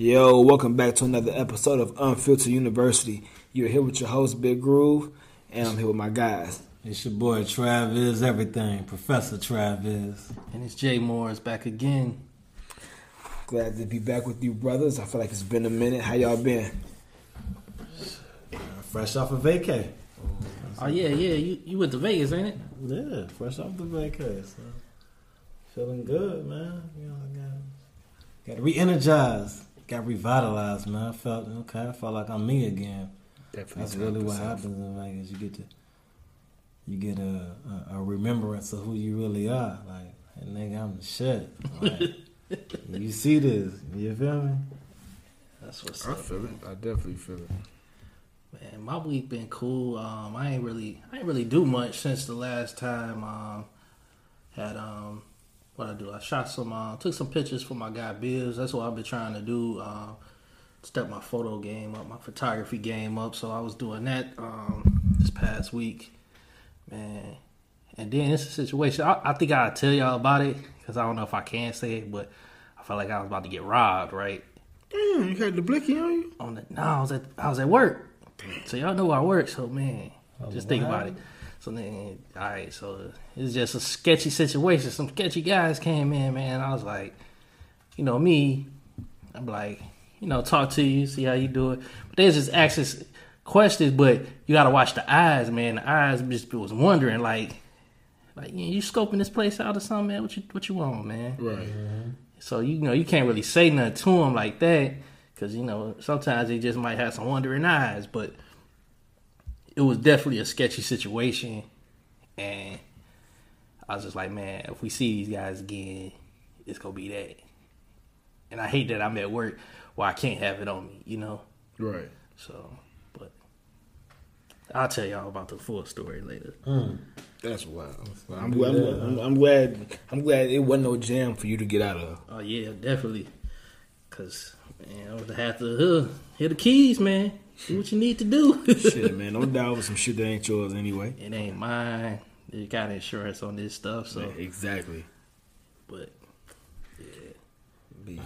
Yo, welcome back to another episode of Unfiltered University. You're here with your host, Big Groove, and I'm here with my guys. It's your boy Travis, everything, Professor Travis. And it's Jay Morris back again. Glad to be back with you, brothers. I feel like it's been a minute. How y'all been? Fresh off of vacay. Oh yeah, yeah. You you went to Vegas, ain't it? Yeah, fresh off the vacay. So feeling good, man. You know, got, got re-energized, got revitalized, man. I felt okay. I felt like I'm me again. Definitely. That's really what happens in Vegas. You get to you get a, a, a remembrance of who you really are. Like, hey, nigga, I'm the shit. Like, you see this? You feel me? That's what's I up. feel it. I definitely feel it. Man, my week been cool. Um, I ain't really I ain't really do much since the last time. Um, had um, what I do? I shot some, uh, took some pictures for my guy Bills. That's what I've been trying to do. Um, step my photo game up, my photography game up. So I was doing that um, this past week, man. And then it's a situation. I, I think I'll tell y'all about it because I don't know if I can say it, but I felt like I was about to get robbed, right? Damn, you had the blicky on you? on the no, I was at I was at work. So y'all know I work, so man, Oh, just think about it. So then, all right, so it's just a sketchy situation. Some sketchy guys came in, man. I was like, you know me, I'm like, you know, talk to you, see how you do it. But there's just access questions, but you got to watch the eyes, man. The eyes just was wondering, like, like you, you scoping this place out or something, man? What you what you want, man? Right. So you know you can't really say nothing to them like that because you know sometimes they just might have some wondering eyes. But it was definitely a sketchy situation, and I was just like, man, if we see these guys again, it's gonna be that. And I hate that I'm at work where I can't have it on me, you know. Right. So, but I'll tell y'all about the full story later. That's wild. I'm, glad, I'm, I'm, I'm glad. I'm glad it wasn't no jam for you to get out of. Oh yeah, definitely. Cause man, I would have to uh, hit the keys, man. Do what you need to do. Shit, man. Don't die with some shit that ain't yours anyway. it ain't mine. You got insurance on this stuff, so Yeah, exactly. but yeah,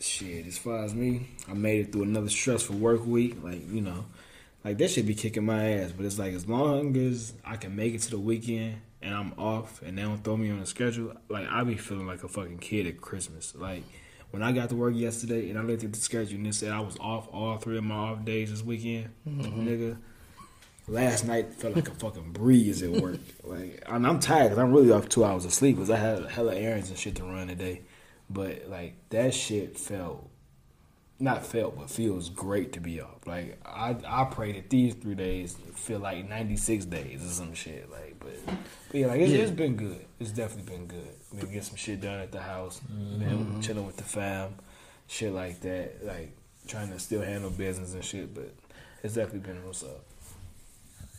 shit, as far as me, I made it through another stressful work week. Like, you know, like that should be kicking my ass. But it's like as long as I can make it to the weekend and I'm off and they don't throw me on the schedule, like I be feeling like a fucking kid at Christmas. Like when I got to work yesterday and I looked at the schedule and it said I was off all three of my off days this weekend, mm-hmm. nigga. Last night felt like a fucking breeze at work. Like, and I'm tired because I'm really off two hours of sleep because I had hella errands and shit to run today. But like that shit felt, not felt, but feels great to be off. Like I, I pray that these three days feel like 96 days or some shit. Like, but, but yeah, like it's, Yeah. it's been good. It's definitely been good. Been get some shit done at the house, mm-hmm. been chilling with the fam, shit like that. Like trying to still handle business and shit. But it's definitely been what's up.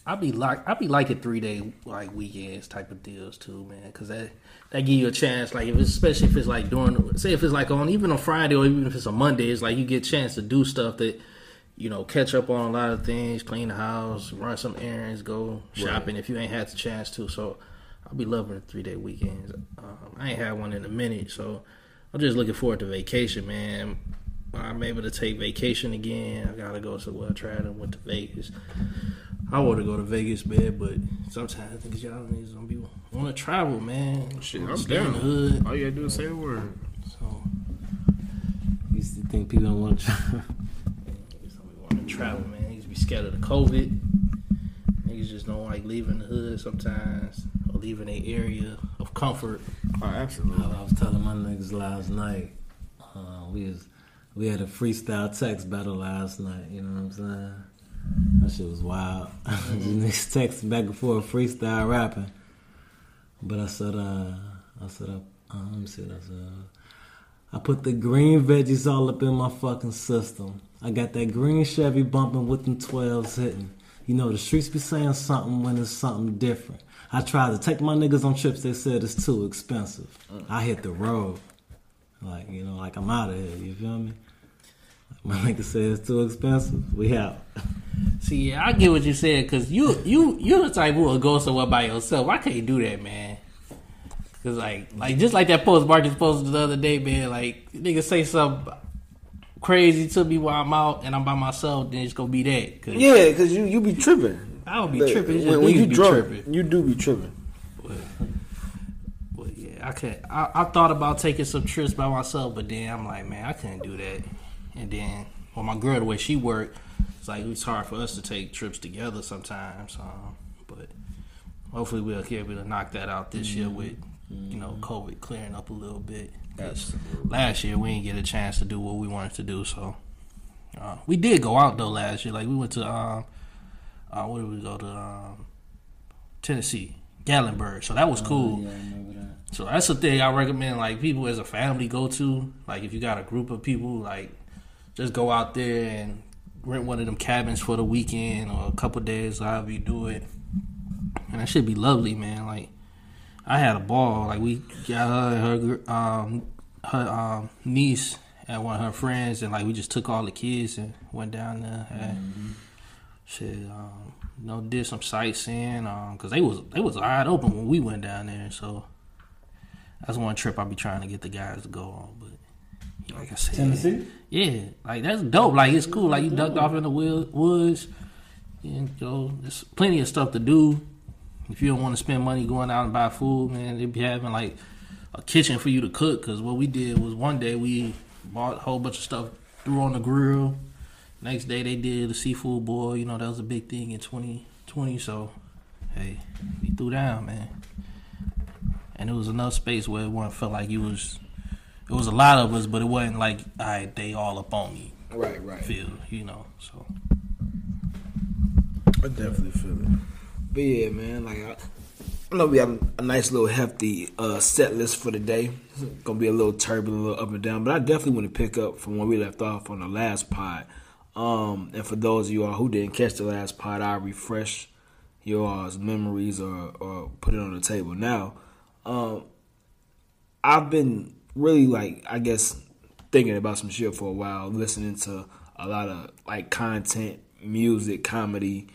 I be like I be liking three day like weekends type of deals too, man. Cause that that give you a chance. Like if it's, especially if it's like during say if it's like on even on Friday or even if it's a Monday, it's like you get a chance to do stuff that you know catch up on a lot of things, clean the house, run some errands, go shopping if you ain't had the chance to. So I'll be loving three day weekends. Um, I ain't had one in a minute, so I'm just looking forward to vacation, man. I'm able to take vacation again, I gotta go somewhere. well, I tried and went to Vegas. I want to go to Vegas, man, but sometimes I think y'all niggas gonna be want to travel, man. Shit, I'm stay in down. the hood. All you gotta do is say the word. So You to think people don't want to try? niggas don't want to travel, man. Niggas be scared of the COVID. Niggas just don't like leaving the hood sometimes leaving their area of comfort. Oh, absolutely. I was telling my niggas last night. Uh, we was we had a freestyle text battle last night. You know what I'm saying? That shit was wild. Niggas texting back and forth, freestyle rapping. But I said, uh, I said, uh, let me see what I said. I put the green veggies all up in my fucking system. I got that green Chevy bumping with them 12s hitting. You know, the streets be saying something when it's something different. I tried to take my niggas on trips, they said it's too expensive. I hit the road. Like, you know, like I'm out of here, you feel me? My nigga said it's too expensive. We out. See, yeah, I get what you said because you you you're the type who will go somewhere by yourself. I can't do that, man. Cause like like just like that post Marcus posted the other day, man. Like niggas say something crazy to me while I'm out and I'm by myself, then it's gonna be that. Cause Yeah, because you you be tripping. I don't be But tripping. When, when you be drunk, tripping. you do be tripping. But yeah, I can't. I, I thought about taking some trips by myself, but then I'm like, man, I couldn't do that. And then, well, my girl, the way she worked, it's like it's hard for us to take trips together sometimes. Um, but hopefully, we'll be able to knock that out this year with, you know, COVID clearing up a little bit. Last year, we didn't get a chance to do what we wanted to do, so uh, we did go out though last year. Like we went to, um, uh, where did we go to? Um, Tennessee, Gatlinburg. So that was cool. Yeah, I that. So that's the thing I recommend like people as a family go to. Like if you got a group of people, like just go out there and rent one of them cabins for the weekend or a couple days, however you do it. And that should be lovely, man. Like I had a ball. Like we got her her um her um niece and one of her friends and like we just took all the kids and went down there. Had, Shit, um, you know, did some sightseeing, um, cause they was they was wide open when we went down there. So that's one trip I'll be trying to get the guys to go on. But like I said, Tennessee? yeah, like that's dope. Like it's cool. Like you ducked off in the woods. And you know, there's plenty of stuff to do. If you don't want to spend money going out and buy food, man, they be having like a kitchen for you to cook. Cause what we did was one day we bought a whole bunch of stuff, threw on the grill. Next day they did the seafood boil. You know that was a big thing in 2020. So hey, we threw down, man. And it was enough space where it wasn't felt like you was. It was a lot of us, but it wasn't like all right, they all up on me. Right, right. Feel you know. So I definitely feel it. But yeah, man, like I, I know we have a nice little hefty uh, set list for the day. It's gonna be a little turbulent, a little up and down, but I definitely want to pick up from where we left off on the last pod. Um, and for those of you all who didn't catch the last pod, I'll refresh your all's memories or, or put it on the table now. Um, I've been really like I guess thinking about some shit for a while, listening to a lot of like content, music, comedy,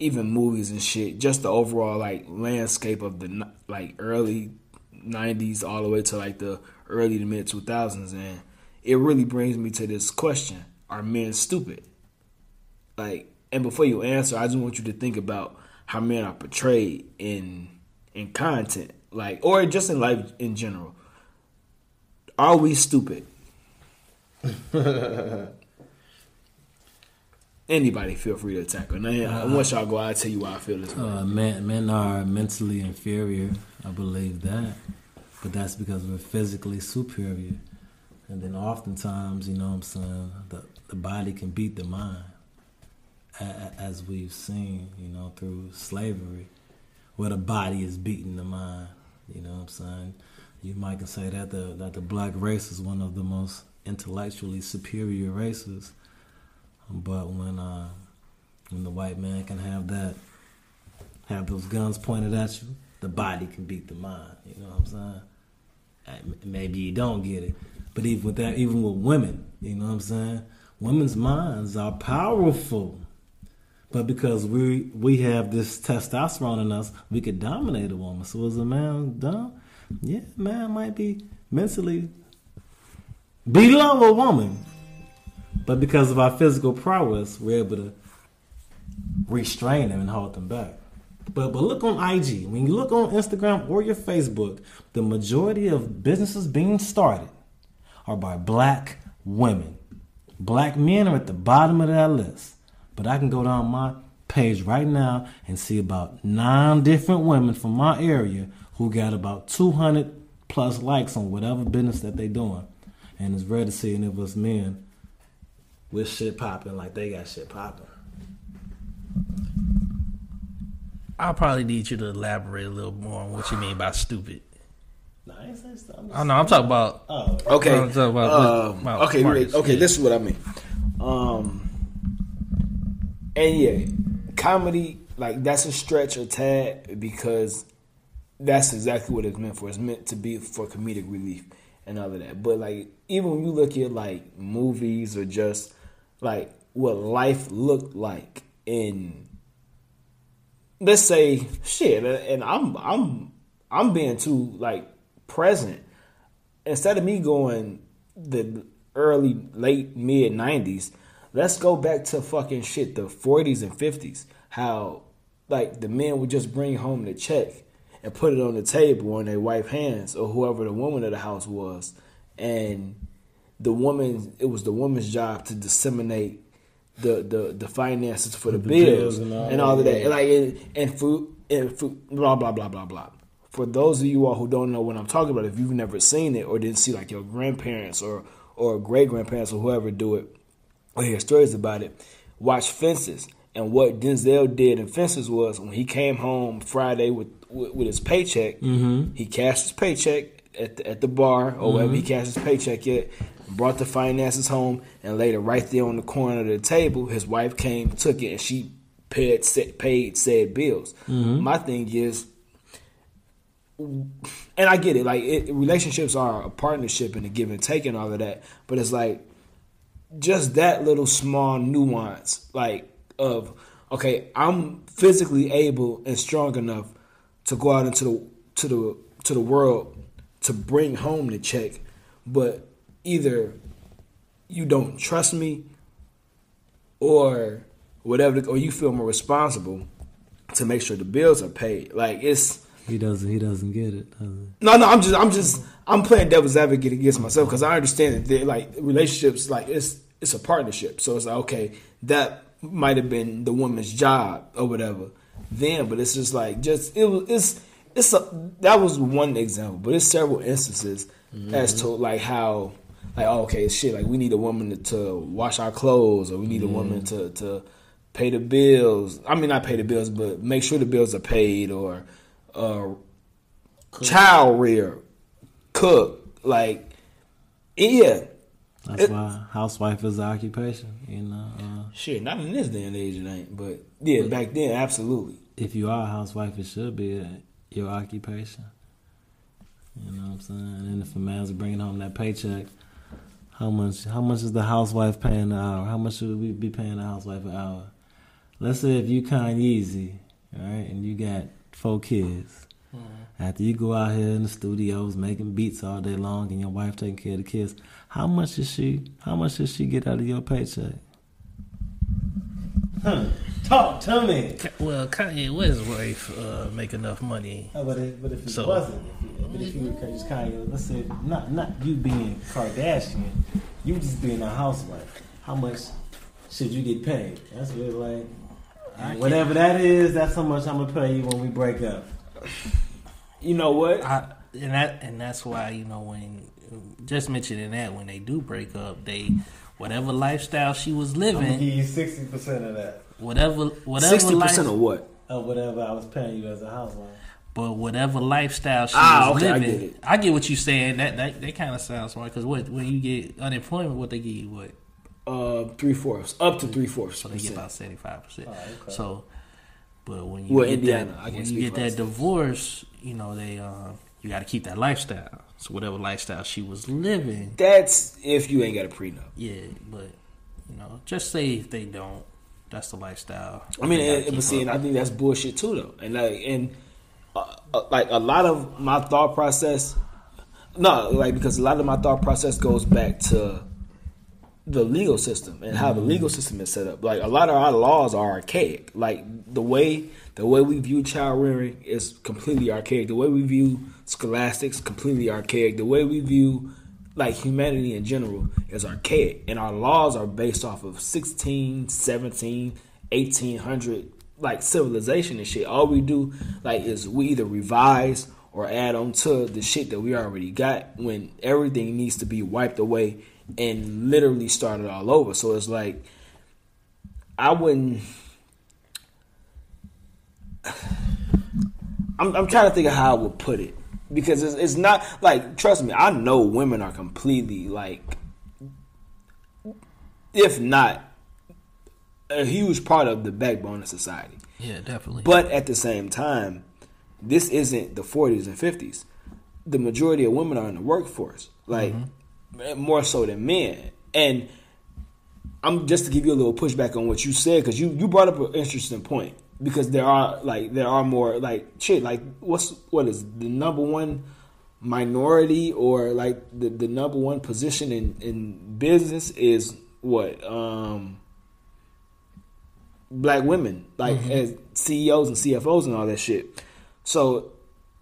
even movies and shit. Just the overall like landscape of the like early '90s all the way to like the early to mid 2000s, and it really brings me to this question: Are men stupid? Like, and before you answer, I just want you to think about how men are portrayed in in content, like, or just in life in general. Are we stupid? Anybody feel free to attack her. Now, once y'all go, I'll tell you why I feel this way. Uh, men, men are mentally inferior. I believe that, but that's because we're physically superior. And then oftentimes, you know what I'm saying, the the body can beat the mind, as we've seen, you know, through slavery, where the body is beating the mind. You know what I'm saying? You might can say that the that the black race is one of the most intellectually superior races, but when uh, when the white man can have that have those guns pointed at you, the body can beat the mind. You know what I'm saying? Maybe you don't get it, but even with that, even with women, you know what I'm saying? Women's minds are powerful, but because we we have this testosterone in us, we could dominate a woman. So is a man dumb? Yeah, man might be mentally below a woman, but because of our physical prowess, we're able to restrain them and hold them back. But but look on IG. When you look on Instagram or your Facebook, the majority of businesses being started are by black women. Black men are at the bottom of that list. But I can go down my page right now and see about nine different women from my area who got about 200 plus likes on whatever business that they doing. And it's rare to see any of us men with shit popping like they got shit popping. I'll probably need you to elaborate a little more on what you mean by stupid. Nah, I ain't saying stuff. I'm know I'm talking about. Oh, Okay. I'm talking about- Um, about okay. Marcus, wait, okay. This is what I mean. Um, and yeah, comedy like that's a stretch or tad because that's exactly what it's meant for. It's meant to be for comedic relief and all of that. But like even when you look at like movies or just like what life looked like in let's say shit and I'm I'm I'm being too like present instead of me going the early late mid nineties. Let's go back to fucking shit the forties and fifties. How like the men would just bring home the check and put it on the table on their wife hands or whoever the woman of the house was, and the woman it was the woman's job to disseminate the the, the finances for the, The bills, bills and all and all of that, that, yeah. like and, and food and food, blah blah blah blah blah. For those of you all who don't know what I'm talking about, if you've never seen it or didn't see like your grandparents or or great grandparents or whoever do it or hear stories about it, watch Fences. And what Denzel did in Fences was when he came home Friday with with, with his paycheck, mm-hmm. he cashed his paycheck at the, at the bar or wherever he mm-hmm. cashed his paycheck at, brought the finances home, and later right there on the corner of the table, his wife came, took it, and she paid paid said bills. Mm-hmm. My thing is, and I get it, like it, relationships are a partnership and a give and take and all of that, but it's like just that little small nuance, like of okay, I'm physically able and strong enough to go out into the to the to the world to bring home the check, but either you don't trust me or whatever, or you feel more responsible to make sure the bills are paid. Like it's He doesn't. He doesn't get it. Does he? no, no, I'm just, I'm just, I'm playing devil's advocate against myself because I understand that like relationships, like it's, it's a partnership. So it's like, okay, that might have been the woman's job or whatever then, but it's just like, just it was, it's, it's a that was one example, but it's several instances mm-hmm. as to like how, like, oh, okay, shit, like we need a woman to, to wash our clothes or we need a mm-hmm. woman to to pay the bills. I mean, not pay the bills, but make sure the bills are paid or. Uh, child rear, cook, like yeah. That's It- why housewife is the occupation. You know, uh, Shit, not in this day and age it ain't, but yeah, back then absolutely. if you are a housewife, it should be uh your occupation. You know what I'm saying? And if a man's bringing home that paycheck, how much? How much is the housewife paying an hour? How much should we be paying the housewife an hour? Let's say if you kind Kanye, all right, and you got four kids. After you go out here in the studios making beats all day long, and your wife taking care of the kids, how much does she? How much does she get out of your paycheck? Huh. Talk to me. Well, Kanye West's wife uh, make enough money. Oh, but if, but if it So- wasn't, if you, but if you were just Kanye, let's say not not you being Kardashian, you just being a housewife. How much should you get paid? That's really like I whatever that is. That's how much I'm gonna pay you when we break up. You know what? I, and that and that's why you know when just mentioning that when they do break up, they whatever lifestyle she was I'm gonna living, give you sixty percent of that, whatever whatever Sixty percent life, of what? of whatever I was paying you as a housewife. but whatever lifestyle she Ah, was okay, I living, get I it. get, what you saying. That that, that kind of sounds smart because what when you get unemployment, what they give you what Uh, three fourths, up to three fourths. so they get about seventy five percent. Oh. So, but when you Well, get Indiana, that, can't when you get that us. divorce, you know they uh, you got to keep that lifestyle. So whatever lifestyle she was living, That's if you ain't got a prenup. yeah. But you know, just say if they don't, that's the lifestyle. I mean, and, but see, and. I think that's bullshit too, though. And like, and uh, uh, like a lot of my thought process, no, like because a lot of my thought process goes back to the legal system and how the mm-hmm. legal system is set up. Like a lot of our laws are archaic. Like the way the way we view child rearing is completely archaic. The way we view scholastics completely archaic. The way we view like humanity in general is archaic and our laws are based off of 16 17 1800 like civilization and shit all we do like is we either revise or add on to the shit that we already got when everything needs to be wiped away and literally started all over. So it's like i wouldn't I'm, I'm trying to think of how I would put it. Because it's, it's not like trust me I know women are completely like if not a huge part of the backbone of society. Yeah, definitely. but at the same time this isn't the 40s and 50s the majority of women are in the workforce. Like mm-hmm. More so than men. And I'm just to give you a little pushback on what you said because you you brought up an interesting point. Because there are like there are more like shit like what's what is the number one minority or like the, the number one position in, in business is what um black women like as CEOs and CFOs and all that shit. So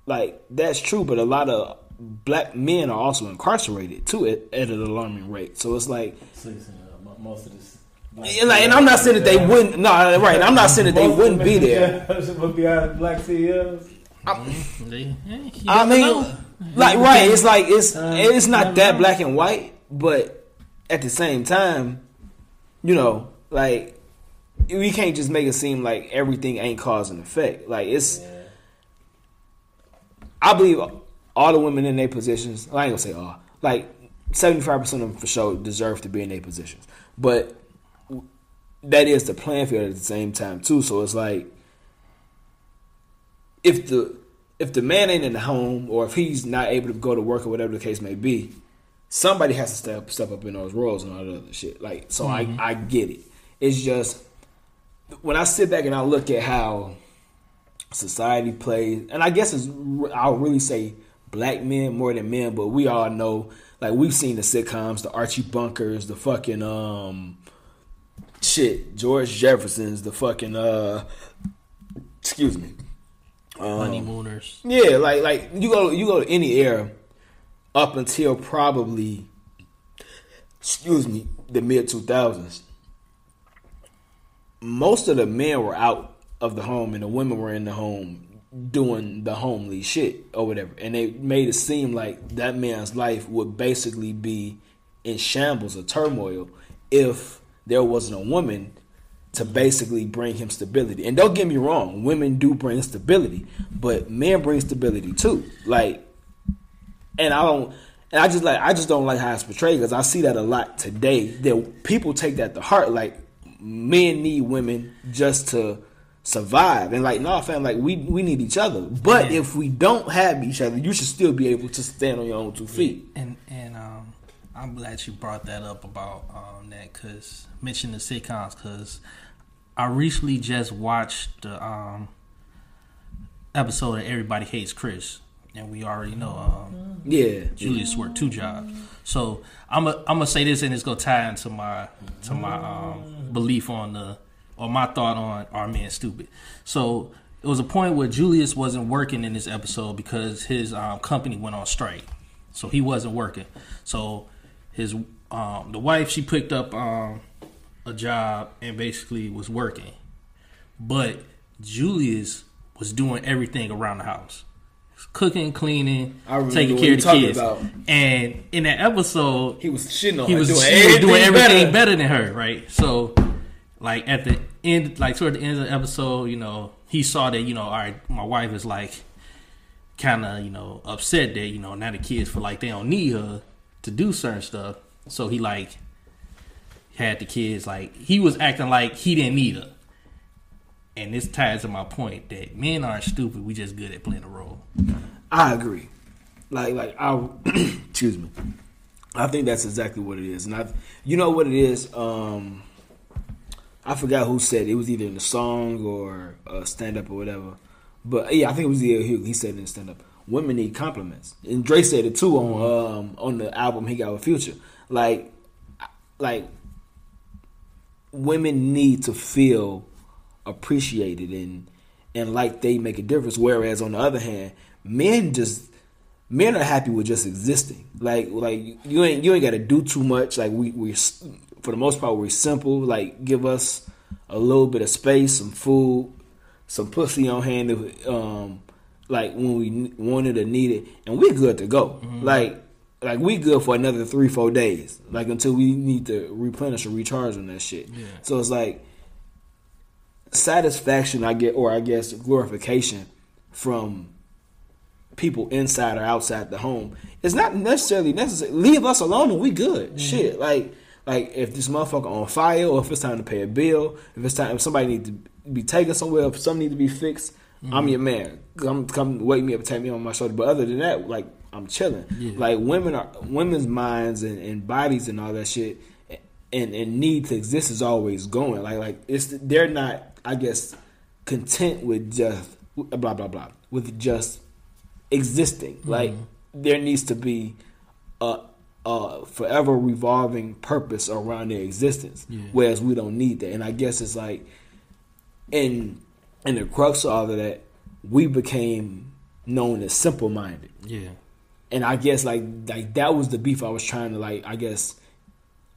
like that's true, but a lot of black men are also incarcerated too at, at an alarming rate. So it's like So you saying, mo- most of this. and, like, and I'm not saying that they wouldn't. No, right. I'm not saying that they wouldn't be there. Would be out black CEOs. They- yeah, you I mean, like right. It's like it's Uh, it's not that black and white, but at the same time, you know, like we can't just make it seem like everything ain't cause and effect. Like it's. I believe all the women in their positions. I ain't gonna say all. Like seventy five percent of them for sure deserve to be in their positions, but that is the playing field at the same time too. So it's like if the if the man ain't in the home or if he's not able to go to work or whatever the case may be, somebody has to step step up in those roles and all that other shit. Like so, I mm-hmm. I get it. It's just when I sit back and I look at how society plays, and I guess it's I'll really say black men more than men, but we all know like we've seen the sitcoms, the Archie Bunkers, the fucking um shit, George Jefferson's, the fucking uh excuse me. Um, honeymooners. yeah, like like you go you go to any era up until probably excuse me the mid two thousands. Most of the men were out of the home and the women were in the home doing the homely shit or whatever, and they made it seem like that man's life would basically be in shambles or turmoil if there wasn't a woman to basically bring him stability. And don't get me wrong, women do bring stability, but men bring stability too. Like, and I don't, and I just like, I just don't like how it's portrayed because I see that a lot today. That people take that to heart. Like, men need women just to survive, and like, no, fam, like we we need each other. But Yeah. if we don't have each other, you should still be able to stand on your own two feet. And and um, I'm glad you brought that up about um, that because mention the sitcoms because I recently just watched the um, episode of Everybody Hates Chris, and we already know um, Yeah, Julius worked two jobs. So I'm a, I'm gonna say this, and it's gonna tie into my to my um, belief on the or my thought on our man stupid. So it was a point where Julius wasn't working in this episode because his um, company went on strike, so he wasn't working. So his um, the wife she picked up um, a job and basically was working, but Julius was doing everything around the house cooking, cleaning, taking care of the kids. about. And in that episode, he was shitting on he was, doing she was doing everything everything better. better. than her, right? So, like at the end, like toward the end of the episode, you know, he saw that, you know, all right, my wife is like kind of, you know, upset that, you know, now the kids feel like they don't need her to do certain stuff. So he like had the kids like he was acting like he didn't need her. And this ties to my point that men aren't stupid. We just good at playing a role. I agree. Like like I excuse me. I think that's exactly what it is. And I you know what it is? Um I forgot who said it. it was either in the song or uh, stand up or whatever. But yeah, I think it was either he, he said it in stand up. Women need compliments. And Dre said it too on um on the album he got with Future. Like like women need to feel appreciated and and like they make a difference. Whereas on the other hand, men just men are happy with just existing. Like like you ain't you ain't got to do too much. Like we we for the most part we're simple. Like give us a little bit of space, some food, some pussy on hand. If, um, like when we wanted or needed, and we're good to go. Like like we good for another three four days. Like until we need to replenish or recharge on that shit. Yeah. So it's like satisfaction I get, or I guess glorification from people inside or outside the home. It's not necessarily necessary. Leave us alone and we good. Shit, like like if this motherfucker on fire, or if it's time to pay a bill, if it's time if somebody needs to be taken somewhere, if something needs to be fixed, I'm mm-hmm. your man. Come come wake me up, take me on my shoulder. But other than that, like I'm chilling. Like women are women's minds and, and bodies and all that shit and, and need to exist is always going. Like like it's they're not, I guess, content with just blah blah blah with just existing. Like mm-hmm. there needs to be a, a forever revolving purpose around their existence. Yeah. Whereas we don't need that. And I guess it's like in in the crux of all of that, we became known as simple minded. Yeah. And I guess like like that was the beef I was trying to like I guess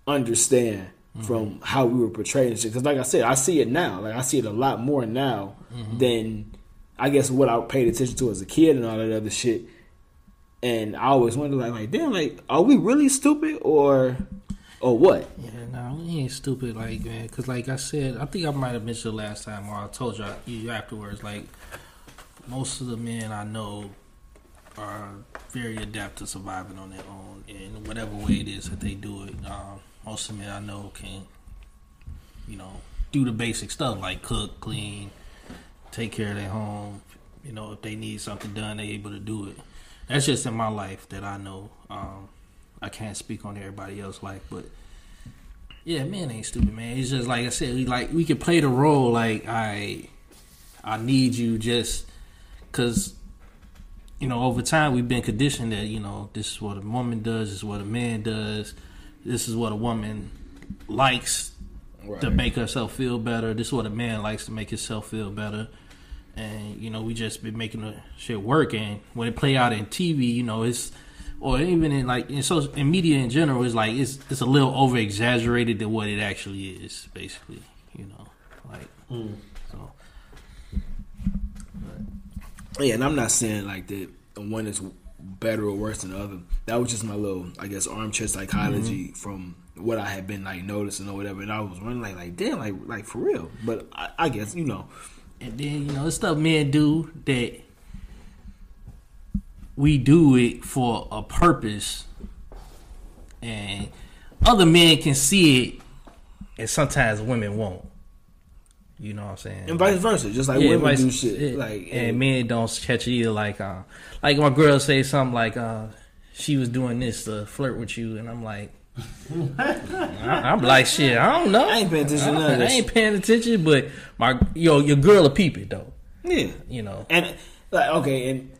understand mm-hmm. from how we were portraying shit. Because like I said, I see it now. Like I see it a lot more now mm-hmm. than I guess what I paid attention to as a kid and all that other shit. And I always wonder like like damn like are we really stupid or or what? Yeah, no, we ain't stupid, like man. Cause like I said, I think I might have mentioned last time, or I told you, you afterwards. Like most of the men I know are very adept to surviving on their own, in whatever way it is that they do it. Um, most of the men I know can, you know, do the basic stuff like cook, clean, take care of their home. You know, if they need something done, they able to do it. That's just in my life that I know. Um, I can't speak on everybody else's life, but yeah, man ain't stupid, man. It's just like I said, we like we can play the role like I I need you just cuz you know, over time we've been conditioned that, you know, this is what a woman does, this is what a man does. This is what a woman likes to make herself feel better. This is what a man likes to make himself feel better. And you know, we just been making the shit work. And when it play out in TV, you know, it's or even in like in social in media in general, it's like it's it's a little over exaggerated than what it actually is. Basically, you know, like mm. so. Yeah, and I'm not saying like that one is better or worse than the other. That was just my little, I guess, armchair psychology mm-hmm. from what I had been like noticing or whatever. And I was wondering, like, like damn, like, like for real. But I, I guess you know, And then you know, it's stuff men do that we do it for a purpose, and other men can see it, and sometimes women won't. You know what I'm saying? and vice versa. Just like Yeah, women vice- do shit, yeah. like and men don't catch it either. Like, uh, like my girl say something like, uh, she was doing this to flirt with you, and I'm like, I, am like, shit, I don't know. I ain't paying attention to none of I, ain't paying attention, but my yo, your girl a peep it though. yeah. You know, And like okay, and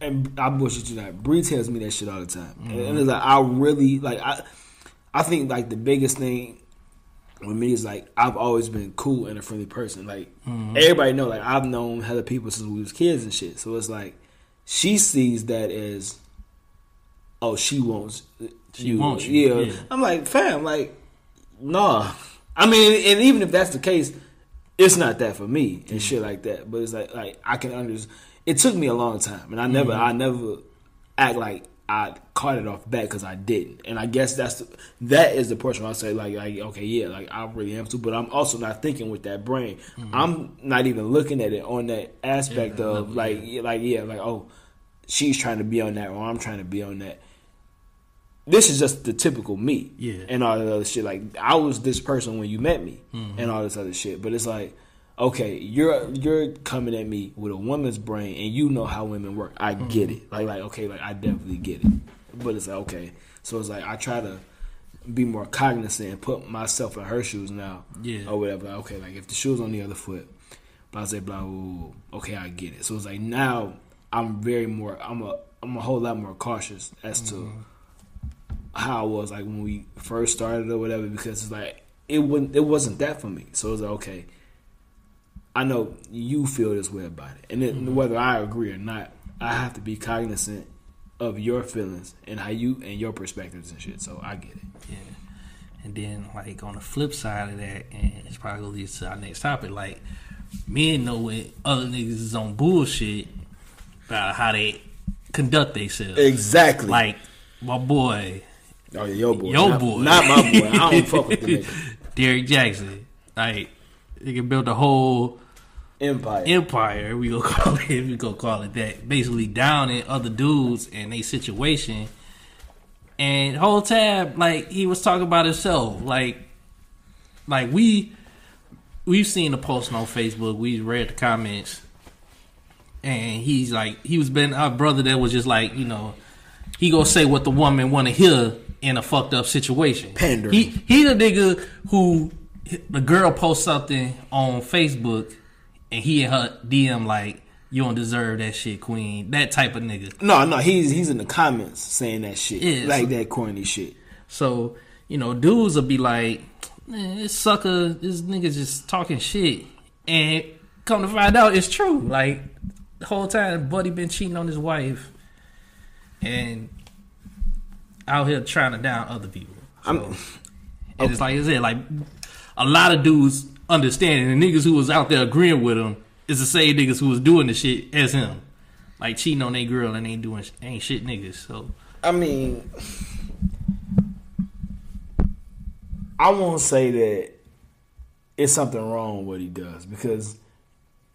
and I bullshit you that. Bree tells me that shit all the time, and, Mm-hmm. and it's like I really like I. I think like the biggest thing with me is like I've always been cool and a friendly person. Like Mm-hmm. everybody know, like I've known hella people since we was kids and shit. So it's like she sees that as, oh, she wants, She wants you, Yeah. yeah. I'm like, fam, like, nah. I mean, and even if that's the case, it's not that for me and shit like that. But it's like, like I can understand. It took me a long time, and I never, Mm-hmm. I never act like I caught it off back because I didn't. And I guess that's the, that is the portion where I say like, like, okay, yeah, like I really am too. But I'm also not thinking with that brain. I'm not even looking at it on that aspect Mm-hmm. Yeah, of like, yeah, like, yeah, like, oh, she's trying to be on that, or I'm trying to be on that. This is just the typical me, Yeah. and all that other shit. Like I was this person when you met me, Mm-hmm. and all this other shit. But it's like, okay, you're you're coming at me with a woman's brain, and you know how women work. I get Mm-hmm. it. Like like okay, like I definitely get it. But it's like okay, so it's like I try to be more cognizant and put myself in her shoes now, Yeah. or whatever. Like, okay, like if the shoe's on the other foot, blah blah blah. blah, blah, blah. Okay, I get it. So it's like now I'm very more. I'm a I'm a whole lot more cautious as to how it was like when we first started or whatever because it's like it wouldn't it wasn't that for me. So it was like okay, I know you feel this way about it, and then mm-hmm. whether I agree or not, I have to be cognizant of your feelings and how you and your perspectives and shit. So I get it. Yeah. And then like on the flip side of that, and it's probably gonna lead to our next topic, like men know when other niggas is on bullshit about how they conduct themselves. Exactly. Like my boy, oh yeah, your boy, Your not, boy. not my boy. I don't fuck with the nigga. Derrick Jaxn. Like he can build a whole Empire. empire. We gonna call it. We gonna call it that. Basically downing other dudes and a situation. And whole time, like he was talking about himself, like, like we, we've seen the post on Facebook. We read the comments, and he's like, he was been our brother that was just like, you know, he gonna say what the woman want to hear in a fucked up situation. Pandering. He he the nigga who the girl posts something on Facebook and he and her DM like, you don't deserve that shit, queen. That type of nigga. No, no, he's he's in the comments saying that shit, Yeah, like so- that corny shit. So, you know, dudes will be like, man, this sucker, this nigga just talking shit. And come to find out, it's true. Like, the whole time, Buddy been cheating on his wife and out here trying to down other people. So, I'm- and it's like I said, like, a lot of dudes understanding the niggas who was out there agreeing with him is the same niggas who was doing the shit as him. Like, cheating on their girl and ain't doing, ain't shit niggas. So, I mean, I won't say that it's something wrong with what he does because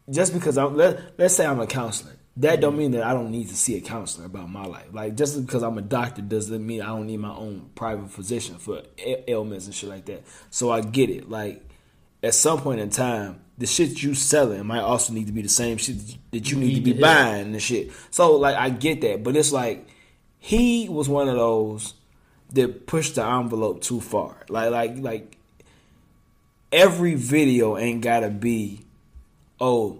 just because I'm let, let's say I'm a counselor, that don't mean that I don't need to see a counselor about my life. Like just because I'm a doctor doesn't mean I don't need my own private physician for ailments and shit like that. So I get it. Like at some point in time, the shit you selling might also need to be the same shit that you need to be buying and shit. So like I get that, but it's like he was one of those that pushed the envelope too far. Like like like every video ain't gotta be oh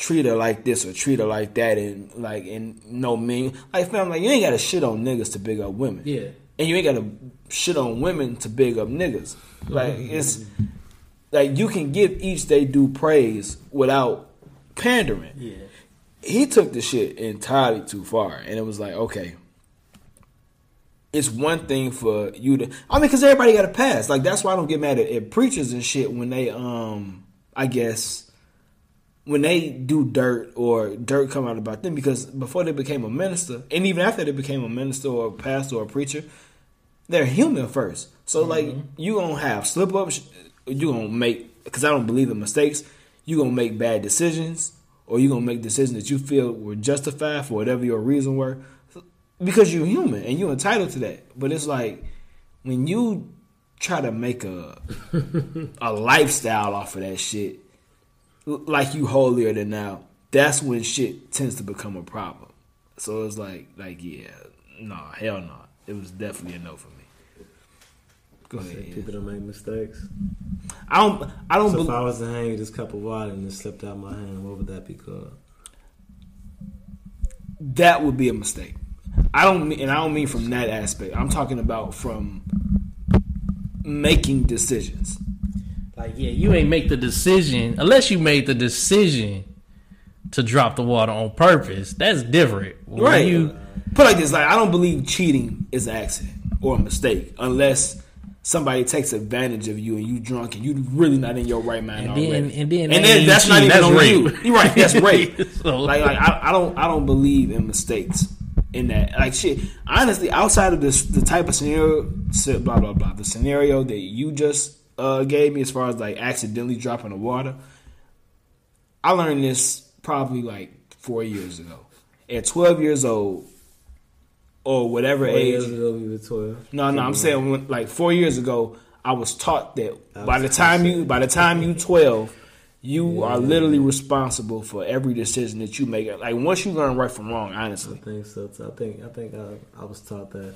treat her like this or treat her like that and like and no mean like fam like you ain't gotta shit on niggas to big up women. Yeah. And you ain't gotta shit on women to big up niggas. Like it's like you can give each they due praise without pandering yeah. he took the shit entirely too far, and it was like, okay, it's one thing for you to. I mean, because everybody got a pass. Like that's why I don't get mad at, at preachers and shit when they, um, I guess, when they do dirt or dirt come out about them. Because before they became a minister, and even after they became a minister or a pastor or a preacher, they're human first. So mm-hmm. like you gonna have slip ups, you gonna make because I don't believe in mistakes. You gonna make bad decisions, or you gonna make decisions that you feel were justified for whatever your reason were, because you're human and you're entitled to that. But it's like when you try to make a a lifestyle off of that shit, like you holier than now. That's when shit tends to become a problem. So it's like, like yeah, no, hell no. It was definitely a no for me. Go ahead. People don't make mistakes. I don't. I don't. So if I was to hang this cup of water and it slipped out my hand, what would that be called? that would be a mistake. I don't mean, and I don't mean from that aspect. I'm talking about from making decisions. Like, yeah, you ain't make the decision unless you made the decision to drop the water on purpose. That's different. When Right. You, Put like this: like I don't believe cheating is an accident or a mistake unless somebody takes advantage of you and you drunk and you really not in your right mind And then- and then and then that's not cheating, even that's on rape. you. You're right. That's rape. So- like, like I, I don't, I don't believe in mistakes. In that, like shit. Honestly, outside of this, the type of scenario, blah blah blah, the scenario that you just uh, gave me, as far as like accidentally dropping the water, I learned this probably like four years ago. At 12 years old, or whatever Four age. years ago, we were twelve. No, no, I'm saying when, like four years ago, I was taught that I by the time you by the time you 12, you Yeah. are literally responsible for every decision that you make. Like once you learn right from wrong, honestly. I think so. Too. I think I think I, I was taught that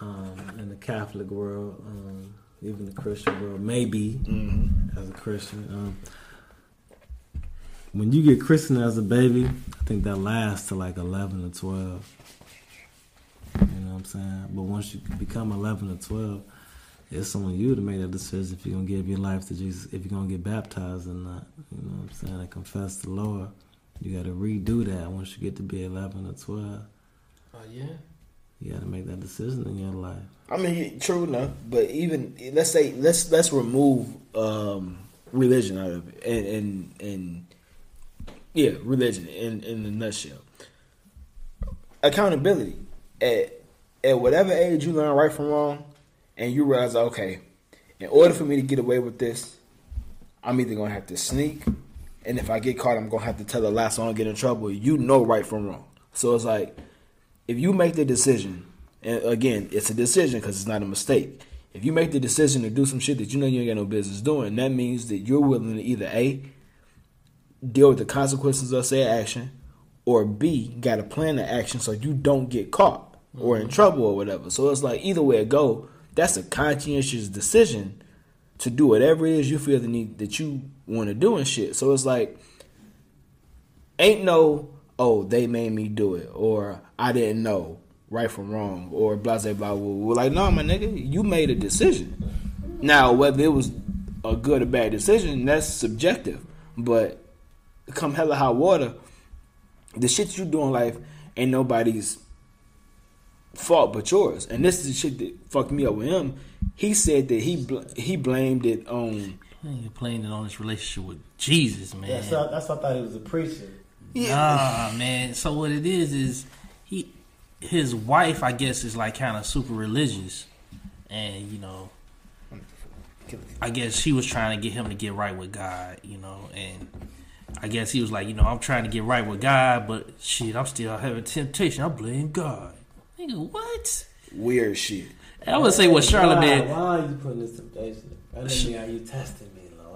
um, in the Catholic world, um, even the Christian world, maybe Mm-hmm. as a Christian. Um, when you get christened as a baby, I think that lasts to like eleven or twelve. You know what I'm saying? But once you become eleven or twelve, it's on you to make that decision if you're gonna give your life to Jesus, if you're gonna get baptized or not. You know what I'm saying? And confess the Lord. You got to redo that once you get to be 11 or 12. oh yeah. You got to make that decision in your life. I mean, true enough, but even let's say let's let's remove um, religion out of it, and and and yeah, religion in in the nutshell. Accountability at at whatever age you learn right from wrong, and you realize, okay, in order for me to get away with this, I'm either gonna have to sneak, and if I get caught, I'm gonna have to tell a lie so I don't get in trouble. You know right from wrong, so it's like if you make the decision, and again, it's a decision because it's not a mistake. If you make the decision to do some shit that you know you ain't got no business doing, that means that you're willing to either a deal with the consequences of said action, or b got a plan of action so you don't get caught or in mm-hmm. trouble or whatever. So it's like either way it go, that's a conscientious decision to do whatever it is you feel the need that you want to do and shit. So it's like ain't no oh they made me do it or I didn't know right from wrong or blah blah blah. We're like, no, my nigga, you made a decision. Now whether it was a good or bad decision, that's subjective. But come hella hot water, the shit you do in life ain't nobody's fault but yours. And this is the shit that fucked me up with him. He said that he bl- he blamed it on You playing it on this relationship with Jesus, man. That's what, that's what I thought he was a preacher. Nah, man. So what it is is he, his wife, I guess, is like kind of super religious, and you know, I guess she was trying to get him to get right with God, you know, and I guess he was like, you know, I'm trying to get right with God, but shit, I'm still having temptation. I blame God. Nigga, what? weird shit. I would say what Charlemagne. Why, why are you putting this temptation? That doesn't mean how you testing me, Lord.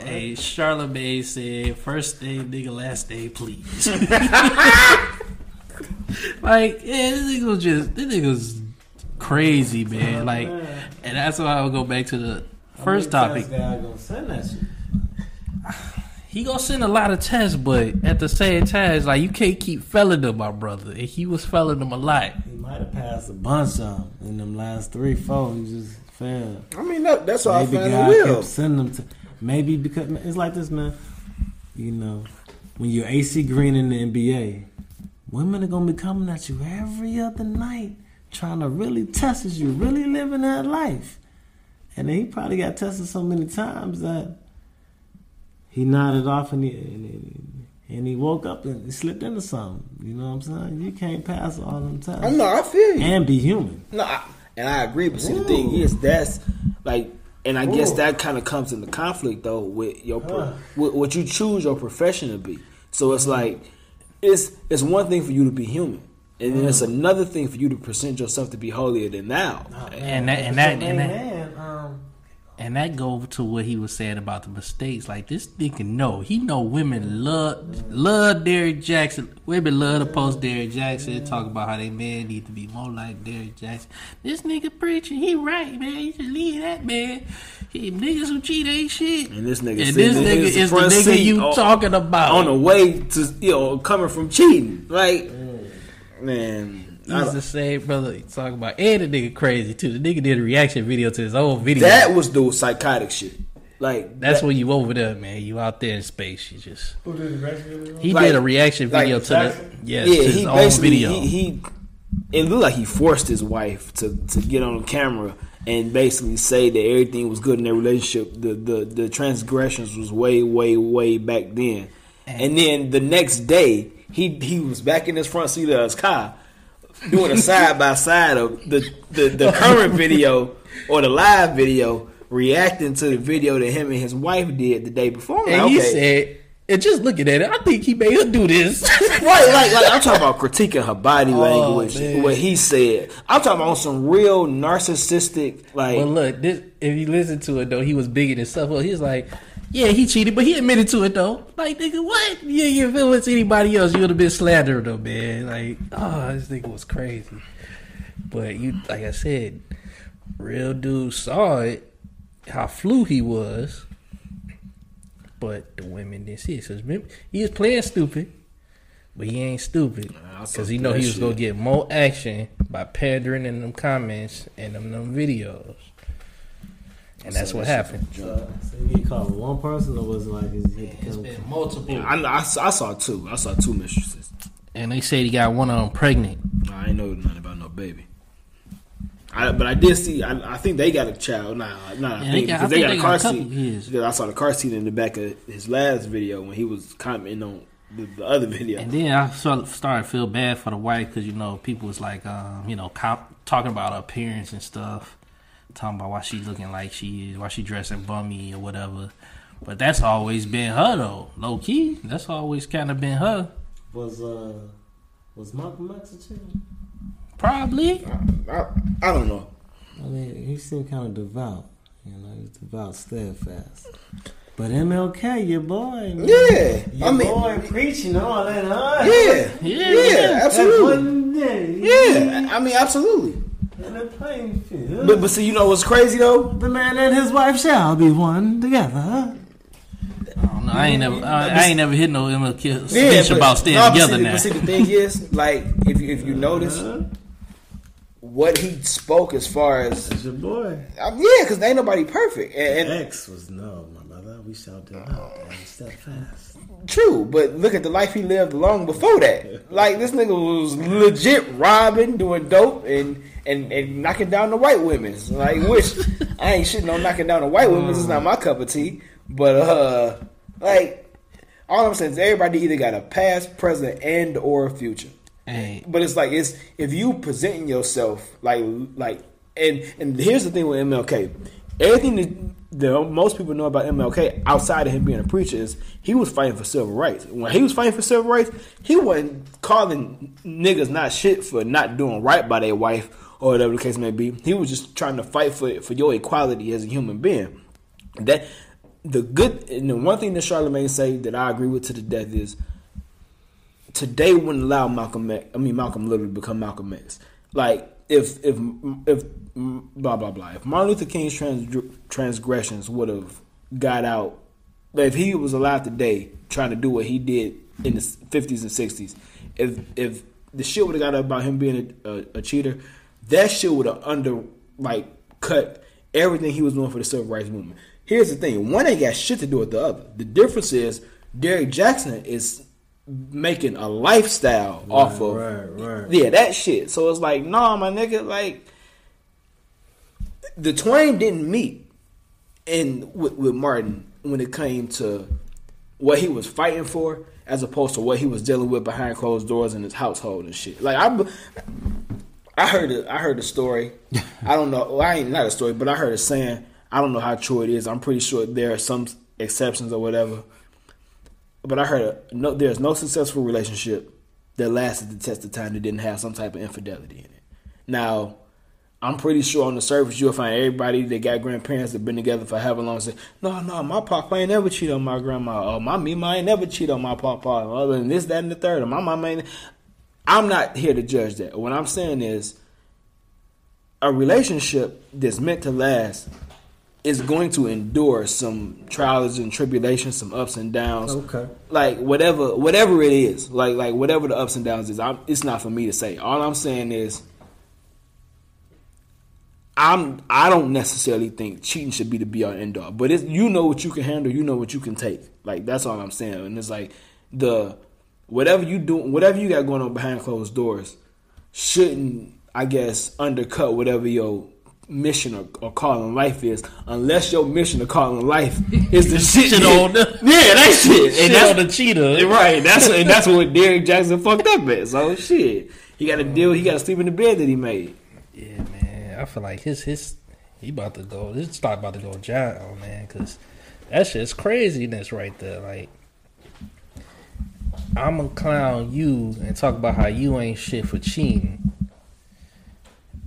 Hey, Charlemagne said, first day, nigga, last day, please. like, yeah, this nigga was just, this nigga was crazy, man. Oh, like, and that's why I would go back to the first topic. Guy gonna send that shit. He gonna send a lot of tests, but at the same time, it's like, you can't keep felling them, my brother. And he was felling them a lot. He might have passed a bunch of them in them last three, four. He just failed. I mean that, that's why Maybe I found God it real. kept sending them to. Maybe because it's like this, man. You know, when you're AC Green in the NBA, women are gonna be coming at you every other night, trying to really test is you really living that life. And then he probably got tested so many times that he nodded off and he and he, and he woke up and he slipped into something. You know what I'm saying? You can't pass all them tests I know, I feel you. and be human. No, I, and I agree. But see, the thing is, that's like, and I guess that kind of comes into conflict though with your pro- Huh. with what you choose your profession to be. So it's mm-hmm. like, it's it's one thing for you to be human, and then it's mm-hmm. another thing for you to present yourself to be holier than thou. Oh, and that, and that, and that, And that go to what he was saying about the mistakes. Like this nigga know. He know women love love Derrick Jaxn. Women love to post Derrick Jaxn, talk about how they man need to be more like Derrick Jaxn. This nigga preaching, he right, man. You should leave that man. He, niggas who cheat ain't shit. And this nigga, And this nigga is the nigga you on- talking about. on the way to you know coming from cheating. Like, mm. man, I He's the same brother you talking about. And the nigga crazy too. The nigga did a reaction video to his own video. that was the psychotic shit. Like That's that, when you over there, man. You out there in space. You just who did the rest of it? he Like- did a reaction like video to the yes, yeah, to his he own video. he, he it looked like he forced his wife to to get on camera and basically say that everything was good in their relationship. The the the transgressions was way way way back then, and then the next day he he was back in his front seat of his car doing a side by side of the, the the current video or the live video reacting to the video that him and his wife did the day before. I'm and like, he said, and just looking at it, I think he made her do this. Right, like, like I'm talking about critiquing her body Oh, language, man. what he said. I'm talking about some real narcissistic, like, well, look, this if you listen to it though, he was bigging himself up. He was like, yeah, he cheated, but he admitted to it though. Like, nigga, what? Yeah, you feel it's anybody else, you would have been slandered though, man. Like, oh, this nigga was crazy. But you, like I said, real dude saw it, how flu he was. But the women didn't see it. So remember, he was playing stupid, but he ain't stupid because he know he was shit. gonna get more action by pandering in them comments and them, them videos. And that's saw what happened. from. So he get caught with one person, or was it like his hit the It's been multiple. I, I, I saw two. I saw two mistresses. And they said he got one of them pregnant. I ain't know nothing about no baby. I, but I did see. I, I think they got a child. Nah, nah. I Yeah, they think got- because I they, got they a got car a seat. years. Because I saw the car seat in the back of his last video when he was commenting on the, the other video. And then I sort of started to feel bad for the wife because you know people was like, um, you know, comp- talking about her appearance and stuff, talking about why she looking like she is, why she dressing bummy or whatever. But that's always been her though, low key. That's always kind of been her. Was uh, was Malcolm X a chick? Probably. I, I don't know. I mean, he seemed kind of devout. You know, he's devout, steadfast. But MLK, your boy, man. Yeah, your I mean, boy preaching all that, huh? yeah, Yeah, yeah, yeah. Absolutely. Yeah, I mean, absolutely. In the playing field. But but see, you know what's crazy though? the man and his wife shall be one together. I don't know. I ain't never. I, I ain't never hit no MLK Yeah, speech but- about staying no, together see, now. But see, the thing is, like, if you, if you notice, what he spoke as far as, It's your boy. um, yeah, because ain't nobody perfect, and, and X was no, my brother. We shouted out and fast. true, but look at the life he lived long before that. Like this nigga was legit robbing, doing dope, and and and knocking down the white women. Like, which I ain't shitting on knocking down the white women. It's not my cup of tea, but uh, like. All I'm saying is everybody either got a past, present, and or future. Hey, But it's like it's if you presenting yourself like like and and here's the thing with MLK. Everything that the most people know about MLK outside of him being a preacher is he was fighting for civil rights. When he was fighting for civil rights, he wasn't calling niggas not shit for not doing right by their wife or whatever the case may be. He was just trying to fight for for your equality as a human being. That the good and the one thing that Charlemagne say that I agree with to the death is today wouldn't allow Malcolm X, I mean Malcolm Little to become Malcolm X. Like if if if blah blah blah. If Martin Luther King's trans, transgressions would have got out, if he was alive today trying to do what he did in the fifties and sixties, if if the shit would have got out about him being a, a, a cheater, that shit would have under like cut everything he was doing for the civil rights movement. Here's the thing: one ain't got shit to do with the other. The difference is Derrick Jaxn is making a lifestyle off of right, right. yeah that shit. So it's like, nah, my nigga, like the twain didn't meet in with, with Martin when it came to what he was fighting for, as opposed to what he was dealing with behind closed doors in his household and shit. Like I, I heard it. I heard the story. I don't know. Well, I ain't not a story, but I heard a saying. I don't know how true it is. I'm pretty sure there are some exceptions or whatever. But I heard a, no, there's no successful relationship that lasted the test of time that didn't have some type of infidelity in it. Now, I'm pretty sure on the surface you'll find everybody that got grandparents that been together for however long say, no, no, my papa ain't never cheat on my grandma. Or my mama ain't never cheat on my papa. Other than this, that, and the third. Or my mama ain't. I'm not here to judge that. What I'm saying is a relationship that's meant to last is going to endure some trials and tribulations, some ups and downs. Okay. Like whatever, whatever it is, like like whatever the ups and downs is, I'm, it's not for me to say. All I'm saying is, I'm I don't necessarily think cheating should be the be all end all, but it's you know what you can handle, you know what you can take. Like that's all I'm saying, and it's like the whatever you do, whatever you got going on behind closed doors, shouldn't I guess undercut whatever your mission or, or call in life is, unless your mission or calling life is the shit. Shit on the- yeah, that shit. shit And that's on the cheetah. right. That's and that's what Derrick Jaxn fucked up at. So shit, he got to deal. He got to sleep in the bed that he made. Yeah, man. I feel like his his he about to go. His stock about to go down, man. Because that shit's craziness right there. Like I'm gonna clown you and talk about how you ain't shit for cheating,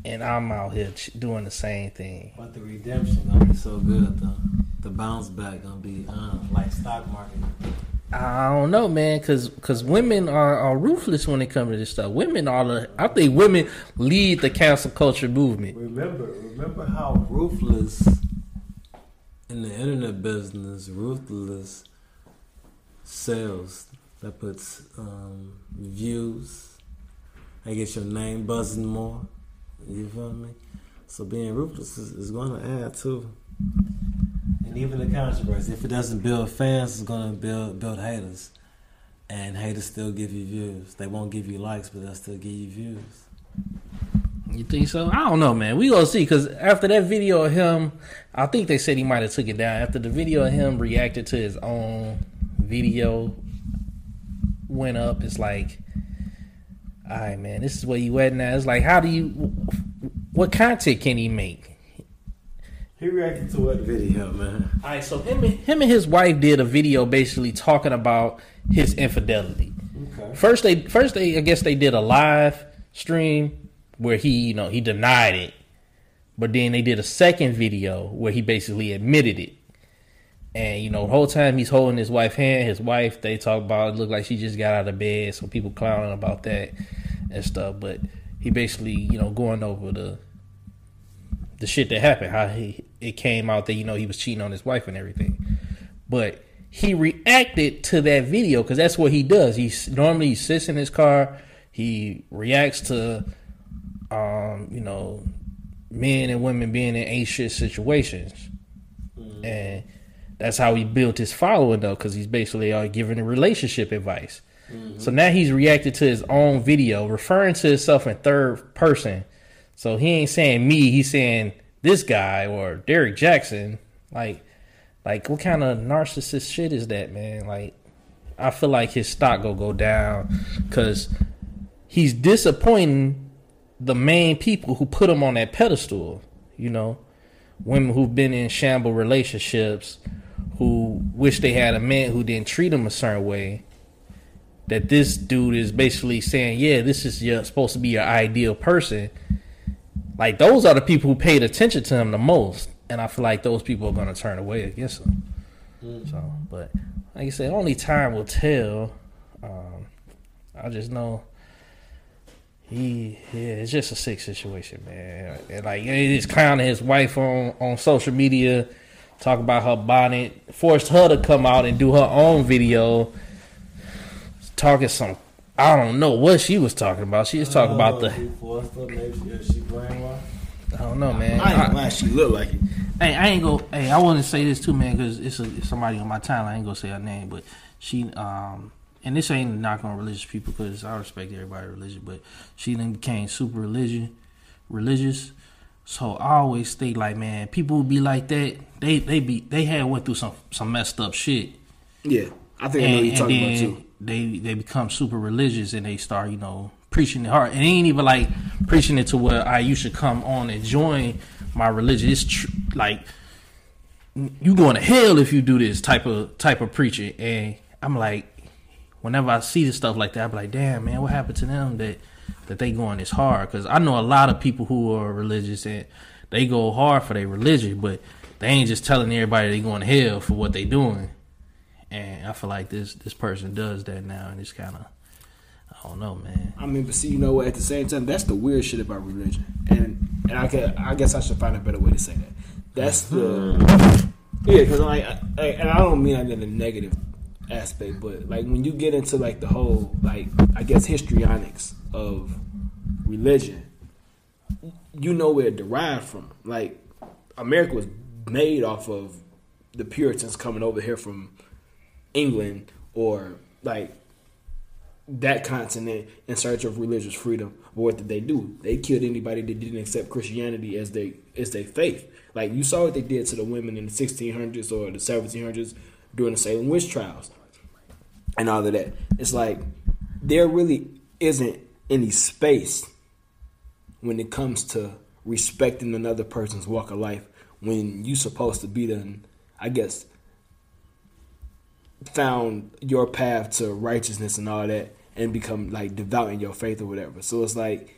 and I'm out here ch- doing the same thing. But the redemption gonna be so good though. The bounce back gonna be uh, like stock market. I don't know, man, because cause women are, are ruthless when it comes to this stuff. Women are the. I think women lead the cancel culture movement. Remember, remember how ruthless in the internet business, ruthless sales that puts um, views. I get your name buzzing more. You feel me? So being ruthless is, is going to add too. And even the controversy, if it doesn't build fans, it's going to build build haters. And haters still give you views. They won't give you likes, but they'll still give you views. You think so? I don't know, man. We gonna see because after that video of him, I think they said he might have took it down. After the video of him reacted to his own video went up, it's like, all right, man, this is where you at now. It's like, how do you? What content can he make? He reacted to what video, man? All right, so him and, him and his wife did a video basically talking about his infidelity. Okay. First they first they I guess they did a live stream where he, you know, he denied it. But then they did a second video where he basically admitted it. And you know, the whole time he's holding his wife's hand, his wife, they talk about it looked like she just got out of bed, so people clowning about that and stuff. But he basically, you know, going over the the shit that happened, how he it came out that, you know, he was cheating on his wife and everything. But he reacted to that video because that's what he does. He normally he sits in his car, he reacts to, um, you know, men and women being in anxious situations, and that's how he built his following though, because he's basically uh, giving relationship advice. So now he's reacted to his own video, referring to himself in third person. So he ain't saying me, he's saying this guy or Derrick Jaxn. Like, like what kind of narcissist shit is that, man? Like, I feel like his stock go go down because he's disappointing the main people who put him on that pedestal. You know, women who've been in shamble relationships, who wish they had a man who didn't treat them a certain way. That this dude is basically saying, yeah, this is your supposed to be your ideal person. Like those are the people who paid attention to him the most, and I feel like those people are going to turn away against him. So, but like I said, only time will tell. Um, I just know he, yeah, it's just a sick situation, man. And like he's clowning his wife on on social media, talk about her bonnet, forced her to come out and do her own video, talking some. I don't know what she was talking about. She was talking about the. He forced her, maybe she, she brainwashed. I don't know, man. I ain't I- she look like it. Hey, I ain't go. Hey, I want to say this too, man, because it's, it's somebody on my timeline. I ain't gonna say her name, but she, um, and this ain't a knock on religious people because I respect everybody religion, but she then became super religion, religious. So I always think like, man, people would be like that. They they be they had went through some some messed up shit, Yeah, I think I know you're and talking about too. they they become super religious and they start you know preaching it hard and it ain't even like preaching it to where I you should come on and join my religion. It's tr- like you going to hell if you do this type of type of preaching. And I'm like, whenever I see this stuff like that, I'm like, damn man, what happened to them that that they going this hard? Because I know a lot of people who are religious and they go hard for their religion, but they ain't just telling everybody they going to hell for what they doing. And I feel like this this person does that now, and it's kind of I don't know, man. I mean, but see, you know what? At the same time, that's the weird shit about religion, and and I can, I guess I should find a better way to say that. That's the mm-hmm. yeah, because like, I, I- and I don't mean that in a negative aspect, but like when you get into like the whole like I guess histrionics of religion, you know where it derived from. Like America was made off of the Puritans coming over here from England or like that continent in search of religious freedom. But what did they do? They killed anybody that didn't accept Christianity as they as their faith. Like you saw what they did to the women in the 1600s or the 1700s during the Salem witch trials and all of that. It's like there really isn't any space when it comes to respecting another person's walk of life when you supposed to be the I guess found your path to righteousness and all that and become like devout in your faith or whatever. So it's like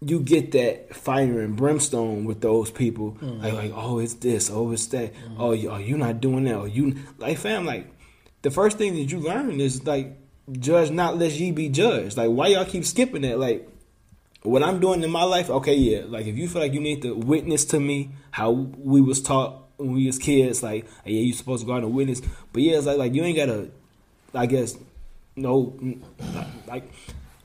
you get that fire and brimstone with those people. Mm. Like like oh it's this, oh it's that, mm. oh you oh you not doing that, oh, you like fam like the first thing that you learn is like judge not lest ye be judged. Like why y'all keep skipping that? Like what I'm doing in my life, okay, yeah. Like if you feel like you need to witness to me how we was taught when we was kids, like yeah, you supposed to go out and witness. But yeah, it's like like you ain't gotta, I guess, no, like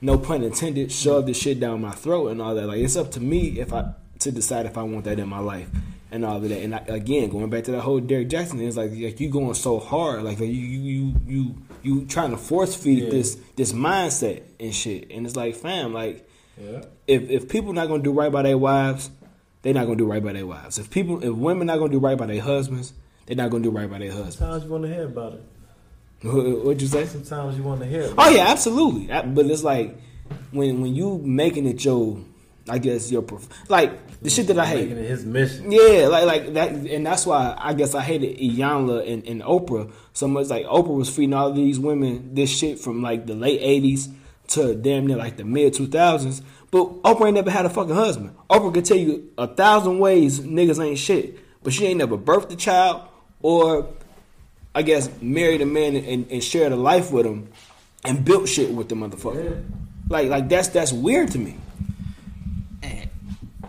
no pun intended, shove this shit down my throat and all that. Like it's up to me if I to decide if I want that in my life and all of that. And I, again, going back to that whole Derrick Jaxn, it's like like you going so hard, like, like you you you you trying to force feed Yeah. this this mindset and shit. And it's like, fam, like Yeah. if if people not gonna do right by their wives, they're not gonna do right by their wives. If people if women not gonna do right by their husbands, they're not gonna do right by their husbands. Sometimes you want to hear about it. What- What'd you say? Sometimes you want to hear. About Oh yeah, absolutely. I- But it's like when when you making it your, I guess your prof- like the shit that I hate. Making it his mission. Yeah, like like that, and that's why I guess I hated Iyanla and, and Oprah so much. Like Oprah was feeding all these women this shit from like the late '80s to damn near like the mid 2000s. But Oprah ain't never had a fucking husband. Oprah could tell you a thousand ways niggas ain't shit, but she ain't never birthed a child or I guess married a man and, and shared a life with him and built shit with the motherfucker. Like like that's that's weird to me. And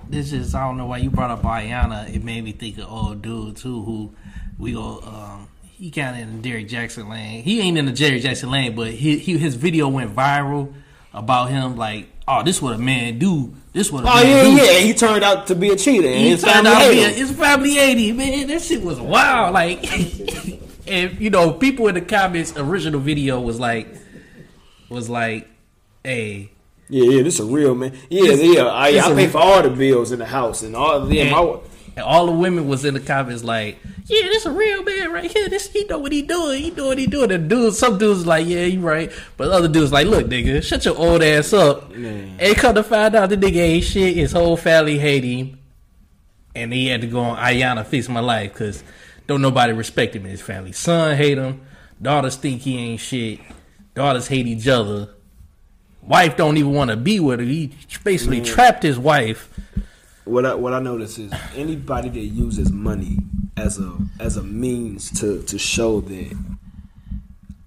this is I don't know why you brought up Iyanla. It made me think of old dude too, who we go. Um, he kind of in the Derrick Jaxn lane. He ain't in the Jerry Jackson lane, but he, he his video went viral about him like, oh, this what a man do. This what a Oh man yeah, do. yeah. He turned out to be a cheater, and He his turned family out to be a, his family eighty man. That shit was wild. Like, and you know, people in the comments, original video was like, was like, hey. Yeah, yeah. This a real man. Yeah, yeah. I, This I pay for all the bills in the house and all. Yeah, And, my, and all the women was in the comments like, "Yeah, this a real man right here. This he know what he doing. He doing what he doing." And dudes, some dudes like, "Yeah, you right," but other dudes like, "Look, nigga, shut your old ass up." Man. And come to find out, the nigga ain't shit. His whole family hate him, and he had to go on Iyanla fix my life because don't nobody respect him in his family. Son hate him, daughters think he ain't shit, daughters hate each other. Wife don't even want to be with him. He basically trapped his wife. what I what I notice is anybody that uses money as a as a means to to show that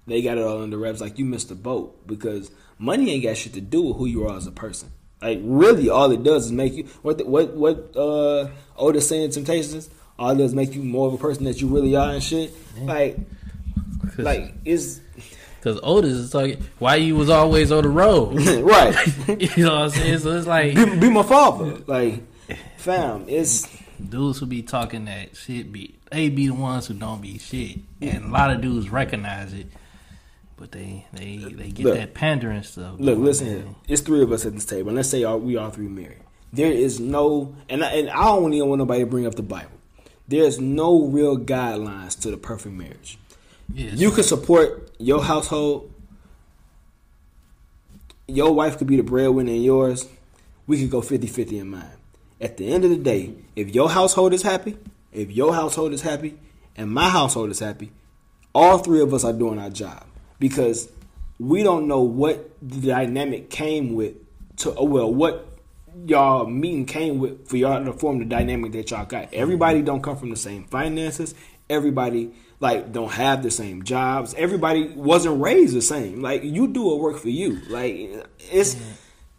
they got it all under wraps, like you missed the boat because money ain't got shit to do with who you are as a person. Like really, all it does is make you what the, what what uh Otis saying Temptations. All it does is make you more of a person that you really are and shit. Like like is Because Otis is talking, why you was always on the road. right. you know what I'm saying? So it's like be, be my father. Like fam, it's dudes who be talking that shit be they be the ones who don't be shit, and a lot of dudes recognize it, but they they they get Look. that pandering stuff. Look, listen here. It's three of us at this table, and let's say all, we all three married. There is no, and I, and I don't even want nobody to bring up the Bible. There's no real guidelines to the perfect marriage. Yeah, You can support your household. Your wife could be the breadwinner in yours. We could go 50-50 in mine. At the end of the day, if your household is happy, if your household is happy, and my household is happy, all three of us are doing our job because we don't know what the dynamic came with to oh, well what y'all meeting came with for y'all to form the dynamic that y'all got. Everybody don't come from the same finances. Everybody like don't have the same jobs. Everybody wasn't raised the same. Like you do a work for you. Like it's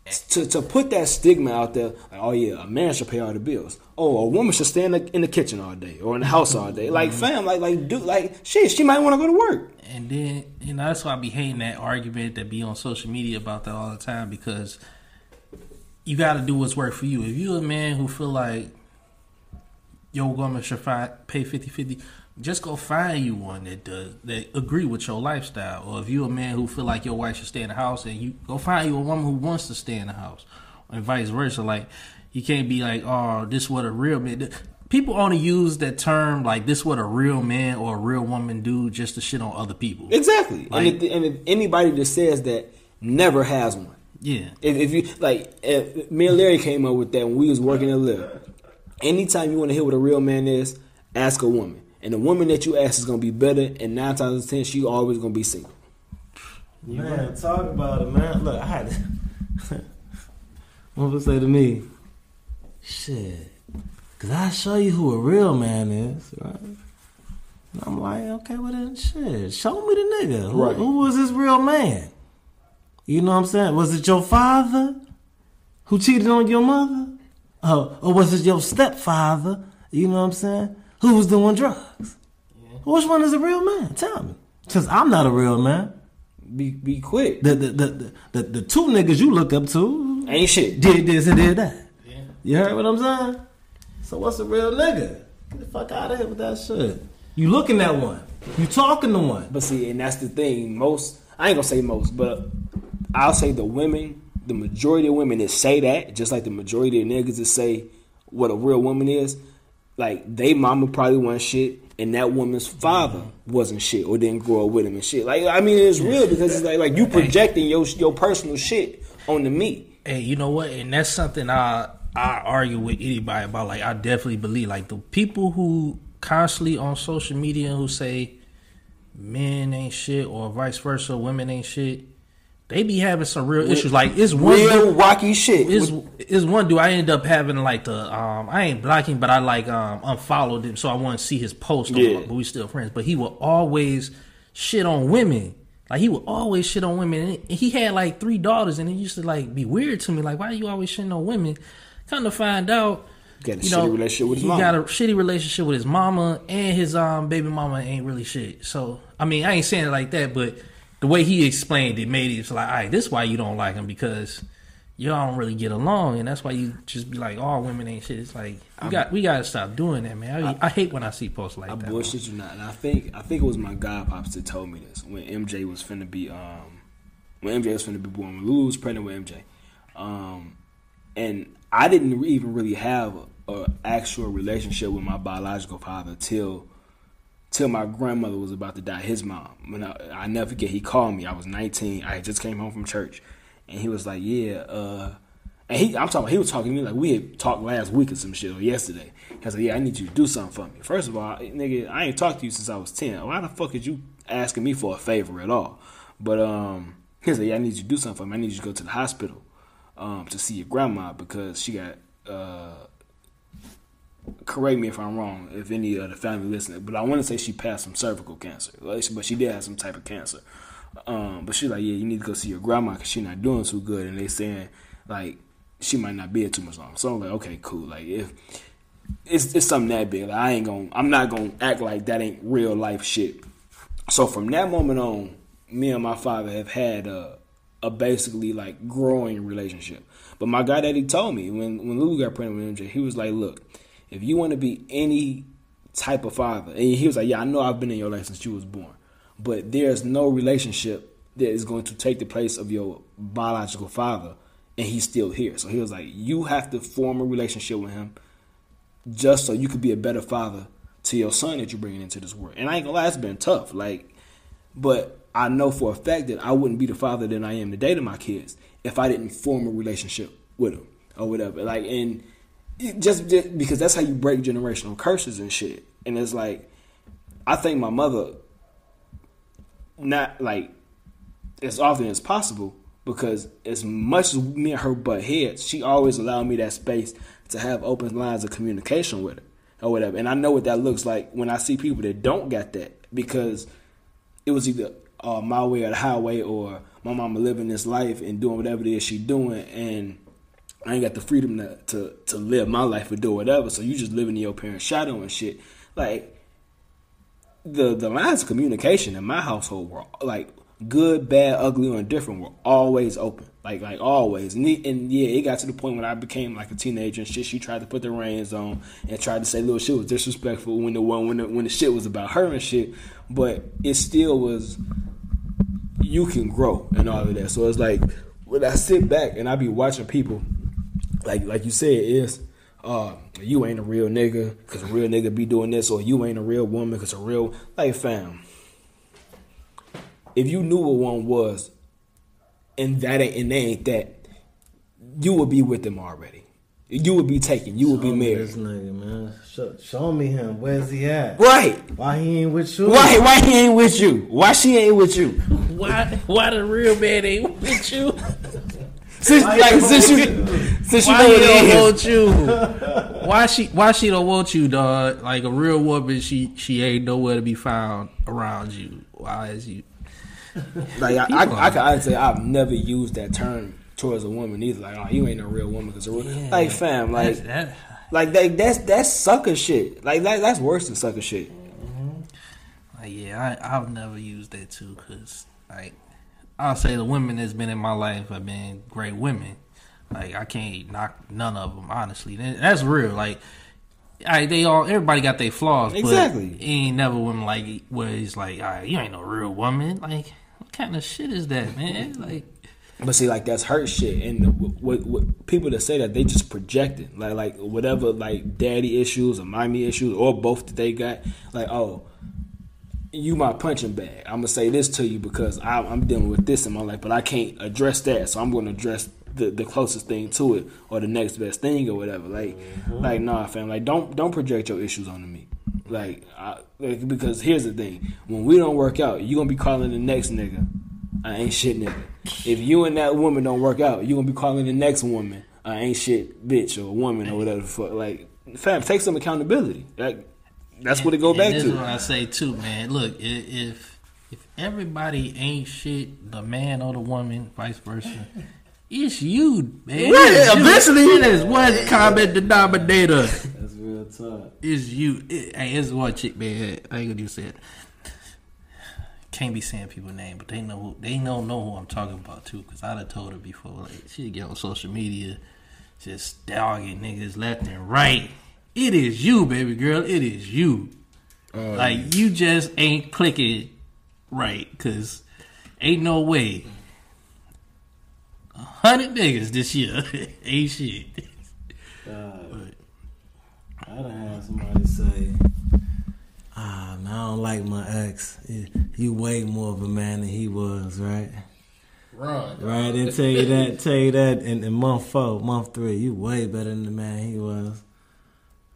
to to put that stigma out there. Like, oh yeah, a man should pay all the bills. Oh, a woman should stay in the, in the kitchen all day or in the house all day. Like mm-hmm. fam, like like do like shit. She might want to go to work. And then, you know, that's why I be hating that argument that be on social media about that all the time because you got to do what's work for you. If you a man who feel like your woman should fi- pay 50-50, just go find you one that does that agree with your lifestyle. Or if you a man who feel like your wife should stay in the house, and you go find you a woman who wants to stay in the house, and vice versa. Like you can't be like, oh, this what a real man. People only use that term like this what a real man or a real woman do just to shit on other people. Exactly. Like- and, if, and if anybody that says that never has one. Yeah. If, if you like, if, me and Larry came up with that when we was working at Live. Anytime you want to hear what a real man is, ask a woman, and the woman that you ask is gonna be better. And nine times out of ten, she always gonna be single. Man, talk about it, man. Look, I had to. what would say to me? Shit. Cause I show you who a real man is, right? And I'm like, okay, well then shit. Show me the nigga. Who, Right. who was this real man? You know what I'm saying? Was it your father who cheated on your mother? Oh, or was it your stepfather? You know what I'm saying? Who was doing drugs? Which one is a real man? Tell me. Cause I'm not a real man. Be be quick. The the the the, the, the two niggas you look up to Ain't shit. did this and did that. You heard what I'm saying? So what's a real nigga? Get the fuck out of here with that shit. You looking at one. You talking to one. But see, and that's the thing. Most I ain't gonna say most, but I'll say the women, the majority of women that say that, just like the majority of niggas that say what a real woman is, like they mama probably wasn't shit, and that woman's father wasn't shit or didn't grow up with him and shit. Like I mean, it's real because it's like like you projecting your your personal shit on the me. Hey, you know what? And that's something I I argue with anybody about. Like, I definitely believe like the people who constantly on social media who say men ain't shit or vice versa, women ain't shit. They be having some real issues. Like, it's one Real dude- rocky shit. is is one dude I ended up having like the um I ain't blocking but I like um unfollowed him so I want to see his post on Yeah. but we still friends but he would always shit on women like he would always shit on women and he had like three daughters and it used to like be weird to me like why are you always shitting on women kind of find out Got a you shitty know, relationship with his he mama. got a shitty relationship with his mama, and his um baby mama ain't really shit. So I mean, I ain't saying it like that, but the way he explained it made it it's like, all right, this why you don't like him because y'all don't really get along, and that's why you just be like, all women ain't shit. It's like we got we got to stop doing that, man. I, I, hate when I see posts like I that. I bullshit you not, and I think I think it was my god pops that told me this when MJ was finna be um when MJ was finna be born when Lulu was pregnant with MJ, um, and I didn't even really have a, a actual relationship with my biological father till till my grandmother was about to die. His mom. When I, I never forget, he called me. I was 19. I just came home from church, and he was like, "Yeah." uh and he, I'm talking. He was talking to me like we had talked last week or some shit or yesterday. He was like, "Yeah, I need you to do something for me." First of all, nigga, I ain't talked to you since I was ten. Why the fuck is you asking me for a favor at all? But um, he was like, "Yeah, I need you to do something for me. I need you to go to the hospital um to see your grandma because she got uh." Correct me if I'm wrong. If any of the family listening, but I want to say she passed some cervical cancer, but she did have some type of cancer. Um, but she's like, yeah, you need to go see your grandma because she's not doing too good, and they saying like she might not be here too much longer. So I'm like, okay, cool. Like if it's it's something that big, like, I ain't gonna I'm not gonna act like that ain't real life shit. So from that moment on, me and my father have had a a basically like growing relationship. But my guy daddy told me when when Lulu got pregnant with MJ, he was like, look, if you want to be any type of father, and he was like, yeah, I know I've been in your life since you was born, but there's no relationship that is going to take the place of your biological father and he's still here. So he was like, you have to form a relationship with him just so you could be a better father to your son that you're bringing into this world. And I ain't gonna lie, it's been tough. Like, but I know for a fact that I wouldn't be the father that I am today to my kids if I didn't form a relationship with them or whatever. Like, and just, just because that's how you break generational curses and shit. And it's like, I think my mother, not like as often as possible, because as much as me and her butt heads, she always allowed me that space to have open lines of communication with her or whatever. And I know what that looks like when I see people that don't get that because it was either uh, my way or the highway or my mama living this life and doing whatever it is she doing and I ain't got the freedom to, to, to live my life or do whatever. So you just living in your parents' shadow and shit. Like the the lines of communication in my household were like good, bad, ugly, or indifferent were always open. Like like always. And, and yeah, it got to the point when I became like a teenager and shit. She tried to put the reins on and tried to say little shit was disrespectful when the one when the, when the shit was about her and shit. But it still was. You can grow and all of that. So it's like when I sit back and I be watching people, like like you said, is uh, you ain't a real nigga because a real nigga be doing this, or you ain't a real woman because a real like fam. If you knew what one was, and that ain't and they ain't that, you would be with them already. You would be taken. You would be married. This nigga, man. Show, show me him. Where's he at? Right. Why he ain't with you? Why? Why he ain't with you? Why she ain't with you? Why why the real man ain't with you? Since Why like he since you since you Why know he don't want you? Why she why she don't want you, dog? Like a real woman, she she ain't nowhere to be found around you. Why is you? Like I, I, I can honestly say I've never used that term towards a woman either. Like, oh, you ain't a real woman because Yeah. like fam, like That's- that, like that, that's that's sucker shit. Like that, that's worse than sucker shit. Mm-hmm. like, yeah, I I've never used that too, cause like I'll say the women that's been in my life have been great women. Like I can't knock none of them honestly. That- That's real. Like. I, they all everybody got their flaws, Exactly. But ain't never women like where he's like, all right, you ain't no real woman. Like, what kind of shit is that, man? Like, But see, like that's hurt shit, and what, what people that say that they just projecting, like like whatever like daddy issues or mommy issues or both that they got, like oh, you my punching bag. I'm gonna say this to you because I, I'm dealing with this in my life, but I can't address that, so I'm gonna address the, the closest thing to it or the next best thing or whatever. Like mm-hmm. like nah, fam, like don't don't project your issues onto me. Like, I, like because here's the thing: when we don't work out, you gonna be calling the next nigga I ain't shit nigga. If you and that woman don't work out, you gonna be calling the next woman I ain't shit bitch or woman or whatever the fuck. Like, fam, take some accountability. Like, that's what it go back this is to. what I say too, man. Look, if if everybody ain't shit, the man or the woman, vice versa, It's you, man. Right, It's eventually. it is one common denominator. That's real talk. It's you. It, hey, it's one chick, man. I ain't gonna do say it. Can't be saying people's name, but they know who, they don't know who I'm talking about too. Cause I'd have told her before. Like she get on social media, just dogging niggas left and right. It is you, baby girl. It is you. Oh, Like you just ain't clicking right, cause ain't no way. A hundred niggas this year ain't shit. God. I done had somebody say, "Ah, man, I don't like my ex. He, he way more of a man than he was, right? Run. Right? They tell you that, tell you that in, in month four, month three, you way better than the man he was.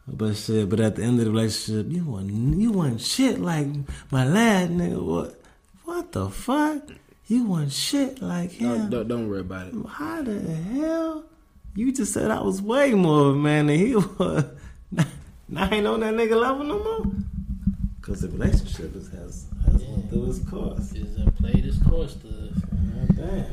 But shit, but at the end of the relationship, you want you want shit like my last nigga. What? What the fuck? You want shit like him? Don't, don't, don't worry about it. How the hell? You just said I was way more of a man than he was. now I ain't on that nigga level no more. Cause the relationship is, has has went through its course. Is play this course to God damn.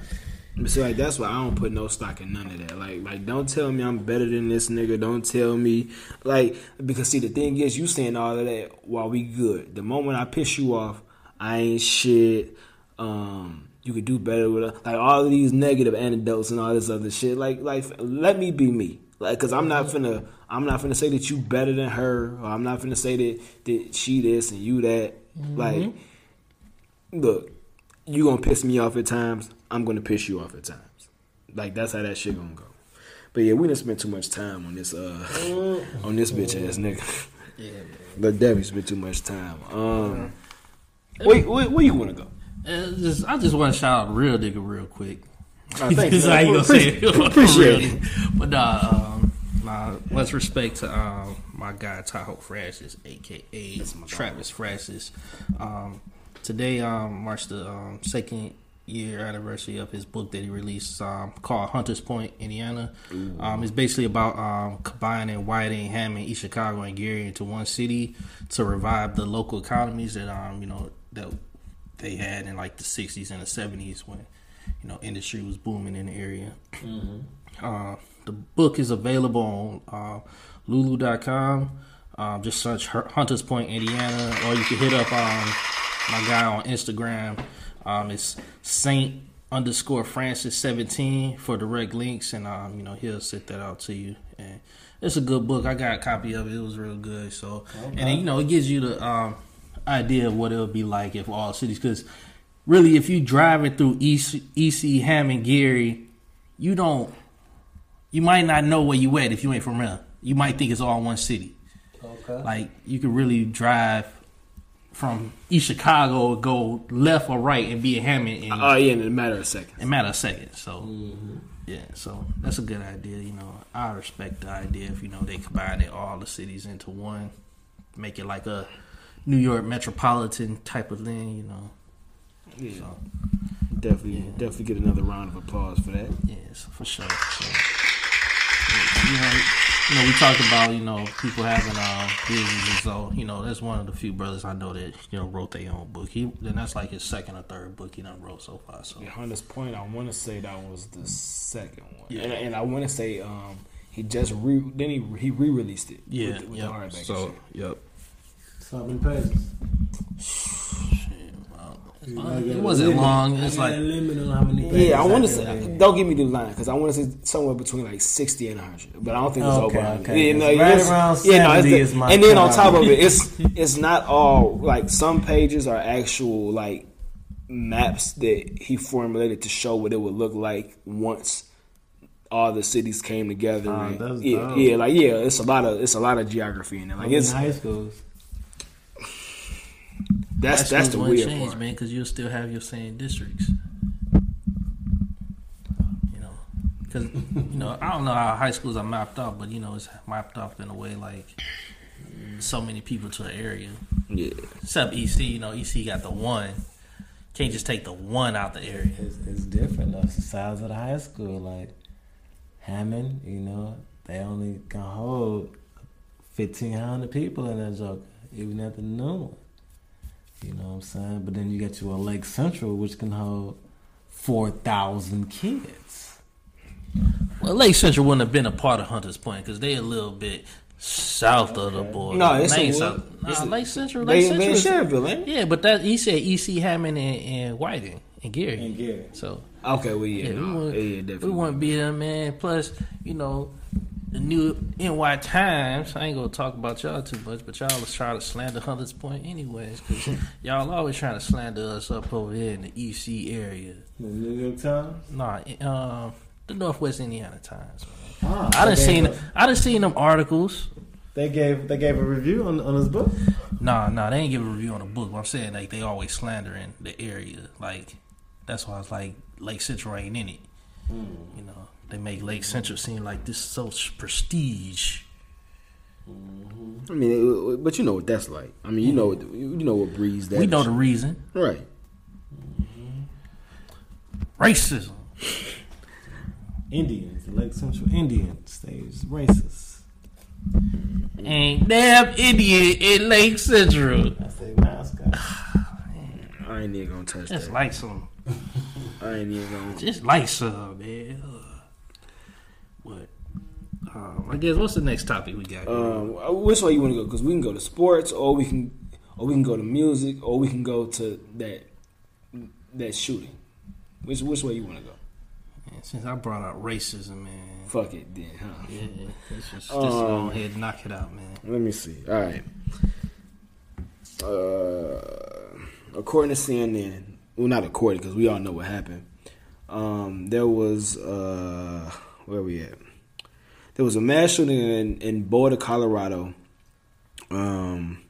But see, like that's why I don't put no stock in none of that. Like, like don't tell me I'm better than this nigga. Don't tell me like because see the thing is you saying all of that while we good. The moment I piss you off, I ain't shit. Um, you could do better with it. Like all of these negative anecdotes and all this other shit. Like, like let me be me. Like, cause I'm not finna, I'm not finna say that you better than her, or I'm not finna say that that she this and you that. Like, look, you gonna piss me off at times. I'm gonna piss you off at times. Like that's how that shit gonna go. But yeah, we didn't spend too much time on this uh on this bitch ass nigga. yeah. But Debbie spent too much time. Um, where, where, where you wanna go? Uh, just, I just want to shout out real nigga real quick. Uh, thank This is how you gonna say it. Appreciate it. But nah, um, nah, much respect to um, my guy Tahoe Francis, aka Travis Francis. Um, today um, marks the um, second year anniversary of his book that he released um, called Hunters Point, Indiana. Um, it's basically about um, combining Whiting, Hammond, East Chicago, and Gary into one city to revive the local economies that um, you know that they had in like the 60s and the 70s when you know industry was booming in the area. Uh, the book is available on uh, Lulu.com. Um, just search Hunters Point, Indiana, or you can hit up um, my guy on Instagram. Um, it's Saint underscore Francis seventeen for direct links, and um, you know he'll set that out to you. And it's a good book. I got a copy of it. It was real good. So, and then, you know it gives you the um, idea of what it would be like if all cities, because really, if you drive it through EC, EC Hammond, Gary, you don't you might not know where you at if you ain't from there. You might think it's all one city. Okay. Like you could really drive from East Chicago, go left or right, and be in Hammond in Oh yeah, in a matter of seconds. In a matter of seconds. So mm-hmm. yeah, so that's a good idea. You know, I respect the idea if you know they combine it, all the cities into one, make it like a New York metropolitan type of thing. You know, Yeah, so definitely, definitely get another round of applause for that. Yes, for sure. So, you know, you know, we talked about you know people having uh, businesses. So you know, that's one of the few brothers I know that you know wrote their own book. He then that's like his second or third book he done wrote so far. So Yeah, this Point. I want to say that was the second one. Yeah. and, and I want to say um he just re then he he re released it. yeah, with, the- with yep. the hardback. and So yep. So many pages. Shit, wow. Uh, it wasn't long. It's like limit on how many. Yeah, I want to can say. Don't give me the line because I want to say somewhere between like sixty and hundred, but I don't think it's Okay, over. 100. okay. Yeah, no, right it's- around yeah, no, it's 70 the- is my and then on top of it, it's it's not all like some pages are actual like maps that he formulated to show what it would look like once all the cities came together. Oh, and- that's yeah, dope. yeah, like yeah, it's a lot of it's a lot of geography in there. Like in it's high schools. That's that's the one weird change, part. man, because you'll still have your same districts. You know, because you know I don't know how high schools are mapped out, but you know it's mapped up in a way like so many people to an area. Yeah, Except EC, you know, EC got the one. Can't just take the one out the area. It's, it's different though. It's the size of the high school. Like Hammond, you know, they only can hold fifteen hundred people in that joke, even at the new one. You know what I'm saying? But then you get to a Lake Central, which can hold four thousand kids. Well, Lake Central wouldn't have been a part of Hunters Point because they a little bit south of the border. No, it's They ain't a- south. it's Nah, a- Lake Central. They, Lake they in Central. is- Sherville, ain't it? yeah, but that he said EC Hammond and, and Whiting and Gary. And Gary. So Okay, well, yeah, yeah, we no, want yeah, yeah, we definitely. want to be there, man. Plus, you know, the new NY Times. I ain't gonna talk about y'all too much, but y'all is trying to slander Hunters Point anyways, because y'all always trying to slander us up over here in the EC area. The New York Times. Nah, um, the Northwest Indiana Times. Ah, I done seen gave- I done seen them articles. They gave they gave a review on on his book. Nah, nah, they ain't give a review on the book. But I'm saying like they always slandering the area. Like that's why I was like Lake Central ain't in it. You know, they make Lake Central seem like this so prestige. Mm-hmm. I mean, it- but you know what that's like. I mean, you know, what- you know what breeze that. we know is. the reason. right. Mm-hmm. Racism. Indians, the Lake Central Indians, they was racist. Ain't damn Indian in Lake Central. That's their mascot. I ain't even gonna touch Just that. like some, I ain't even gonna. just like some, man. Um, I guess what's the next topic we got? Um, which way you want to go? Because we can go to sports, or we can, or we can go to music, or we can go to that that shooting. Which which way you want to go? Man, since I brought out racism, man. Fuck it, then, huh? Yeah, let's just, just Um, go ahead and knock it out, man. Let me see. All right. Uh, according to CNN, well, not according because we all know what happened. Um, there was uh, where we at? There was a mass shooting in, in Boulder, Colorado, um,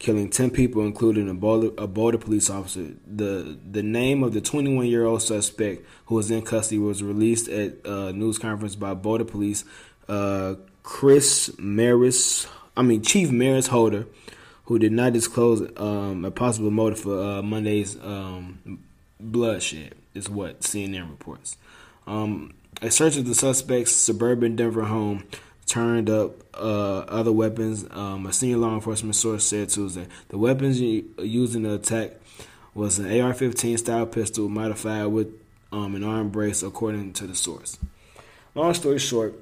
killing ten people, including a Boulder, a Boulder police officer. the The name of the 21 year old suspect who was in custody was released at a news conference by Boulder police. Uh, Chris Maris, I mean Chief Maris Herold, who did not disclose um, a possible motive for uh, Monday's um, bloodshed, is what CNN reports. Um, a search of the suspect's suburban Denver home turned up uh, other weapons. Um, a senior law enforcement source said Tuesday the weapons used in the attack was an AR-15 style pistol modified with um, an arm brace, according to the source. Long story short,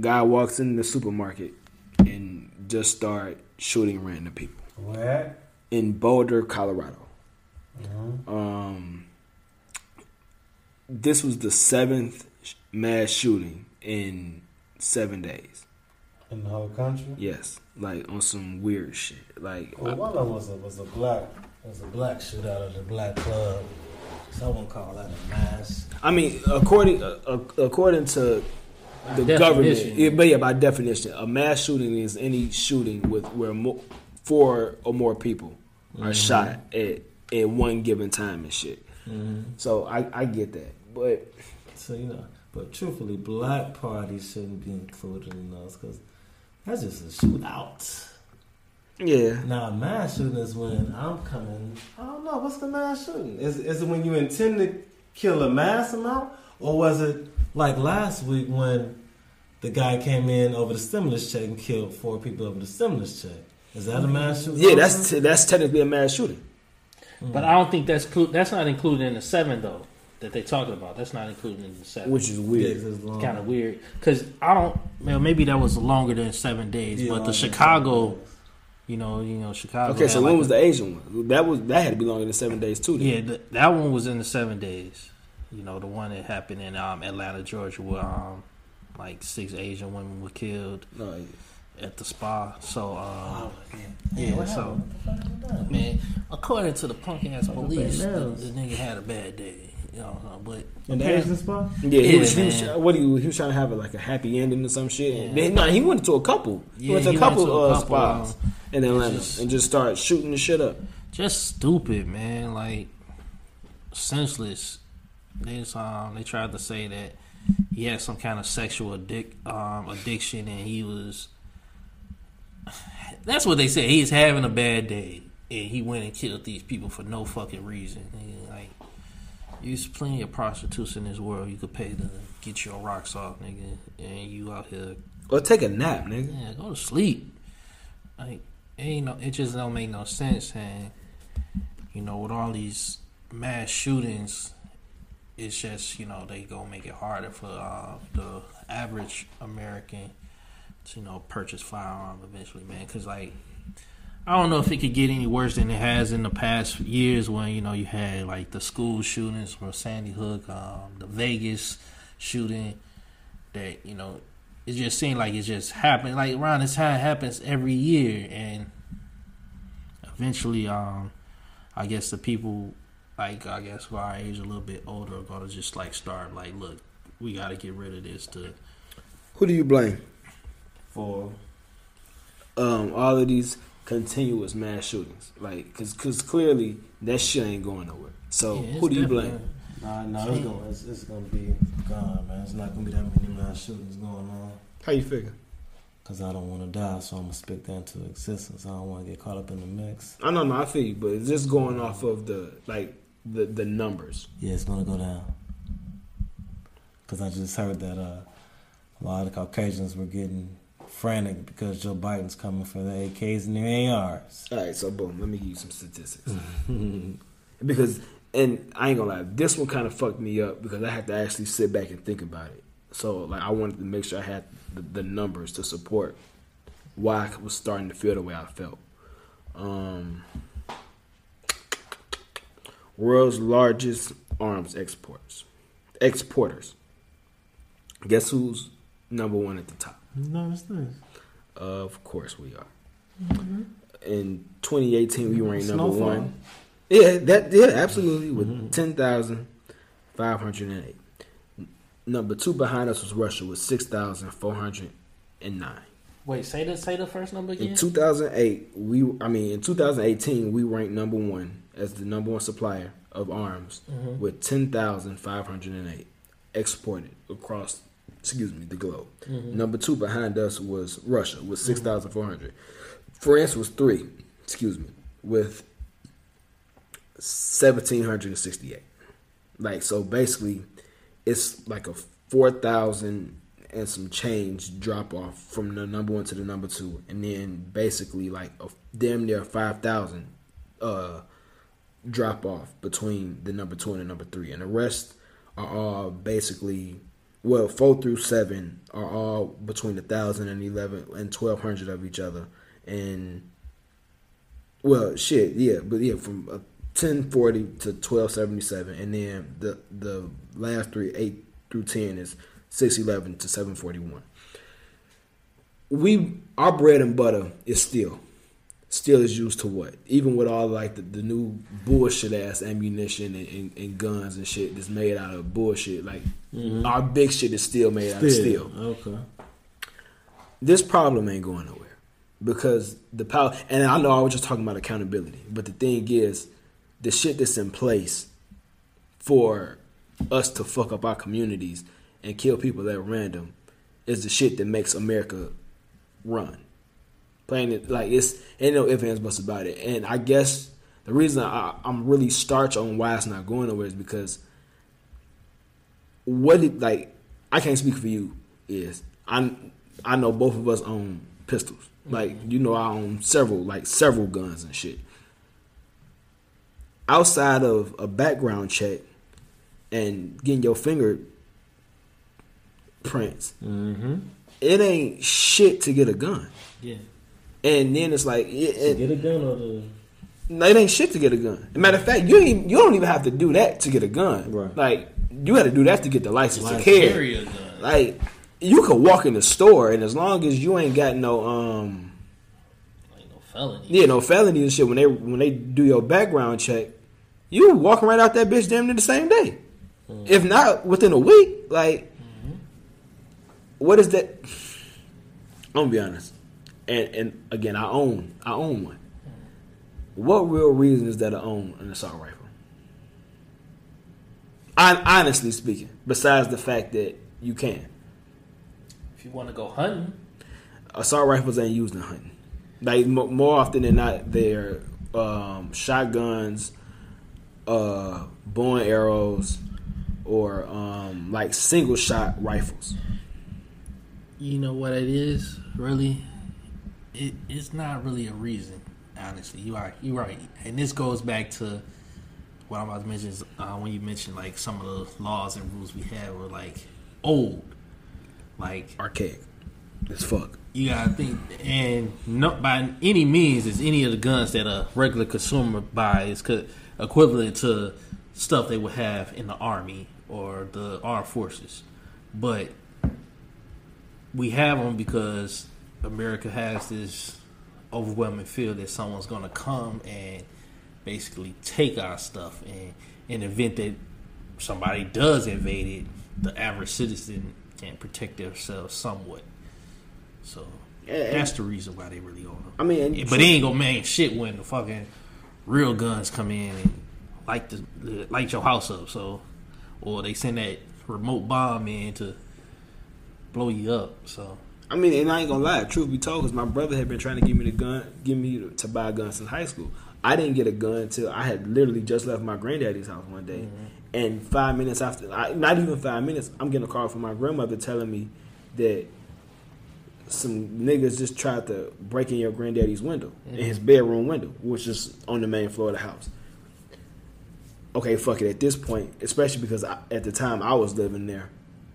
guy walks in the supermarket and just start shooting random people Where? in Boulder, Colorado. Mhm. Um, this was the seventh mass shooting in seven days. In the whole country. Yes, like on some weird shit. Like, Well, one of them was a was a black was a black shootout at a black club. Someone I call that a mass. I mean, according uh, uh, according to the government, it, but yeah, by definition, a mass shooting is any shooting with where mo- four or more people are shot at at one given time and shit. So I I get that, but So you know, but truthfully, black parties shouldn't be included in those because that's just a shootout. yeah, Now, a mass shooting is when I'm coming. I don't know what's the mass shooting. Is is it when you intend to kill a mass amount, or was it like last week when the guy came in over the stimulus check and killed four people over the stimulus check? Is that a mass shooting? yeah, that's that's technically a mass shooting. But I don't think that's clu- that's not included in the seven though that they talking about. That's not included in the seven. which is weird. it's kind of weird because I don't. Well, maybe that was longer than seven days. Yeah, but the Chicago, you know, you know, Chicago. Okay, so when like was a- the Asian one? That was that had to be longer than seven days too. Then. Yeah, th- that one was in the seven days. You know, the one that happened in um, Atlanta, Georgia, where um, like six Asian women were killed No, at the spa. So, um, Oh, yeah, what so man, according to the punk ass police, the, the nigga had a bad day. You know, uh, but in the Asian spot. yeah, he Yeah, was, he was what he was, he was trying to have a, like a happy ending or some shit. Yeah. Then, no, he went to a couple. he went to a he couple to a uh, couple, spots um, in Atlanta just- and just started shooting the shit up. just stupid, man. Like senseless. They um they tried to say that he had some kind of sexual addic- um, addiction and he was. That's what they said. He's having a bad day and he went and killed these people for no fucking reason. And, like, there's plenty of prostitutes in this world you could pay to get your rocks off, nigga, and you out here Or take a nap, nigga. yeah, go to sleep. Like, it ain't no, it just don't make no sense. And you know, with all these mass shootings, it's just you know they gonna make it harder for uh, the average American to you know purchase firearm eventually, man. Because like I don't know if it could get any worse than it has in the past years when you know you had like the school shootings or Sandy Hook, um, the Vegas shooting. That you know it just seemed like it just happened like around this time it happens every year and eventually um I guess the people like I guess who our age a little bit older are gonna just like start like look we gotta get rid of this to Who do you blame? For Um, all of these continuous mass shootings, like, cause, cause clearly that shit ain't going nowhere. So Yeah, who do you definitely- blame? nah, nah, it's gonna, it's, it's gonna be gone, man. It's not gonna be that many mass shootings going on. How you figure? Cause I don't want to die, so I'm gonna speak that into existence. I don't want to get caught up in the mix. I don't know. I feel you, but it's just going off of the like the the numbers. Yeah, it's gonna go down. Cause I just heard that uh, a lot of Caucasians were getting frantic because Joe Biden's coming for the AKs and the ARs. All right, so boom. Let me give you some statistics. because and I ain't gonna lie, this one kind of fucked me up because I had to actually sit back and think about it. So like I wanted to make sure I had the, the numbers to support why I was starting to feel the way I felt. Um, world's largest arms exporters. Exporters. Guess who's number one at the top? No, it's nice. Of course we are. Mm-hmm. In 2018, we ranked number Snowfall. one. Yeah, that yeah, absolutely with mm-hmm. ten thousand five hundred and eight. Number two behind us was Russia with six thousand four hundred and nine. wait say the say the first number again. In 2008, we I mean in 2018, we ranked number one as the number one supplier of arms mm-hmm. with ten thousand five hundred and eight exported across excuse me the globe. Number two behind us was Russia with six thousand four hundred. France was three, excuse me, with seventeen hundred and sixty eight. Like so, basically, it's like a four thousand and some change drop off from the number one to the number two, and then basically like a damn near five thousand uh drop off between the number two and the number three, and the rest are all basically well four through seven are all between a thousand and eleven and twelve hundred of each other, and well shit yeah, but yeah from uh, ten forty to twelve seventy seven, and then the the last three eight through ten is six eleven to seven forty one. We our bread and butter is steel. Steel is used to what? Even with all like the, the new bullshit ass ammunition and, and, and guns and shit that's made out of bullshit. Like mm-hmm. our big shit is still made out of steel Okay. this problem ain't going nowhere because the power and I know I was just talking about accountability, but the thing is the shit that's in place for us to fuck up our communities and kill people at random is the shit that makes America run. Playing it like it's ain't no ifs ands buts about it. And I guess the reason I, I'm really starch on why it's not going nowhere is because what it like I can't speak for you is I I know both of us own pistols. Like you know I own several like several guns and shit. Outside of a background check and getting your finger prints, Mm-hmm. it ain't shit to get a gun. yeah And then it's like it, it, Get a gun or the no, it ain't shit to get a gun. Matter of fact, you ain't, even- you don't even have to do that to get a gun. Right. Like you got to do that to get the license to carry. carry a gun. Like you could walk in the store, and as long as you ain't got no um Like no felony. yeah no felonies and shit when they when they do your background check, you walking right out that bitch damn near the same day, if not within a week. Like what is that? I'm gonna be honest, and and again I own I own one. What real reason is there to own an assault rifle? Hon- honestly speaking, besides the fact that you can. If you want to go hunting, assault rifles ain't used in hunting. Like mo- more often than not, they're um, shotguns, uh, bow and arrows, or um, like single shot rifles. you know what it is really. It, it's not really a reason, honestly. You are you right, and this goes back to what I'm about to mention is uh, when you mentioned like some of the laws and rules we had were like old, like Archaic. As fuck. you gotta think, and not by any means is any of the guns that a regular consumer buys co- equivalent to stuff they would have in the army or the armed forces, but we have them because America has this overwhelming fear that someone's gonna come and basically take our stuff, and in the event that somebody does invade it, the average citizen can protect themselves somewhat. So And- that's the reason why they really own them. I mean, but they ain't gonna man shit when the fucking real guns come in and light the light your house up. So, or they send that remote bomb in to blow you up. So, I mean, and I ain't gonna lie. Truth be told, because my brother had been trying to give me the gun, give me to buy a gun since high school. I didn't get a gun until I had literally just left my granddaddy's house one day, mm-hmm. and five minutes after, I, not even five minutes, I'm getting a call from my grandmother telling me that some niggas just tried to break in your granddaddy's window, in mm-hmm. his bedroom window, which is on the main floor of the house. Okay, fuck it. At this point, especially because I, at the time I was living there,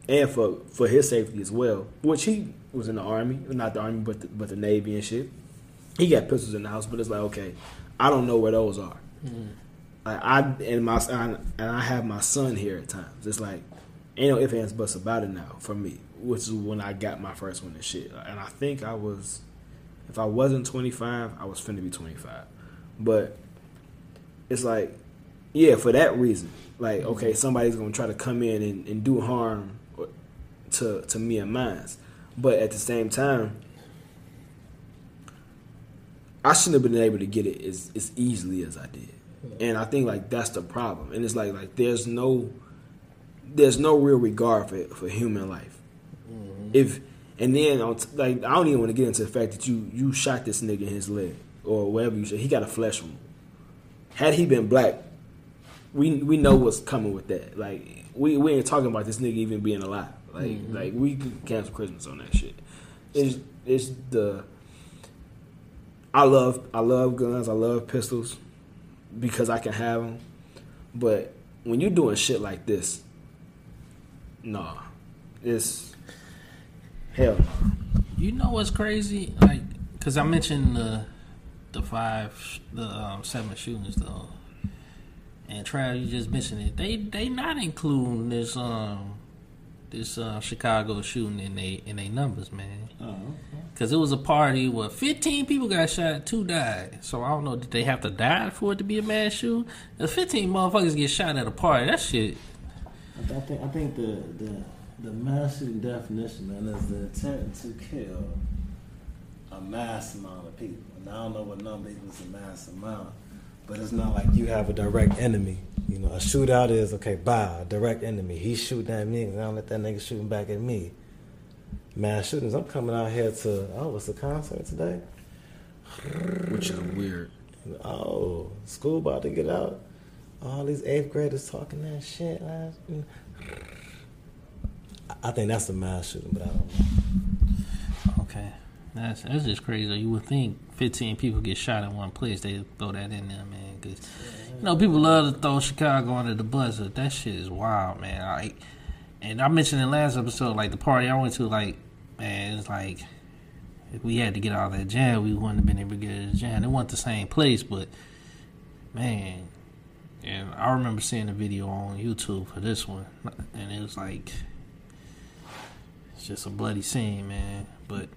and for for his safety as well, which he was in the army, not the army, but the, but the navy and shit. He got pistols in the house, but it's like okay, I don't know where those are. Mm-hmm. Like I and my son, and I have my son here at times. It's like ain't no ifs ands buts about it now for me, which is when I got my first one and shit. And I think I was, if I wasn't twenty five, I was finna be twenty five, but it's like, yeah, for that reason, like okay, mm-hmm. somebody's gonna try to come in and, and do harm to to me and mine, but at the same time. I shouldn't have been able to get it as, as easily as I did. And I think like that's the problem. And it's like like there's no there's no real regard for for human life. Mm-hmm. If and then like I don't even want to get into the fact that you you shot this nigga in his leg or whatever you said. He got a flesh wound. Had he been black, we we know what's coming with that. Like we we ain't talking about this nigga even being alive. Like like we could cancel Christmas on that shit. It's it's the I love I love guns. I love pistols because I can have them. But when you're doing shit like this, nah, it's hell. you know what's crazy? Like, cause I mentioned the the five, the um, seven shootings though, and Trav, you just mentioned it. They they not including this um this uh, Chicago shooting in they in their numbers, man. Cause it was a party where 15 people got shot, two died. So I don't know, did they have to die for it to be a mass shooting? If 15 motherfuckers get shot at a party, that shit. I, I think I think the the the mass shooting definition, man, is the intent to kill a mass amount of people. And I don't know what number equals a mass amount, but it's not like you have a direct enemy. You know, a shootout is okay. Bye, a direct enemy. He's shooting at me, and I don't let that nigga shooting back at me. Mass shootings. I'm coming out here to oh, it's a concert today. Which is weird. Oh, school about to get out. All these eighth graders talking that shit. I- I think that's a mass shooting, but I don't know. That's that's just crazy. You would think 15 people get shot in one place, they throw that in there, man. Because, you know, people love to throw Chicago under the bus, but that shit is wild, man. Like, and I mentioned in last episode, like, the party I went to, like, man, it's like, if we had to get out of that jam, we wouldn't have been able to get the jam. It wasn't the same place, but, man. And I remember seeing the video on YouTube for this one, and it was like, it's just a bloody scene, man. But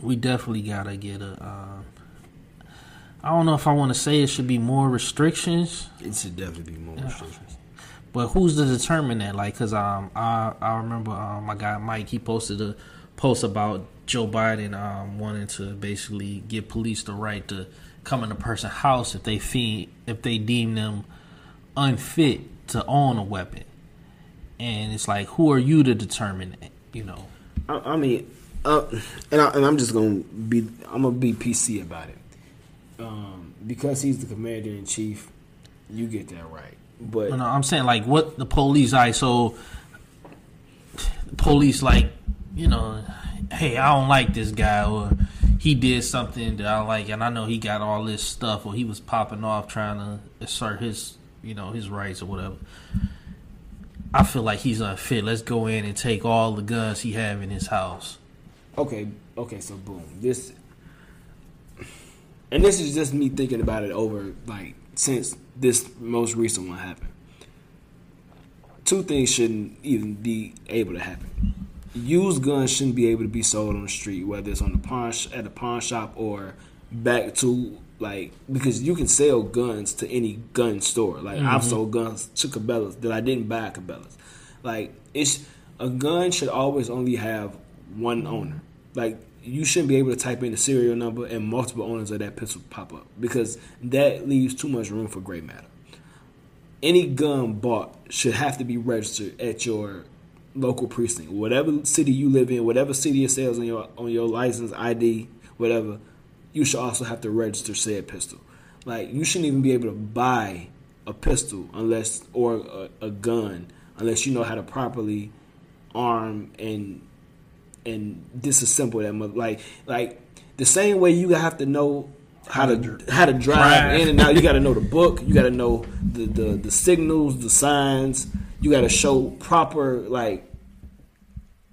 we definitely gotta get a. Um, I don't know if I want to say it should be more restrictions, It should definitely be more restrictions. but who's to determine that? Like, cause um, I I remember um, my guy Mike he posted a post about Joe Biden um wanting to basically give police the right to come in a person's house if they fee if they deem them unfit to own a weapon, and it's like who are you to determine that? You know. I, I mean, uh, and, I, and I'm just gonna be I'm gonna be PC about it. Um, because he's the commander in chief, you get that right. But No, no, I'm saying like what the police like so the police like, you know, hey, I don't like this guy or he did something that I like and I know he got all this stuff or he was popping off trying to assert his you know his rights or whatever. I feel like he's unfit. Let's go in and take all the guns he have in his house. Okay, okay, so boom. This and this is just me thinking about it over like since this most recent one happened. Two things shouldn't even be able to happen. Used guns shouldn't be able to be sold on the street, whether it's on the pawn sh- at a pawn shop or back to like because you can sell guns to any gun store. Like I've mm-hmm. sold guns to Cabela's that I didn't buy at Cabela's. Like it's a gun should always only have one owner. Like you shouldn't be able to type in the serial number and multiple owners of that pistol pop up because that leaves too much room for gray matter. Any gun bought should have to be registered at your local precinct, whatever city you live in, whatever city it says on your on your license ID, whatever. You should also have to register said pistol. Like you shouldn't even be able to buy a pistol unless or a, a gun unless you know how to properly arm and and disassemble that mother. Like like the same way you have to know how to how to drive, Drive. in and out. You got to know the book. You got to know the, the the signals, the signs. You got to show proper like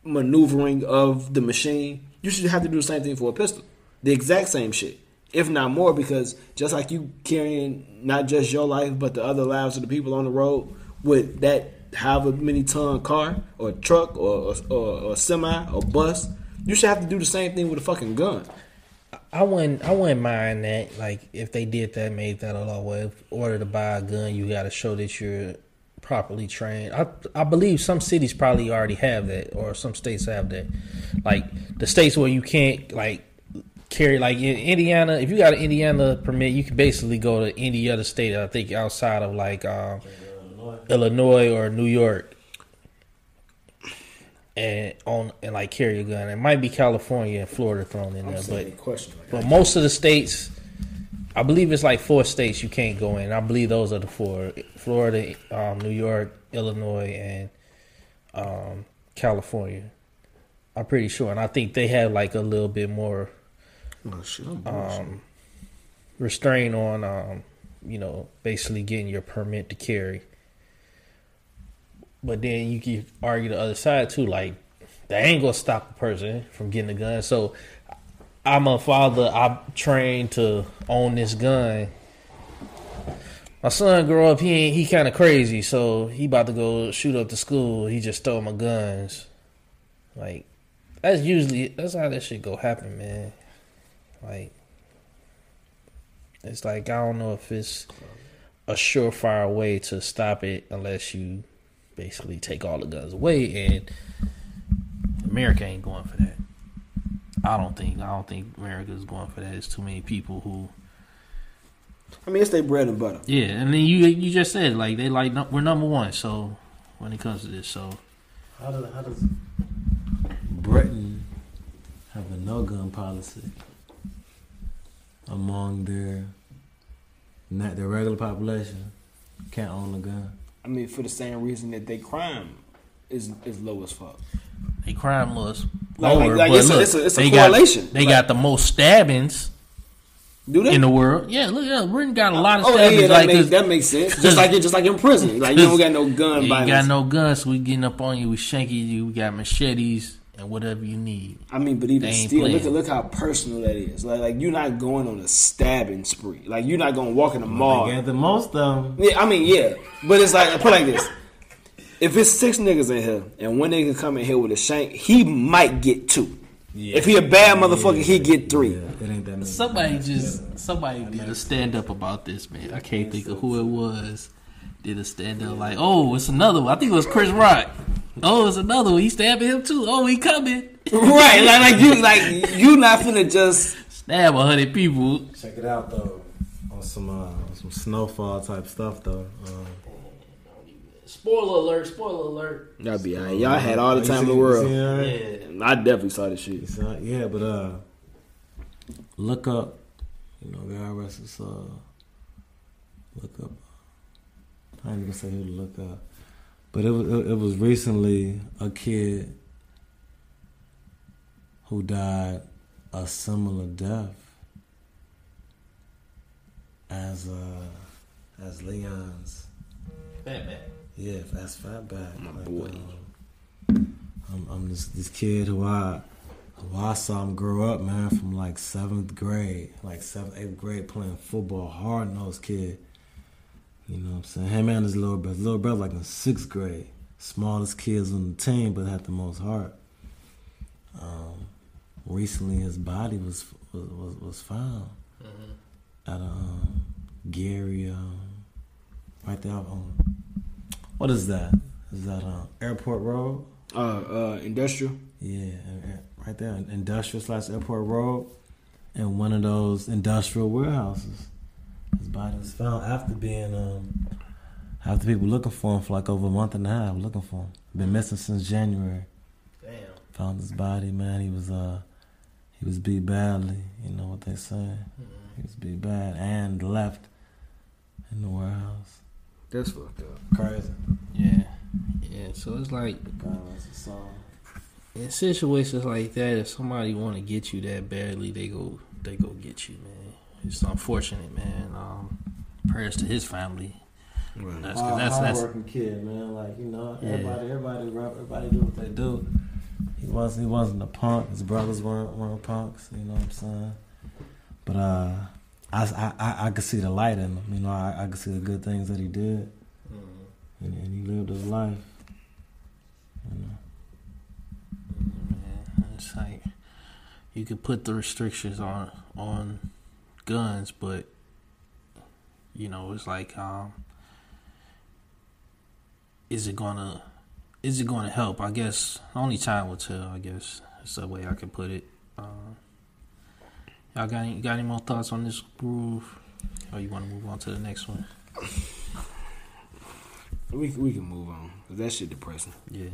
maneuvering of the machine. You should have to do the same thing for a pistol. The exact same shit, if not more, because just like you carrying not just your life but the other lives of the people on the road with that however many ton car or truck or or, or semi or bus, you should have to do the same thing with a fucking gun. I wouldn't. I wouldn't mind that. Like if they did that, made that a law. Where if order to buy a gun, you got to show that you're properly trained. I I believe some cities probably already have that, or some states have that. Like the states where you can't like carry like in Indiana. If you got an Indiana permit, you can basically go to any other state. I think outside of like um, Illinois or New York. And on and like carry a gun. It might be California and Florida thrown in there, but question. but most of the states, I believe it's like four states you can't go in. I believe those are the four: Florida, um, New York, Illinois, and um, California. I'm pretty sure, and I think they have like a little bit more Oh um, restraint on, um, you know, basically getting your permit to carry. But then you can argue the other side too, like that ain't gonna stop a person from getting a gun. So I'm a father. I'm trained to own this gun. My son grow up. He ain't. He kind of crazy. So he about to go shoot up the school. He just stole my guns. Like that's usually that's how that shit go happen, man. Like it's like I don't know if it's a surefire way to stop it unless you basically take all the guns away and America ain't going for that. I don't think I don't think America's going for that. It's too many people who I mean, it's their bread and butter. yeah, and then you you just said like they like we're number one. So when it comes to this, so How does, how does Britain have a no gun policy among their not their regular population can't own a gun? I mean, for the same reason that they crime is is low as fuck. they crime Like- lower, like but it's a- look, it's a- it's a they got- they Like- got the most stabbings Do they? in the world. Yeah, look, yeah, Britain got a lot of oh, stabbings. yeah, that, like, makes, that makes sense. Just like it, just like in prison. Like you don't got no gun Yeah, you got no guns, so we getting up on you, we shanking you, we got machetes and whatever you need. I mean, but even They ain't still, look at look how personal that is. Like, like you're not going on a stabbing spree. Like you're not going to walk in the mall. They the most of them. Yeah, I mean, yeah, but it's like put it like this: if it's six niggas in here and one nigga come in here with a shank, he might get two. Yeah. If he a bad motherfucker, he get three. Yeah, it ain't that many. Somebody just somebody did a stand up about this, man. I can't think of who it was. Did a stand up like, oh, it's another one. I think it was Chris Rock. Oh, it's another one. He stabbing him too. Oh, he coming. right? Like, like you, like you not finna just. Stab a hundred people. Check it out though. On some uh, some snowfall type stuff though. Um, Spoiler alert! Spoiler alert! That'd be alright. Y'all had all the you time in the world. see that? Yeah. I definitely saw this shit. Saw- yeah, but uh, look up. You know, God rest his soul. Look up. I ain't gonna say who to look up, but it was it, was recently a kid who died a similar death as uh as Leon's Batman. Yeah, that's Fatback. My Like, boy. um, I'm, I'm this this kid who I who I saw him grow up, man, from like seventh grade, like seventh, eighth grade, playing football, hard nosed kid. You know what I'm saying? Him and his little brother, little brother, like in sixth grade, smallest kids on the team, but had the most heart. Um, recently, his body was was was, was found at um, Gary, um, right there on what is that? Is that um, Airport Road? Uh, uh, industrial. Yeah, right there, industrial slash airport road, in one of those industrial warehouses. His body was found after being um, after people looking for him for like over a month and a half, looking for him. Been missing since January. Damn. Found his body, man. He was uh, he was beat badly. You know what they say? He was beat bad and left in the warehouse. That's fucked up. Crazy. Yeah. Yeah. So it's like God rest his soul. in situations like that, if somebody want to get you that badly, they go they go get you, man. It's unfortunate, man. Um, prayers to his family. Right. That's Hard- that's that's hardworking kid, man. Like you know, Yeah. everybody, everybody, everybody do what they do. He wasn't, he wasn't a punk. His brothers weren't, weren't punks. You know what I'm saying? But uh, I, I, I, I could see the light in him. You know, I, I could see the good things that he did, and, and he lived his life. You know. man. It's like you could put the restrictions on on guns, but you know, it's like um, is it gonna is it gonna help? I guess only time will tell. I guess that's the way I can put it. Um, y'all got any, got any more thoughts on this groove, or you want to move on to the next one? We we can move on. that shit depressing. Yeah.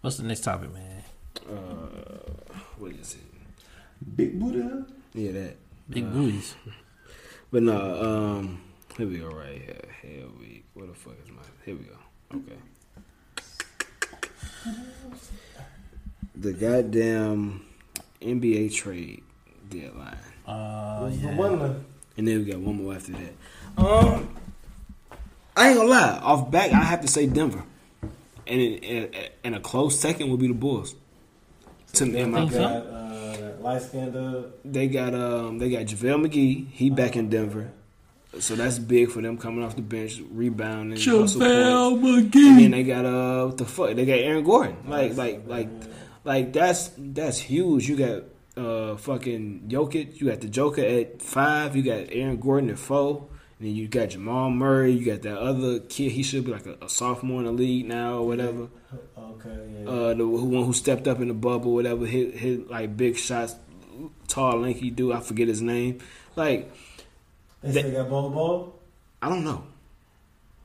What's the next topic, man? Uh, what is it? Big Buddha. Yeah, that. Big Uh, booties. But no, um, here we go right here. Here we. Where the fuck is my? Here we go. Okay. The goddamn NBA trade deadline, Uh, the yeah. one and then we got one more after that. Um, I ain't gonna lie. Off back, I have to say Denver, and in, in, in a close second would be the Bulls. To me, in my Think light skinned dude. They got um they got JaVale McGee. He back in Denver. So that's big for them coming off the bench, rebounding, hustle McGee. And then they got uh what the fuck? They got Aaron Gordon. Like like like like that's that's huge. You got uh fucking Jokic, you got the Joker at five, you got Aaron Gordon at four, and then you got Jamal Murray, you got that other kid, he should be like a, a sophomore in the league now or whatever. Okay, yeah. Uh the who- one who stepped up in the bubble, whatever, hit hit like big shots, tall, lanky dude, I forget his name. Like they say they got Bol Bol. I don't know.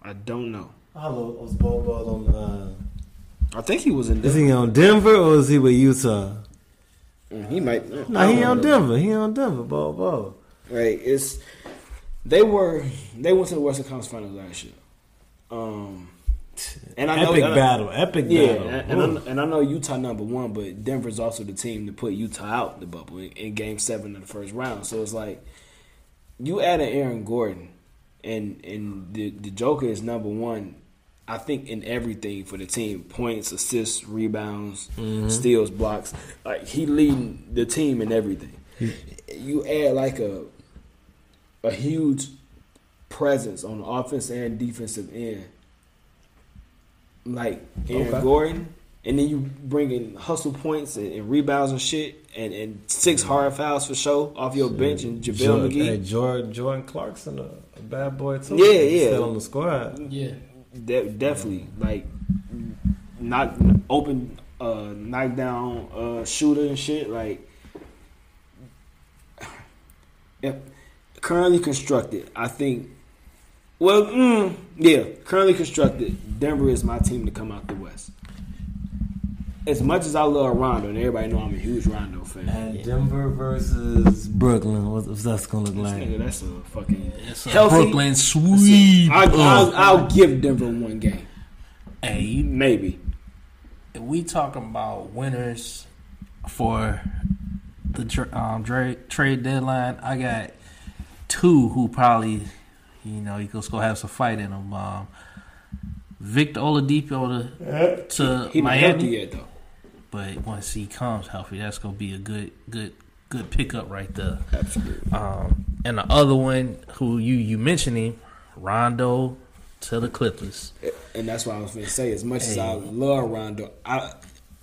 I don't know. How long was Bol Bol on? Uh, I think he was in Denver. is he on Denver or is he with Utah? Mm, He might. No, he on know. Denver. He on Denver. Bol Bol. Right. It's they were they went to the Western Conference Finals last year. Um, and I know Epic and battle. Epic Yeah, battle. and, and, I, and I know Utah number one, but Denver's also the team to put Utah out the bubble in, in Game Seven of the first round. So it's like you add an Aaron Gordon, and and the the Joker is number one. I think in everything for the team: points, assists, rebounds, steals, blocks. Like he leading the team in everything. You add like a a huge presence on the offense and defensive end, like Aaron Okay. Gordon, and then you bring in hustle points and, and rebounds and shit, and, and six hard fouls for show off your bench and JaVale Jordan, McGee. Hey, Jordan, Jordan Clarkson, a, a bad boy too. Yeah, He's yeah. Still on the squad. Yeah. De- definitely like knock open uh knock down uh shooter and shit like if currently constructed i think well mm, yeah currently constructed denver is my team to come out the west as much as i love rondo and everybody know i'm a huge rondo fan And Denver versus Brooklyn. What, what's that gonna look like? nigga, that's a fucking It's a Healthy- Brooklyn sweep. I'll, Uh, I'll, I'll give denver one game hey, you maybe if we talking about winners for the um, trade trade deadline, I got two who probably You know, he goes go have some fight in him. Um, Victor Oladipo to, to He not healthy Miami, yet though. but once he comes healthy, that's gonna be a good, good, good pickup right there. Absolutely. Um, and the other one, who you you mentioned him, Rondo to the Clippers. And that's what I was going to say. As much as I love Rondo, I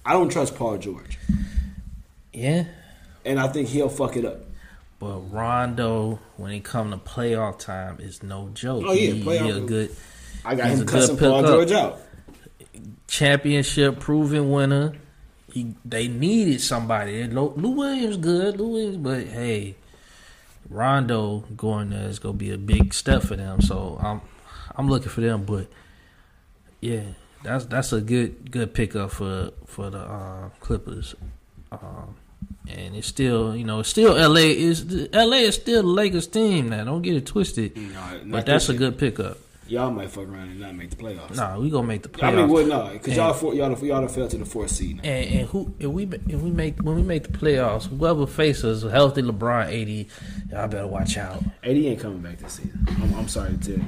I don't trust Paul George, Yeah, and I think he'll fuck it up. But Rondo, when it come to playoff time, is no joke. Oh, yeah, he, playoff he a good I got He's him a cussing Paul. George out. championship proven winner. He they needed somebody. Lou Williams good, Lou Williams, but hey, Rondo going there is gonna be a big step for them. So I'm I'm looking for them, but yeah, that's that's a good good pickup for for the uh, Clippers. Um, and it's still, you know, it's still LA is LA is still the Lakers team now. Don't get it twisted. No, But that's a good pickup. Y'all might fuck around and not make the playoffs. Nah, we gonna make the playoffs. I mean, well, no, because y'all four, y'all y'all done fell to the fourth seed. Now. And, and who if we if we make when we make the playoffs, whoever faces a healthy LeBron AD, y'all better watch out. AD ain't coming back this season. I'm, I'm sorry to tell you,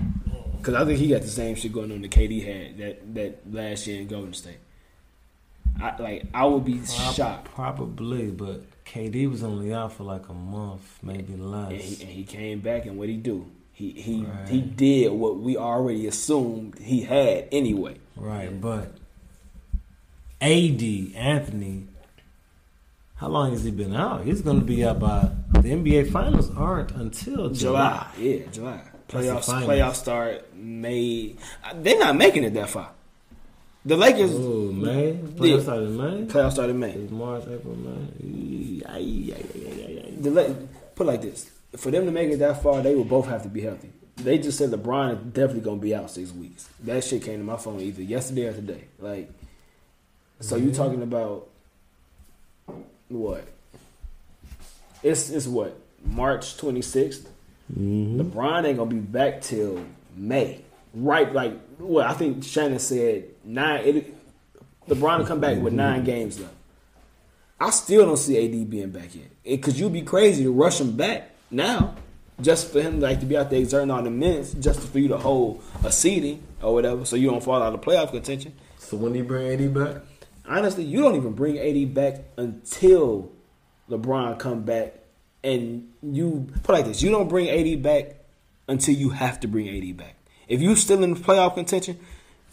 because I think he got the same shit going on that KD had that that last year in Golden State. I like I would be shocked. Probably, but KD was only out for like a month, maybe less. And he, and he came back, and what he do? He he Right. he did what we already assumed he had anyway. Right, but AD Anthony, how long has he been out? He's going to be out by the NBA Finals aren't until July. July, yeah, July. Playoffs playoff start May. They're not making it that far. The Lakers Oh, May. Yeah. Playoffs started in May. playoffs started May. It's March, April, May. Ay, ay, ay, ay, ay, ay. the La- put it like this: for them to make it that far, they will both have to be healthy. They just said LeBron is definitely gonna be out six weeks. That shit came to my phone either yesterday or today. Like, so you mm-hmm. talking about what? It's it's what March twenty sixth. Mm-hmm. LeBron ain't gonna be back till May. Right? Like, what I think Shannon said nine. It, LeBron will come back with nine games left. I still don't see AD being back yet. Because you'd be crazy to rush him back now, just for him like to be out there exerting all the minutes, just for you to hold a seeding or whatever, so you don't fall out of playoff contention. So when do you bring AD back? Honestly, you don't even bring AD back until LeBron come back, and you put like this: you don't bring AD back until you have to bring AD back. If you're still in the playoff contention,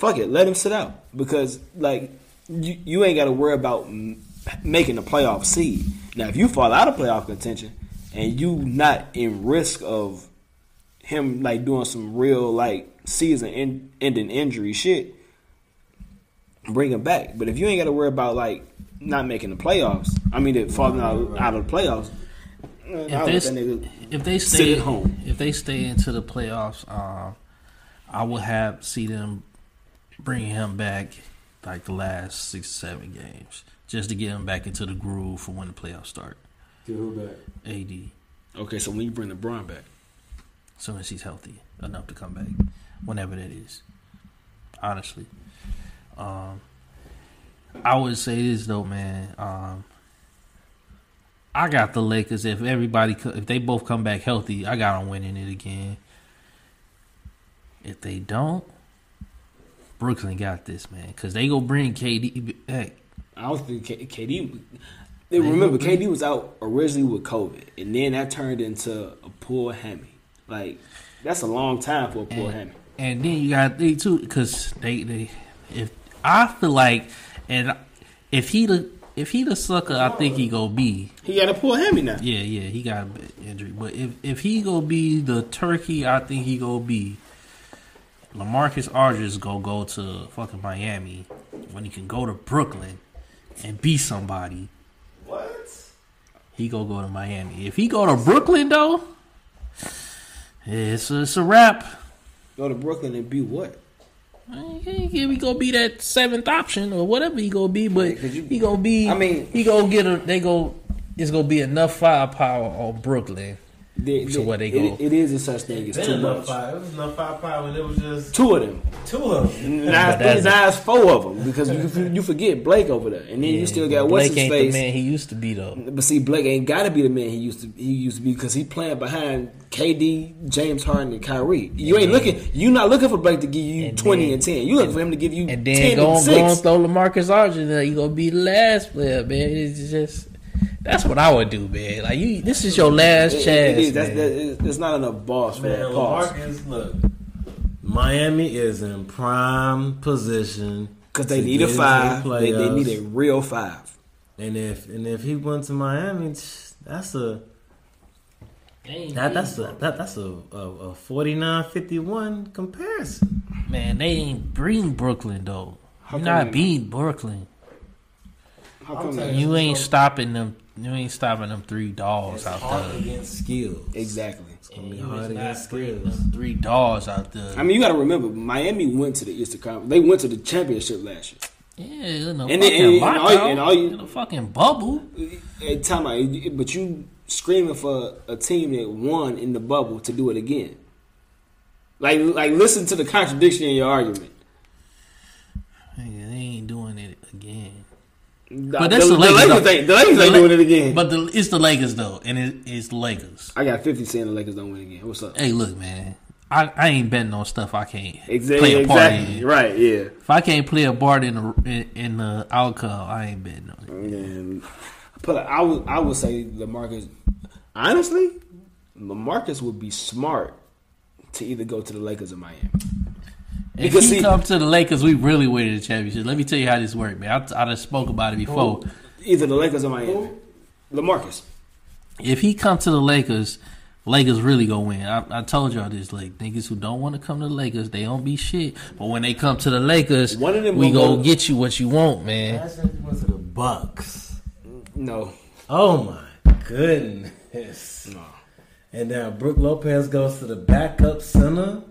fuck it, let him sit out because like you, you ain't got to worry about m- making the playoff seed. Now, if you fall out of playoff contention and you not in risk of him like doing some real like season en- ending injury shit, bring him back. But if you ain't got to worry about like not making the playoffs, I mean, it falling out, out of the playoffs. If they, let that nigga if they stay at home. if they stay into the playoffs, um, I would have see them bring him back like the last six seven games just to get him back into the groove for when the playoffs start. Get who back? AD, Okay, so when you bring LeBron back, as soon as he's healthy enough to come back, whenever that is. Honestly, um, I would say this though, man. Um, I got the Lakers. If everybody, if they both come back healthy, I got them winning it again. If they don't, Brooklyn got this, man, because they go bring KD back. I don't think K- KD. Remember, KD was out originally with COVID, and then that turned into a poor hammy. Like that's a long time for a poor and, hammy. and then you got they too because they they if I feel like and if he the if he the sucker I think he go be He got a poor hammy now. yeah yeah he got a bit injury but if if he go be the turkey I think he go be Lamarcus Aldridge go go to fucking Miami when he can go to Brooklyn and be somebody What? he go go to Miami if he go to Brooklyn though it's a, it's a wrap. Go to Brooklyn and be what? He, gonna be that seventh option or whatever he gonna be, but you- he gonna be. I mean- he gonna get a. They go. It's gonna be enough firepower on Brooklyn There- So there- what they it- go- it is a such thing as too much. five. It was enough five five when it was just Two of them. two of them. Now it's, But that's- now it's four of them because you, you forget Blake over there, and then you still got what's Blake his ain't face. the man he used to be though. But see, Blake ain't got to be the man he used to he used to be because he playing behind KD, James Harden, and Kyrie. You ain't looking. You not looking for Blake to give you And twenty then- and ten. You looking for him to give you And ten then go and on, go on throw Lamarcus Aldridge there. You gonna be the last player, man. It's just that's what I would do, man. Like you, this is your last It- it chance, is. That's, man. that is, it's not enough boss for Man, that pause Lamarcus, look, Miami is in prime position because they need a five. They, they need a real five. And if and if he went to Miami, that's a that, that's a that, that's a, a, a 49-51 comparison. man, they ain't bring Brooklyn though. How You come not they- beat Brooklyn. How come? You ain't stopping them. You ain't stopping them three dogs It's out hard there. against skills. Exactly. It's gonna be You hard is not against skills. three dogs out there. I mean, you got to remember, Miami went to the Eastern Conference. They went to the championship last year. yeah, in the And then- fucking and- and all you- lockout, and all you- in the fucking bubble. Hey, time out. But you screaming for a team that won in the bubble to do it again. Like, like, listen to the contradiction in your argument. Nigga, they ain't doing it again. But that's the the, Lakers, Lakers. though. ain't, the Lakers The ain't La- doing it again. But the, it's the Lakers though, and it, it's the Lakers. I got fifty saying the Lakers don't win again. What's up? Hey, look, man. I, I ain't betting on stuff I can't Exactly. play a part exactly. in. Right. Yeah. If I can't play a part in the in, in the outcome, I ain't betting on it. And but I would I would say the Lamarcus. Honestly, the Lamarcus would be smart to either go to the Lakers or Miami. If Because he see- come to the Lakers, we really winning the championship. Let me tell you how this works, man. I, I just spoke about it before. Either the Lakers or Miami. Lamarcus. If he come to the Lakers, Lakers really gonna win. I, I told y'all this. Like niggas who don't want to come to the Lakers, they don't be shit. But when they come to the Lakers, One of them we gonna go go- get you what you want, man. That's if he went to the Bucks. No. Oh my goodness. No. And now Brook Lopez goes to the backup center.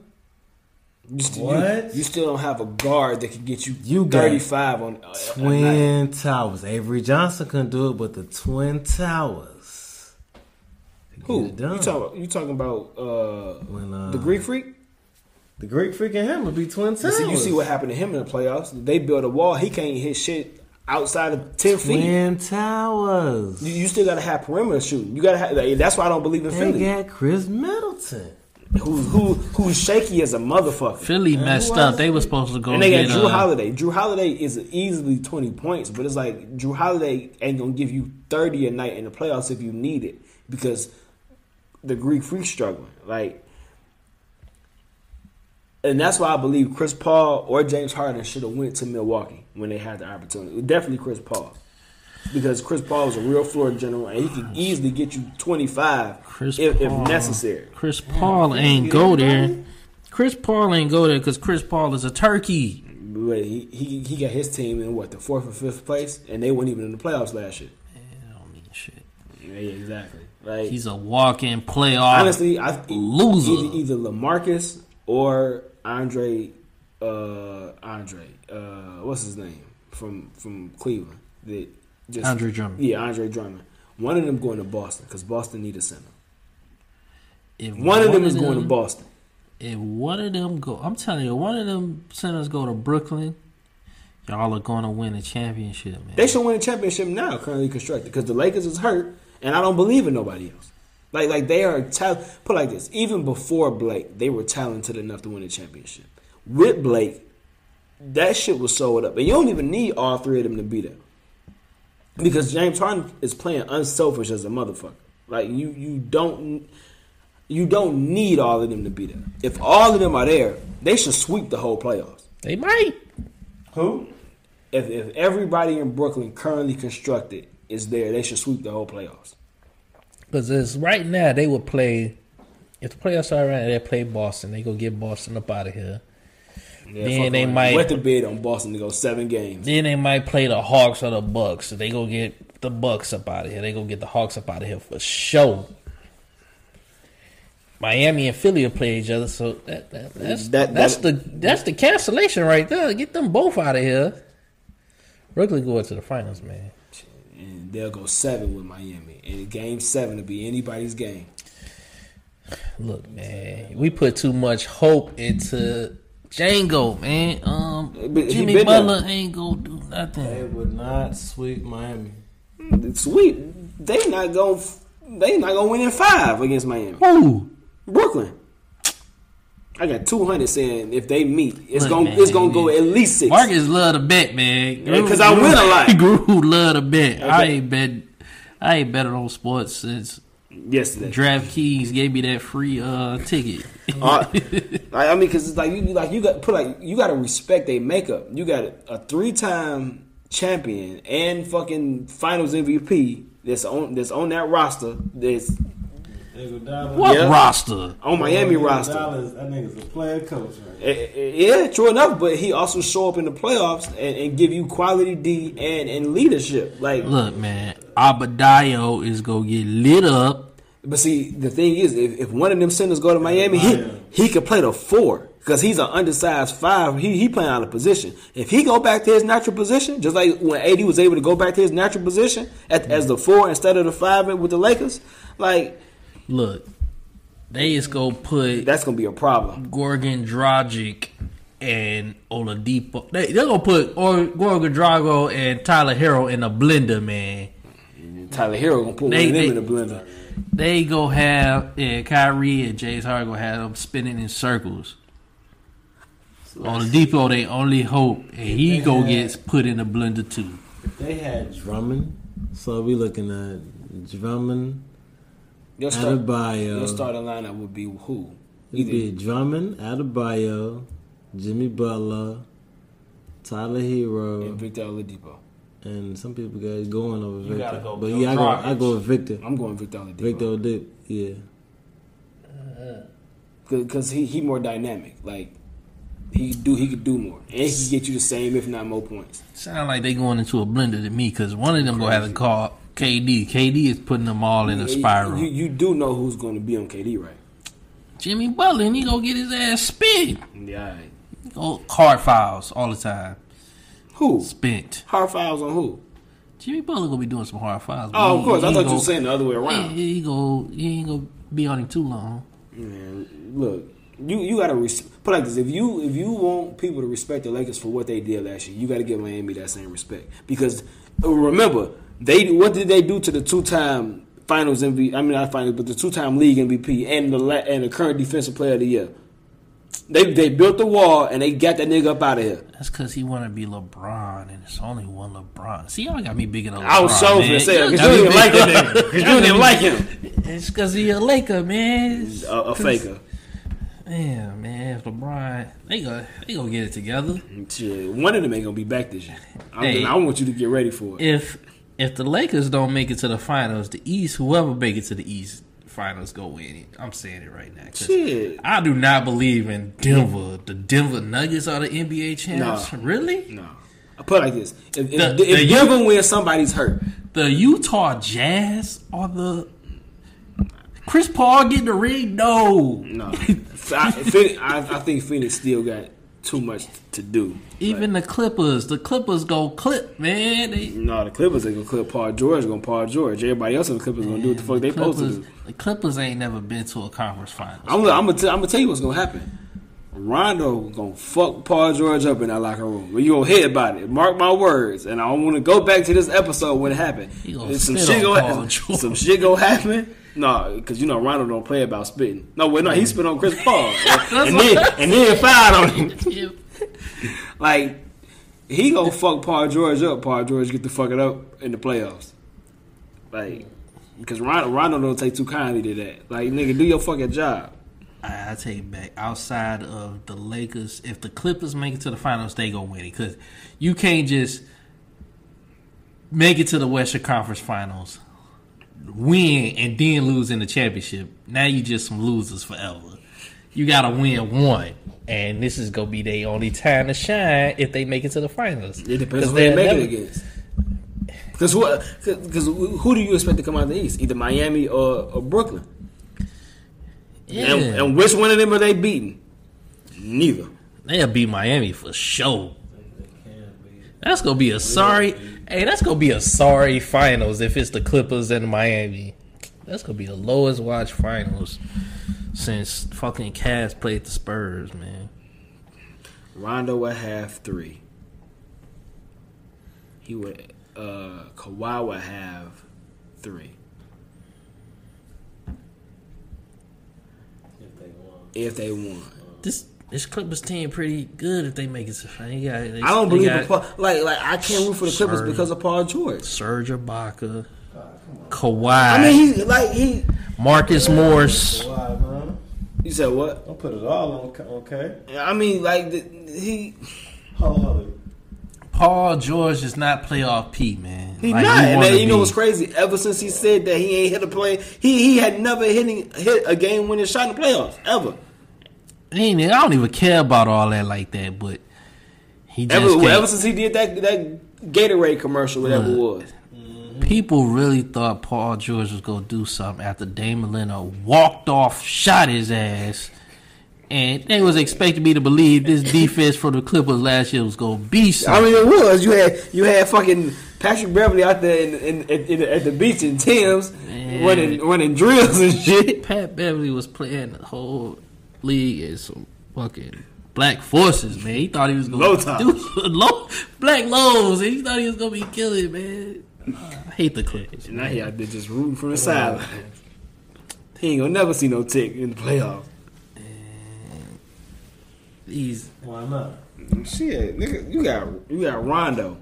You still, What? You, you still don't have a guard that can get you, You 35 on uh. Twin Towers. Avery Johnson couldn't do it, but the Twin Towers. Who? You talking, you talking about uh, When, uh, the Greek Freak? The Greek freaking him would be Twin You Towers. see, you see what happened to him in the playoffs. They built a wall. He can't hit shit outside of 10 feet. Twin Towers. You, you still got to have perimeter shooting. You got to have. That's why I don't believe in They Philly. got Khris Middleton. Who, who, who's shaky as a motherfucker. Philly And messed up. They were supposed to go And they got Jrue uh, Holiday. Jrue Holiday is easily 20 points, but it's like Jrue Holiday ain't going to give you 30 a night in the playoffs if you need it because the Greek Freak's struggling. Like, and that's why I believe Chris Paul or James Harden should have went to Milwaukee when they had the opportunity. Definitely Chris Paul. Because Chris Paul is a real floor general and he can easily get you 25 Chris if, if necessary. Chris Paul ain't go there. Chris Paul ain't go there because Chris Paul is a turkey. But he, he he got his team in what the fourth or fifth place, and they weren't even in the playoffs last year. That don't mean shit. Yeah, exactly. Like He's a walk-in playoff. honestly, I loser. Either, either Lamarcus or Andre, uh, Andre, uh, what's his name from from Cleveland? That just Andre Drummond. Yeah, Andre Drummond. One of them going to Boston because Boston need a center. If One, of them is going to Boston. If one of them go, I'm telling you, one of them centers go to Brooklyn. Y'all are going to win a championship, man. They should win a championship now, currently constructed, because the Lakers is hurt, and I don't believe in nobody else. Like, like they are tal- put like this. Even before Blake, they were talented enough to win a championship. With Blake, that shit was sold up, and you don't even need all three of them to be there, because James Harden is playing unselfish as a motherfucker. Like you, you don't, you don't need all of them to be there. If all of them are there, they should sweep the whole playoffs. They might. Who? If, if everybody in Brooklyn currently constructed is there, they should sweep the whole playoffs. Because it's right now they would play. If the playoffs are around, they play Boston. They go get Boston up out of here. Yeah, Then they around. might- wet the bid on Boston to go seven games. Then they might play the Hawks or the Bucks. So They go get the Bucks up out of here. They go get the Hawks up out of here for sure. Miami and Philly will play each other, so that, that that's That- that's that- the that's the cancellation right there. Get them both out of here. Brooklyn going to the finals, man. And they'll go seven with Miami. And game seven will be anybody's game. Look, man, we put too much hope into Django, man. Um, But Jimmy been Butler there. ain't gonna do nothing. They nothing. would not sweep Miami. Sweet. They not gonna. They not gonna win in five against Miami. Who? Brooklyn. I got two hundred saying if they meet, it's Look, gonna man, it's gonna go at least six. Marcus love to bet, man. Because I win a lot. Guru love to bet. I ain't bet. I ain't betted on sports since yesterday. DraftKings gave me that free uh ticket. Uh, I mean, because it's like you like you got put like you got to respect their makeup. You got a three time champion and fucking Finals MVP that's on that's on that roster. That's Iguodala. what Yeah. roster? on Miami Iguodala roster. is- That nigga's a player coach, right? Eh, eh, Yeah, true enough, but he also show up in the playoffs and, and give you quality D and, and leadership. Like, Look, man, Adebayo is gonna get lit up. but see, the thing is, if, if one of them centers go to Miami, he Yeah. he could play the four because he's an undersized five. He he playing out of position. If he go back to his natural position, just like when AD was able to go back to his natural position at, as the four instead of the five with the Lakers, like Look, they is gonna put that's gonna be a problem. Goran Dragic and Oladipo. They they're gonna put or Goran Dragic and Tyler Herro in a blender, man. Tyler Herro gonna put They- one of them they- in a blender. They go have and Kyrie and James Harden gonna have them spinning in circles. Oladipo, they only hope, and he They go had- gets put in a blender too. If they had Drummond, so we looking at Drummond, Your start, Adebayo. your starting lineup would be who? It'd be Either Drummond, Adebayo, Jimmy Butler, Tyler Herro, and Victor Oladipo. and some people got going over Victor. gotta go but yeah, I go, I go with Victor. I'm going Victor Oladipo. Victor Oladipo, yeah. Uh, because he he more dynamic. Like he do he could do more, and he can get you the same if not more points. Sound like they going into a blender to me because one of them gonna have to call KD. KD is putting them all in a spiral. You, you do know who's going to be on KD, right? Jimmy Butler, and he gonna get his ass spit. Yeah. Go card files all the time. Who Spent. hard fouls on who? Jimmy Butler gonna be doing some hard files. Oh, he- of course. I he thought you go- were saying the other way He, around. he go. He ain't gonna be on him too long. Man, look, you you gotta res- put like this. If you if you want people to respect the Lakers for what they did last year, you got to give Miami that same respect because remember they what did they do to the two time Finals MVP? I mean not Finals, but the two time League MVP and the la- and the current Defensive Player of the Year. They they built the wall and they got that nigga up out of here. That's because he want to be LeBron, and it's only one LeBron. See, y'all got me big in LeBron. I was so gonna say because you didn't like him. that you didn't like him. It's because he a Laker, man. It's A, a faker. Yeah, man. If LeBron, they go, they gonna get it together. One of them ain't gonna be back this year. Hey. I want you to get ready for it. If if the Lakers don't make it to the finals, the East, whoever make it to the East finals, go win it. I'm saying it right now. Shit. I do not believe in Denver. The Denver Nuggets are the NBA champs. No. Really? No. I put it like this: if, if, The- if the- Denver wins, somebody's hurt. The Utah Jazz are the Chris Paul getting the ring? No. No, I, I, I think Phoenix still got too much to do. Even the Clippers, the Clippers go clip, man. They, No, the Clippers ain't gonna clip Paul George. Gonna Paul George. Everybody else in the Clippers gonna do what the fuck they supposed to Clippers, do. the Clippers ain't never been to a conference finals. I'm, I'm gonna, t- I'm gonna tell you what's gonna happen. Rondo gonna fuck Paul George up in that locker room. You gonna hear about it. Mark my words. And I don't want to go back to this episode when it happened. He gonna some shit gonna George. some shit gonna happen. No, because you know Rondo don't play about spitting. No, wait, no, he spit on Chris Paul, and then and then fired on him. Like he gonna fuck Paul George up. Paul George get the fuck it up in the playoffs. Like because Rondo, Rondo don't take too kindly to that. Like nigga, do your fucking job. I, I take it back. Outside of the Lakers, if the Clippers make it to the finals, they gonna win it because you can't just make it to the Western Conference Finals, win, and then lose in the championship. Now you just some losers forever. You gotta win one, and this is gonna be their only time to shine if they make it to the finals. It depends 'Cause who they make it against. Because what? Because who do you expect to come out of the East? Either Miami or, or Brooklyn. Yeah, And, and which one of them are they beating? Neither. they'll beat Miami for sure. That's gonna be a sorry. Hey, that's gonna be a sorry finals if it's the Clippers and Miami. That's gonna be the lowest watch finals since fucking Cavs played the Spurs, man. Rondo would have three. He would. Uh, Kawhi would have three. If they won. This this Clippers team pretty good if they make it. to- They got, they, I don't believe got in Paul, like like I can't root for the Clippers Serge. because of Paul George. Serge Ibaka, Kawhi, I mean, he like he. Marcus Morris. Why, man? You said what? Don't put it all on. Okay. I mean, like the, he Hold on, hold on. Paul George is not playoff P, man. he Like, not. he And then, you know be. what's crazy? Ever since he said that he ain't hit a play, he he had never hitting hit a game winning shot in the playoffs ever. I don't even care about all that like that, but he just Ever, ever since he did that that Gatorade commercial, whatever it was. People really thought Paul George was gonna do something after Damian Lillard walked off, shot his ass, and they was expecting me to believe this defense for the Clippers last year was gonna be something. I mean, it was. You had you had fucking Patrick Beverley out there in, in, in, in- at the beach in Tim's Man. running running drills and shit. Pat Beverley was playing the whole league is some fucking black forces, man. He thought he was gonna Low top. do low black lows, and he thought he was gonna be killing, man. I hate the Clippers. And now he out there just rooting from the sideline. He ain't gonna never see no tick in the playoffs. These Why not? Shit, nigga, you got you got Rondo,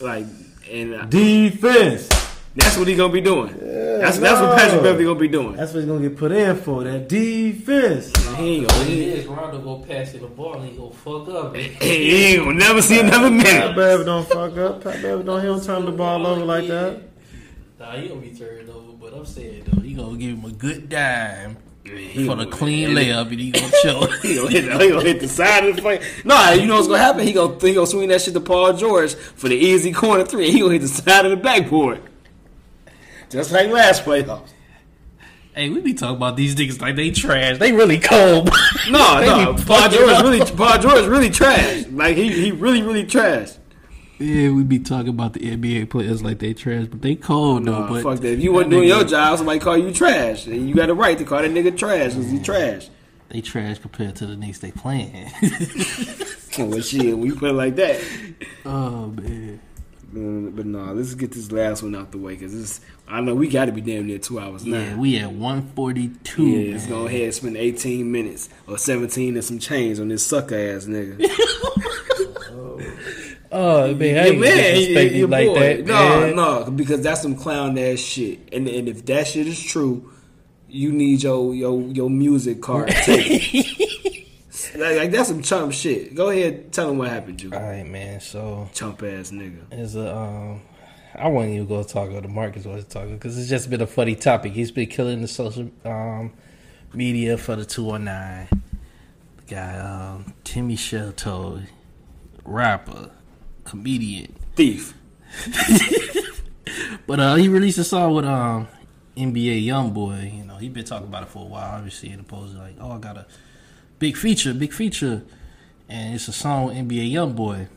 like, and uh, Defense. That's what he gonna be doing. that's that's what. Patrick Beverley gonna be doing. That's what he's gonna get put in for. That defense. He ain't gonna, he, is Rondo go pass you the ball and he go fuck up. Man. he ain't gonna never see another man. Pat. Beverley don't fuck up. Pat Beverley don't. He don't turn the ball over like that. Nah, he gonna be turned over, but I'm saying though, he gonna give him a good dime He for the clean layup, and he gonna choke. He gonna, hit, he gonna hit the side of the plate. No, you know what's gonna happen? He gonna he gonna swing that shit to Paul George for the easy corner three. He gonna hit the side of the backboard, just like last playoffs. hey, we be talking about these niggas like they trash. They really cold. No, They no, be Paul George up. really Paul George really trash. Like he he really really trash. Yeah, we be talking about the NBA players like they trash, but they cold though. No, but fuck that. If you wasn't doing your job, somebody call you trash, and you got the right to call that nigga trash because he trash. they trash compared to the Knicks they playing. well, shit, we you put it like that. oh man. Mm, But no, let's get this last one out the way because this. I know we got to be damn near two hours now. Yeah, we at one forty two. Yeah, let's go ahead and spend 18 minutes or 17 and some change on this sucker ass nigga. Oh man, I Your ain't man, disrespect your you like boy. that. No, man. no, because that's some clown ass shit. And and if that shit is true, you need your your your music card taken. like, like that's some chump shit. Go ahead, tell him what happened, you All right, man. So chump ass nigga. is a um. I wasn't even going to talk about the Marcus was talking because it's just been a funny topic. He's been killing the social um, media for the two one nine. The guy um, Timmy Shelto, rapper, comedian, Thief. But uh, he released a song with um NBA YoungBoy. You know, he been talking about it for a while. Obviously, in the post like, oh, I got a big feature, big feature, and it's a song with NBA YoungBoy.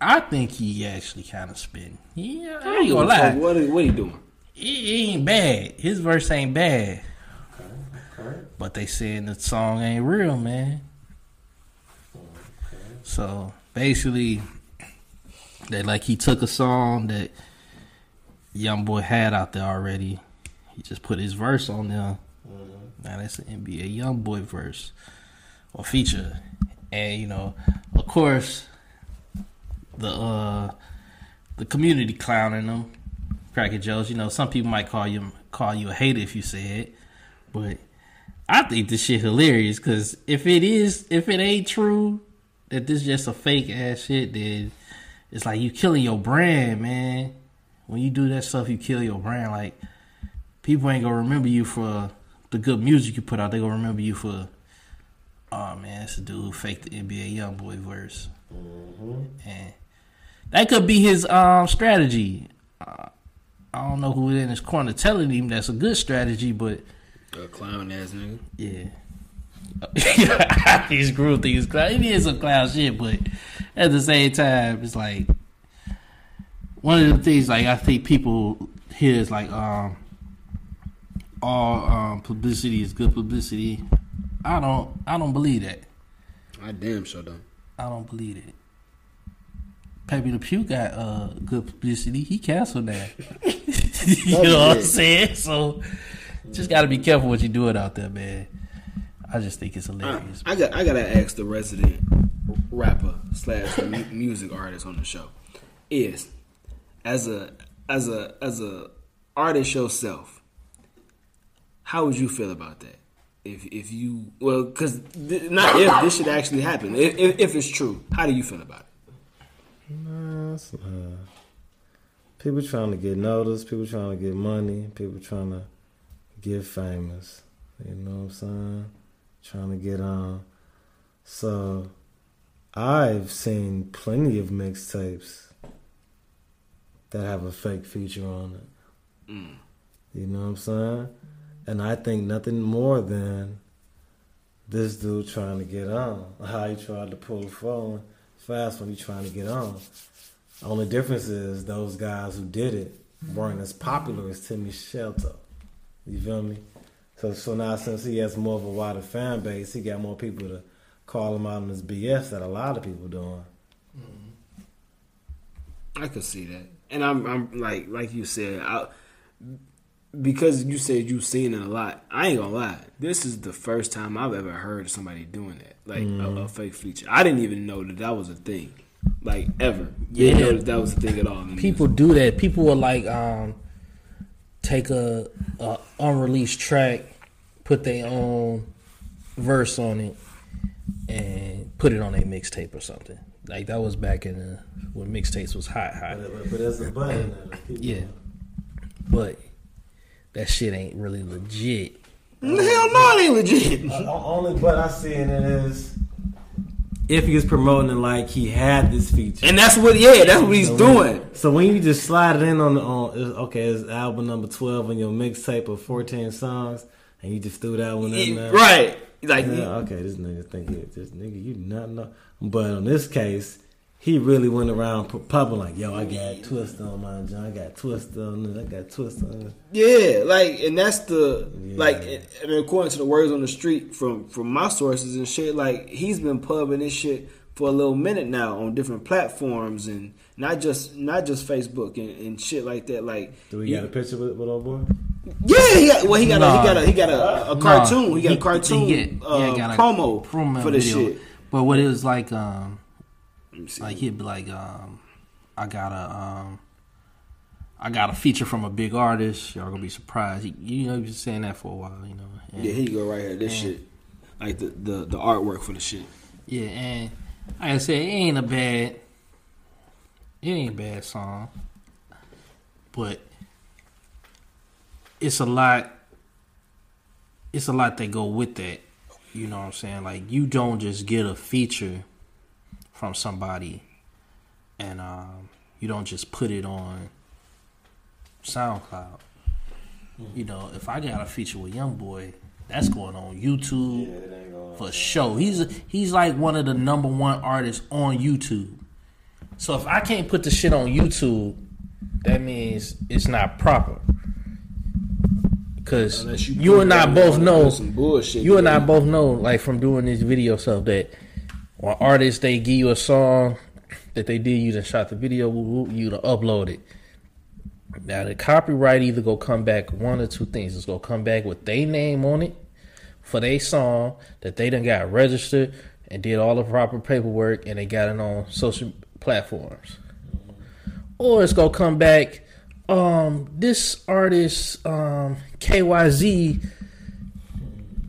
I think he actually kind of spin. Yeah, I ain't gonna lie. What, what he doing? It, it ain't bad. His verse ain't bad. But they saying the song ain't real, man. So basically, they like he took a song that young boy had out there already. He just put his verse on there. Mm-hmm. Now that's an NBA young boy verse or feature, and you know, of course, the uh the community clowning them, cracking jokes. You know, some people might call you call you a hater if you say it, but I think this shit hilarious because if it is, if it ain't true that this just a fake ass shit, then it's like you killing your brand, man. When you do that stuff, you kill your brand. Like people ain't gonna remember you for the good music you put out. They gonna remember you for, oh man, that's a dude who faked the NBA YoungBoy verse, and that could be his um strategy. Uh, I don't know who in his corner telling him that's a good strategy, but A clown ass nigga. yeah. These groove things, clown. It is some clown shit, but at the same time, it's like one of the things. Like I think people here is like, um, all um, publicity is good publicity. I don't. I don't believe that. I damn sure don't. I don't believe it. Pepe Le Pew got uh, good publicity. He canceled that. you know what I'm saying? So just got to be careful what you're doing out there, man. I just think it's hilarious. I got I gotta ask the resident rapper slash music artist on the show is as a as a as a artist yourself, how would you feel about that? If if you well, because th- not if this should actually happen. If, if, if it's true, how do you feel about it? Nah, it's, uh, people trying to get noticed, people trying to get money, people trying to get famous. You know what I'm saying? Trying to get on. So, I've seen plenty of mixtapes that have a fake feature on it. You know what I'm saying? And I think nothing more than this dude trying to get on. How he tried to pull the phone fast when he trying to get on. Only difference is those guys who did it weren't as popular as Timmy Shelter. You feel me? So so now since he has more of a wider fan base, he got more people to call him out on his BS that a lot of people doing. Mm-hmm. I could see that, and I'm I'm like like you said, I, because you said you've seen it a lot. I ain't gonna lie, this is the first time I've ever heard of somebody doing that, like a, a fake feature. I didn't even know that that was a thing, like ever. Didn't Yeah. know that that was a thing at all. in the People do that. People will like um, take a, a unreleased track, put their own verse on it, and put it on a mixtape or something. Like that was back in the, when mixtapes was hot, hot. But, but, but there's a button Yeah, but that shit ain't really legit. Hell no, it ain't legit. O- Only but I see in it is if he was promoting it like he had this feature. And that's what, yeah, that's what he's So doing. when- So when you just slide it in on the on okay, it's album number twelve on your mixtape of fourteen songs, and you just threw that one in there, Right. Like, Yeah, okay, this nigga think this nigga you not know. But on this case, he really went around pu- pubbing like, yo, I got twist on my John, I got twist on this, I got twist on this. Yeah, like, and that's the Yeah. like. I mean, according to the words on the street from from my sources and shit, like he's been pubbing this shit for a little minute now on different platforms and not just not just Facebook and, and shit like that. Like, Do we you- got a picture with, with old boy? Yeah, he got, well, he got a, he got a he got a, a Nah, cartoon. he got a he- cartoon he get- uh, yeah, got a promo, promo for this video. shit. But what it was like, um, Let me see. Like he'd be like, um, I got a, um, I got a feature from a big artist. Y'all gonna be surprised. He, you know, he's been saying that for a while. You know. And, yeah, here you go right here. This shit, like the, the the artwork for the shit. Yeah, and like I said, it ain't a bad, it ain't a bad song, but it's a lot. It's a lot that go with that. You know what I'm saying? Like you don't just get a feature from somebody, and um, you don't just put it on SoundCloud. You know, if I got a feature with Young Boy, that's going on YouTube for sure. He's he's like one of the number one artists on YouTube. So if I can't put the shit on YouTube, that means it's not proper. Cause Unless you, and I both some know, bullshit. you and I both know, like from doing this video stuff, that when artists they give you a song that they did, you done shot the video, you to upload it. Now the copyright either go come back one or two things. It's gonna come back with their name on it for their song that they done got registered and did all the proper paperwork and they got it on social platforms. Or it's gonna come back, um, this artist, um, KYZ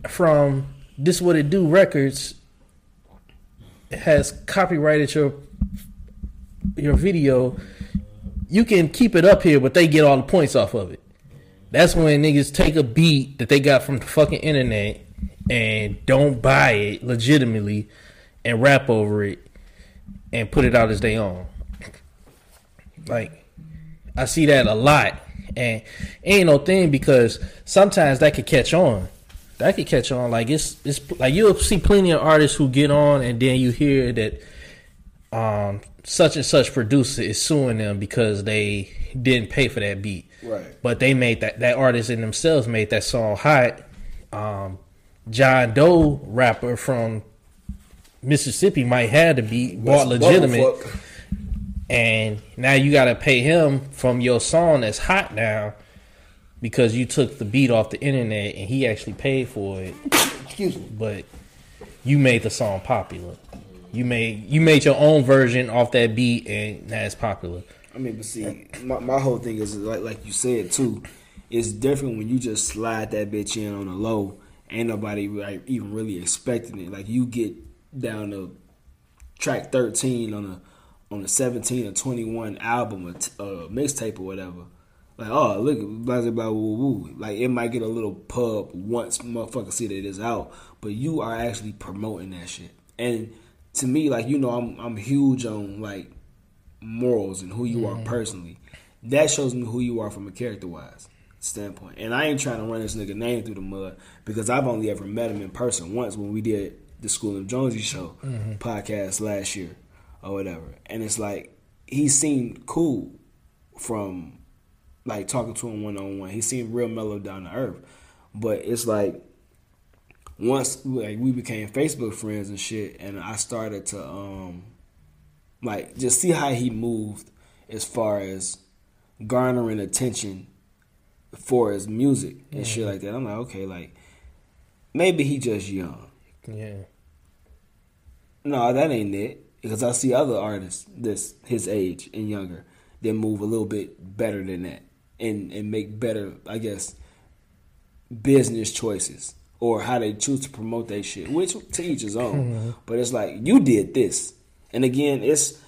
from This What It Do Records has copyrighted your your video. You can keep it up here, but they get all the points off of it. That's when niggas take a beat that they got from the fucking internet and don't buy it legitimately and rap over it and put it out as they own. Like, I see that a lot. And ain't no thing because sometimes that could catch on. That could catch on. Like it's it's like you'll see plenty of artists who get on and then you hear that um such and such producer is suing them because they didn't pay for that beat. Right. But they made that that artist in themselves made that song hot. Um, John Doe rapper from Mississippi might have to be bought What's legitimate, and now you got to pay him from your song that's hot now because you took the beat off the internet and he actually paid for it. Excuse me. But you made the song popular. You made you made your own version off that beat and now it's popular. I mean, but see, my, my whole thing is like like you said too. It's different when you just slide that bitch in on the low. Ain't nobody like even really expecting it. Like you get down to track thirteen on a on a seventeen or twenty one album or t- mixtape or whatever. Like oh look blah blah blah woo woo. Like it might get a little pub once motherfucker see that it is out, but you are actually promoting that shit. And to me, like you know, I'm I'm huge on like morals and who you are personally. That shows me who you are from a character wise standpoint. And I ain't trying to run this nigga name through the mud because I've only ever met him in person once when we did the School of Jonesy show mm-hmm. podcast last year or whatever. And it's like he seemed cool from like talking to him one on one. He seemed real mellow down to earth. But it's like once like we became Facebook friends and shit, and I started to um like just see how he moved as far as garnering attention for his music and shit like that. I'm like, okay, like maybe he just young. Yeah. No, that ain't it. Because I see other artists this his age and younger that move a little bit better than that and and make better, I guess, business choices or how they choose to promote their shit, which to each his own. But it's like you did this, and again, it's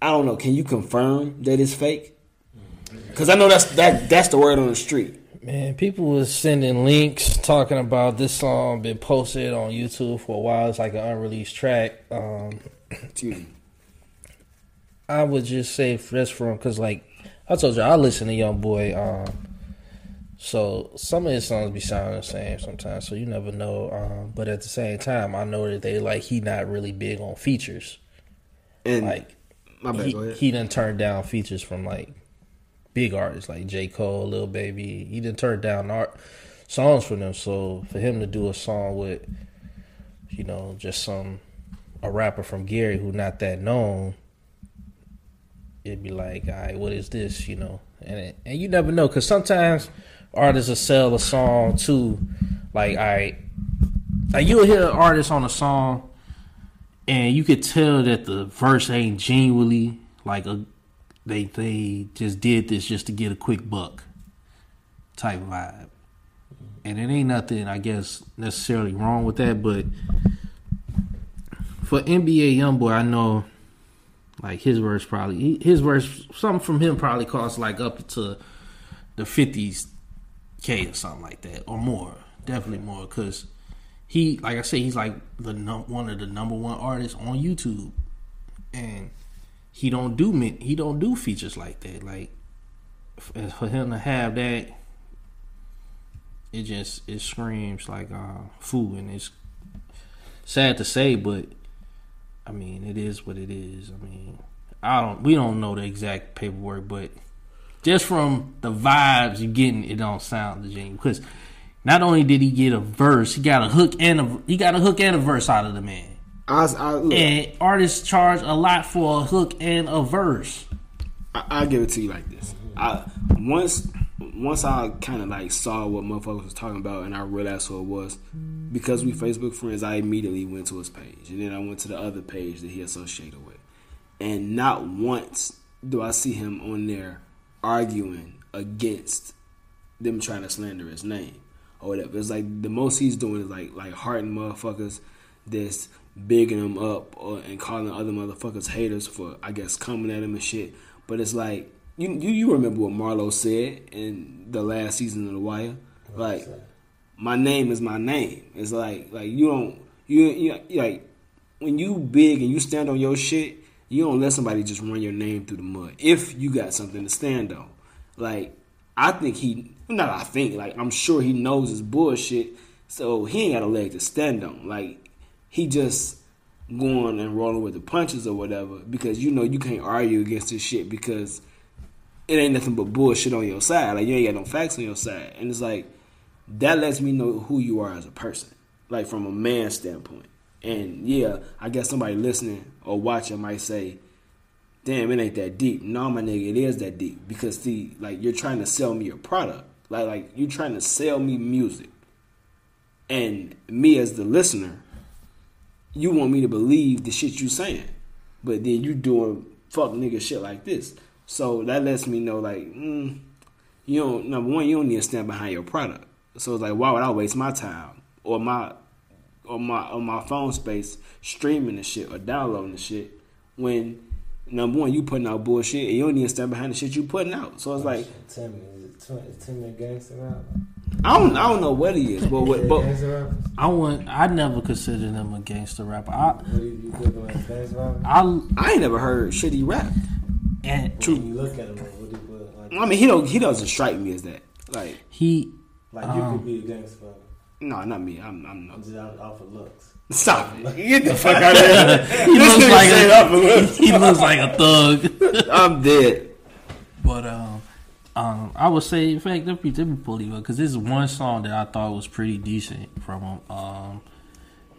I don't know. Can you confirm that it's fake? Because I know that's that that's the word on the street. Man, people was sending links talking about this song been posted on YouTube for a while. It's like an unreleased track. Um. I would just say that's from because like I told you I listen to Young Boy. Um, so some of his songs be sounding the same sometimes. So you never know. Um, but at the same time, I know that they like he not really big on features. And Like my bad. he, he done turned down features from like big artists like J. Cole, Lil Baby. He done turned down art songs from them. So for him to do a song with, you know, just some a rapper from Gary who not that known, it'd be like, all right, what is this? You know, and it, and you never know because sometimes artists will sell a song too, like I. Like you'll hear an artist on a song and you could tell that the verse ain't genuinely like a they they just did this just to get a quick buck type vibe. And it ain't nothing I guess necessarily wrong with that, but for NBA YoungBoy, I know like his verse probably his verse something from him probably costs like up to the fifties k or something like that or more, definitely more because he like I say he's like the num- one of the number one artists on YouTube, and he don't do he don't do features like that. Like for him to have that, it just it screams like uh, food, and it's sad to say, but I mean it is what it is. I mean I don't we don't know the exact paperwork, but just from the vibes you're getting, it don't sound the genuine because not only did he get a verse, he got a hook and a he got a hook and a verse out of the man. I, I, look, And artists charge a lot for a hook and a verse. I, I'll give it to you like this. I once once I kind of like saw what motherfuckers was talking about, and I realized who it was because we Facebook friends. I immediately went to his page, and then I went to the other page that he associated with, and not once do I see him on there arguing against them trying to slander his name or whatever. It's like the most he's doing is like like hearting motherfuckers that's bigging them up or, and calling other motherfuckers haters for I guess coming at him and shit. But it's like you you, you remember what Marlo said in the last season of The Wire, like my name is my name. It's like like you don't you you like when you big and you stand on your shit, you don't let somebody just run your name through the mud. If you got something to stand on, like I think he not I think like I'm sure he knows his bullshit, so he ain't got a leg to stand on. Like he just going and rolling with the punches or whatever because you know you can't argue against this shit because it ain't nothing but bullshit on your side. Like you ain't got no facts on your side, and it's like that lets me know who you are as a person, like from a man standpoint. And yeah, I guess somebody listening or watching might say, "Damn, it ain't that deep." No, my nigga, it is that deep because see, like you're trying to sell me a product, like like you're trying to sell me music, and me as the listener, you want me to believe the shit you saying, but then you doing fuck nigga shit like this. So that lets me know like, mm, you don't number one, you don't need to stand behind your product. So it's like, why would I waste my time or my or my on my phone space streaming the shit or downloading the shit when number one you putting out bullshit and you don't need to stand behind the shit you putting out. So it's like Timmy, is it Tim- is Timmy a gangster rapper? I don't I don't know what he is, but what, but? I wouldn't. I never considered him a gangster rapper. I, What do you, you think of him as gangster rapper? I I ain't never heard shit he rap. And When you look at him, what do you like? I mean he don't he doesn't strike me as that. Like he. Like you Um, could be a gangster no, not me. I'm I'm I'm not. just out off of looks. Stop it. Get the fuck out of here. He This looks like a, up a look. he looks like a thug. I'm dead. But um, um, I would say, in fact, let me let me pull you up because this is one song that I thought was pretty decent from him. Um,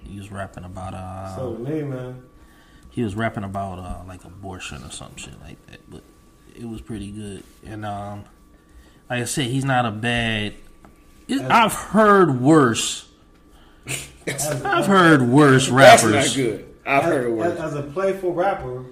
he was rapping about uh, So to me, man, he was rapping about uh like abortion or some shit like that, but it was pretty good. And um, like I said, he's not a bad. It, I've heard worse. as, I've heard worse rappers. That's rappers. not good. I've heard it as, worse. as a playful rapper,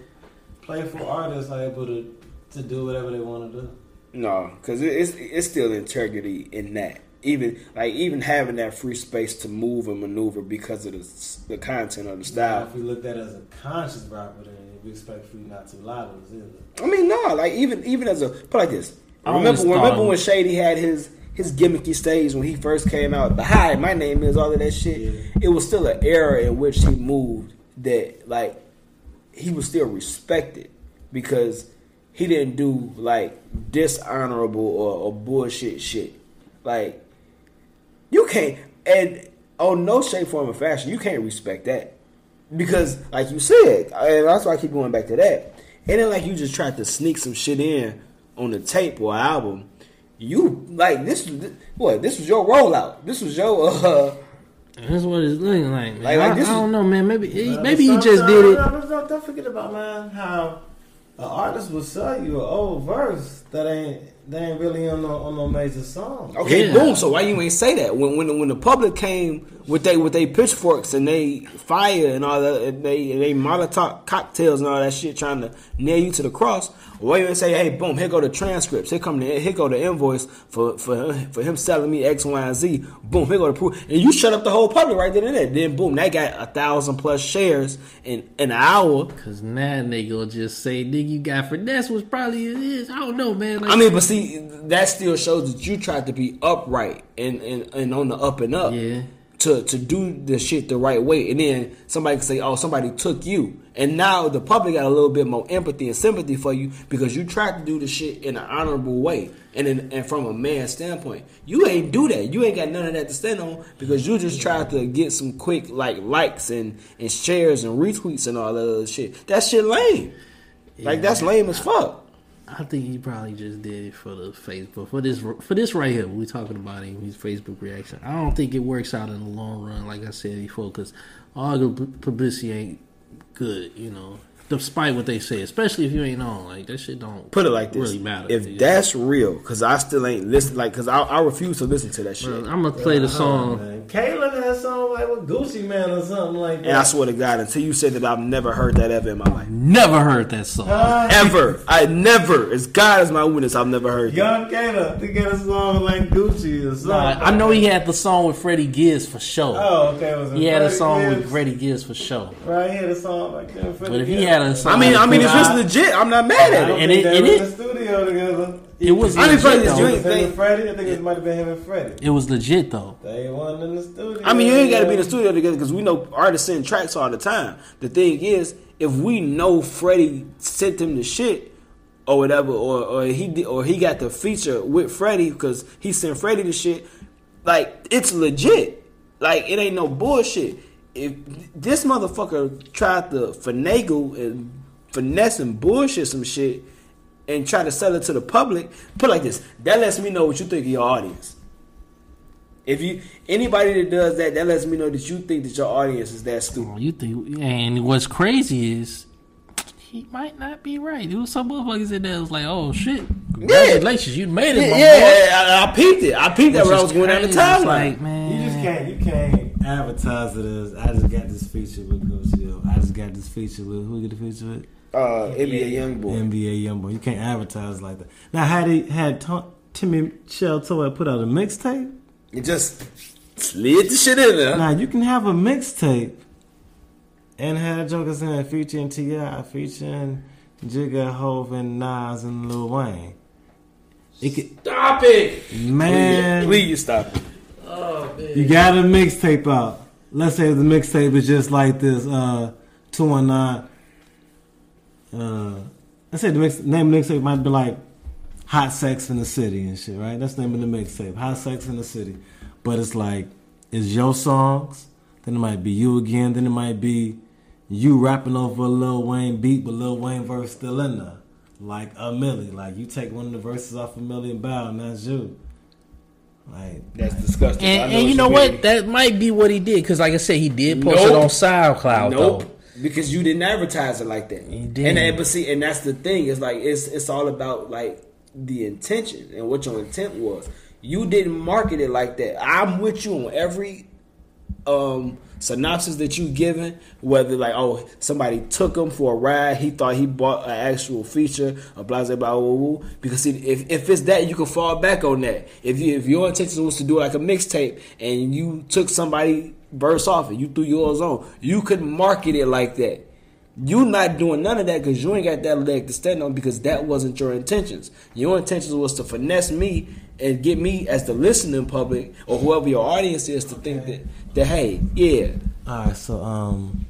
playful artists are able to to do whatever they want to do. No, because it's it's still integrity in that. Even like even having that free space to move and maneuver because of the the content of the Now, style. if we looked at it as a conscious rapper, then we expect for you not to lie to us either. I mean, no, like even even as a put like this. I Remember always remember when Shady had his his gimmicky stage when he first came out. The hi, my name is all of that shit. Yeah. It was still an era in which he moved that like he was still respected because he didn't do like dishonorable or, or bullshit shit. Like you can't and on no shape, form, or fashion, you can't respect that because, like you said, and that's why I keep going back to that. And then, like you just tried to sneak some shit in on the tape or album. You like this? was What? This was your rollout. This was your. uh That's what it's looking like. Man. Like- like I, this I don't know, man. Maybe he, maybe he just did it. No, no, no, don't forget about man how an artist will sell you an old verse that ain't they ain't really on no on no major song. Okay, Yeah. boom. So why you ain't say that when when when the public came with they with they pitchforks and they fire and all that and they and they Molotov cocktails and all that shit trying to nail you to the cross? You ain't say, hey, boom, here go the transcripts, here come the here go the invoice for for for him selling me X, Y, and Z. Boom, here go the proof, and you shut up the whole public right then and there. Then boom, that got a thousand plus shares in, in an hour. Cause now they gonna just say, "Nigga, you got finesse," was probably it is. I don't know, man. Like, I mean, but see, that still shows that you tried to be upright and, and, and on the up and up. Yeah. To, to do the shit the right way, and then somebody can say, "Oh, somebody took you," and now the public got a little bit more empathy and sympathy for you because you tried to do the shit in an honorable way, and in, and from a man's standpoint, you ain't do that. You ain't got none of that to stand on because you just tried to get some quick like likes and and shares and retweets and all that other shit. That shit lame. Like that's lame as fuck. I think he probably just did it for the Facebook for this for this right here. We talking about him, his Facebook reaction. I don't think it works out in the long run, like I said before, because all the publicity ain't good. You know, despite what they say, especially if you ain't on, like that shit don't Put it like this: really matter. if Yeah. that's real, because I still ain't listen, like, because I, I refuse to listen to that shit. Bro, I'm gonna play the song. Man, Kayla had a song like with Gucci Mane or something like that. And I swear to God, until you said that, I've never heard that ever in my life. Never heard that song. Huh? Ever, I never. As God is my witness, I've never heard that. Young Kayla, they got a song like Gucci or something. Nah, I know he had the song with Freddie Gibbs for sure. Oh, okay. Was he had a Freddie song with Gibbs. Freddie Gibbs for sure. Right, he had a song like that. But if he had a song, I mean, I mean, if it's Nah. legit, I'm not mad at it. And think it- they it were in the studio together. It was I didn't play legit this though. joint. Him they- and Freddie, I think it might have been him and Freddie. It was legit though. They wasn't in the studio. I mean, you ain't got to be in the studio together because we know artists send tracks all the time. The thing is, if we know Freddie sent him the shit or whatever, or, or he did, or he got the feature with Freddie because he sent Freddie the shit, like it's legit. Like it ain't no bullshit. If this motherfucker tried to finagle and finesse and bullshit some shit, and try to sell it to the public, put it like this. That lets me know what you think of your audience. If you anybody that does that, that lets me know that you think that your audience is that stupid. Oh, you think? And what's crazy is he might not be right. There was some motherfuckers in there was like, "Oh shit, congratulations, you made it, Yeah, boy." yeah I, I peeped it. I peeped that when I was going down the crazy. It's timeline. Like, You just can't you can't advertise it as I just got this feature with Coach I just got this feature with who we get the feature with? Uh, NBA young boy. NBA YoungBoy. You can't advertise like that. Now had he had Tom, Timmy Sheltoe put out a mixtape. you just slid the shit in there. Now you can have a mixtape and have Jokers in it featuring Ti, featuring Jigga, Hove, and Nas and Lil Wayne. It could, stop it. man. Please stop it. Oh man, You got a mixtape out. Let's say the mixtape is just like this, uh, two one nine. Uh, let's say the mix, name of the mixtape might be like "Hot Sex in the City" and shit, right? That's the name of the mixtape, "Hot Sex in the City." But it's like it's your songs. Then it might be you again. Then it might be you rapping over a Lil Wayne beat, but Lil Wayne verse still in there, like a Millie. Like you take one of the verses off a Million Bow, and that's you. Like That's disgusting. I And, and you what know mean. what? That might be what he did because, like I said, he did post it on SoundCloud. Nope. Though. Because you didn't advertise it like that. You didn't. And but see, and that's the thing. It's like it's it's all about like the intention and what your intent was. You didn't market it like that. I'm with you on every um synopsis that you given. Whether like oh somebody took him for a ride, he thought he bought an actual feature, a blah blah blah. blah, blah. Because see, if if it's that, you can fall back on that. If you if your intention was to do like a mixtape and you took somebody verse off and you threw yours on, you could market it like that. You not doing none of that because you ain't got that leg to stand on because that wasn't your intentions. Your intentions was to finesse me and get me as the listening public or whoever your audience is to think that that hey, yeah, All right, so um,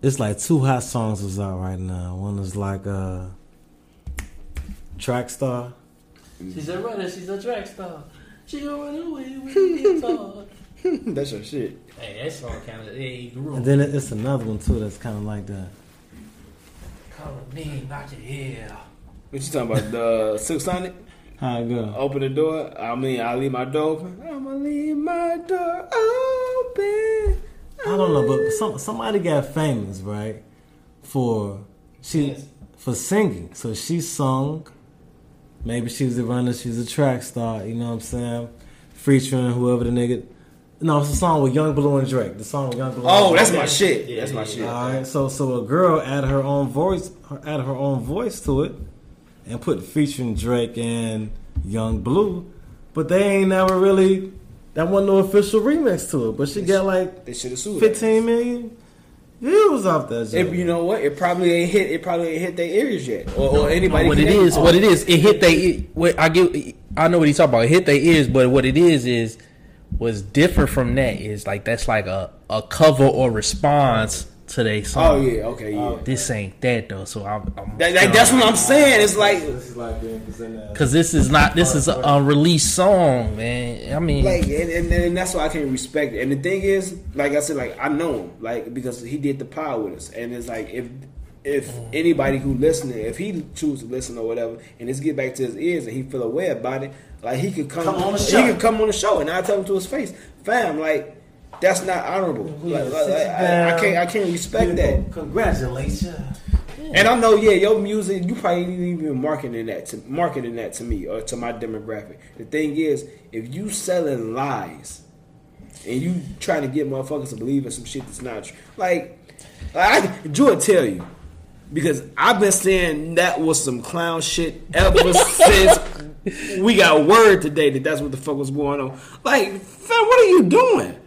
it's like two hot songs is out right now. One is like uh, Track Star. She's a runner. She's a track star. She gonna run away with the guitar. that's your shit. hey, that song kind of hey grew. And then it's another one too that's kind of like that. Call a name, knock your head. What you talking about? The Silk Sonic? How it go? Open the door. I mean, I leave my door open. I'ma leave my door open. I don't know, but some somebody got famous, right? For she Yes. for singing. So she sung. Maybe she was a runner. She's a track star. You know what I'm saying? Featuring whoever the nigga. No, it's a song with Yung Bleu and Drake. The song with Yung Bleu. Oh, and that's my shit. Yeah, That's my shit. All right, so so a girl add her own voice, add her own voice to it, and put featuring Drake and Yung Bleu, but they ain't never really. That wasn't no official remix to it, but she got like They should have sued. her. 15 million views off that. If joint. you know what, it probably ain't hit. It probably ain't hit their ears yet, or, or anybody. what it is, can- what it is, it hit they. What I get, I know what he's talking about. It hit their ears, but what it is is what's different from that is like that's like a a cover or response to their oh, song. Oh yeah, okay, yeah. Oh, this ain't that though, so I'm. I'm That, that, that's what I'm saying. It's like, this is like being presented. Cause this is not this is a unreleased song, man. I mean, like, and, and, and that's why I can't respect it. And the thing is, like I said, like I know him, like because he did the power with us, and it's like if if mm. anybody who listening, if he choose to listen or whatever, and it's get back to his ears and he feel aware about it, like he could come, Come on the he show. could come on the show, and I tell him to his face, fam, like that's not honorable. Like, like, like, I, I can't, I can't respect that. Congratulations. And I know, yeah, your music, you probably even marketing that to marketing that to me or to my demographic. The thing is, if you selling lies and you trying to get motherfuckers to believe in some shit that's not true, like, like I, Drew will tell you because I've been saying that was some clown shit ever since we got word today that that's what the fuck was going on. Like, fam, what are you doing?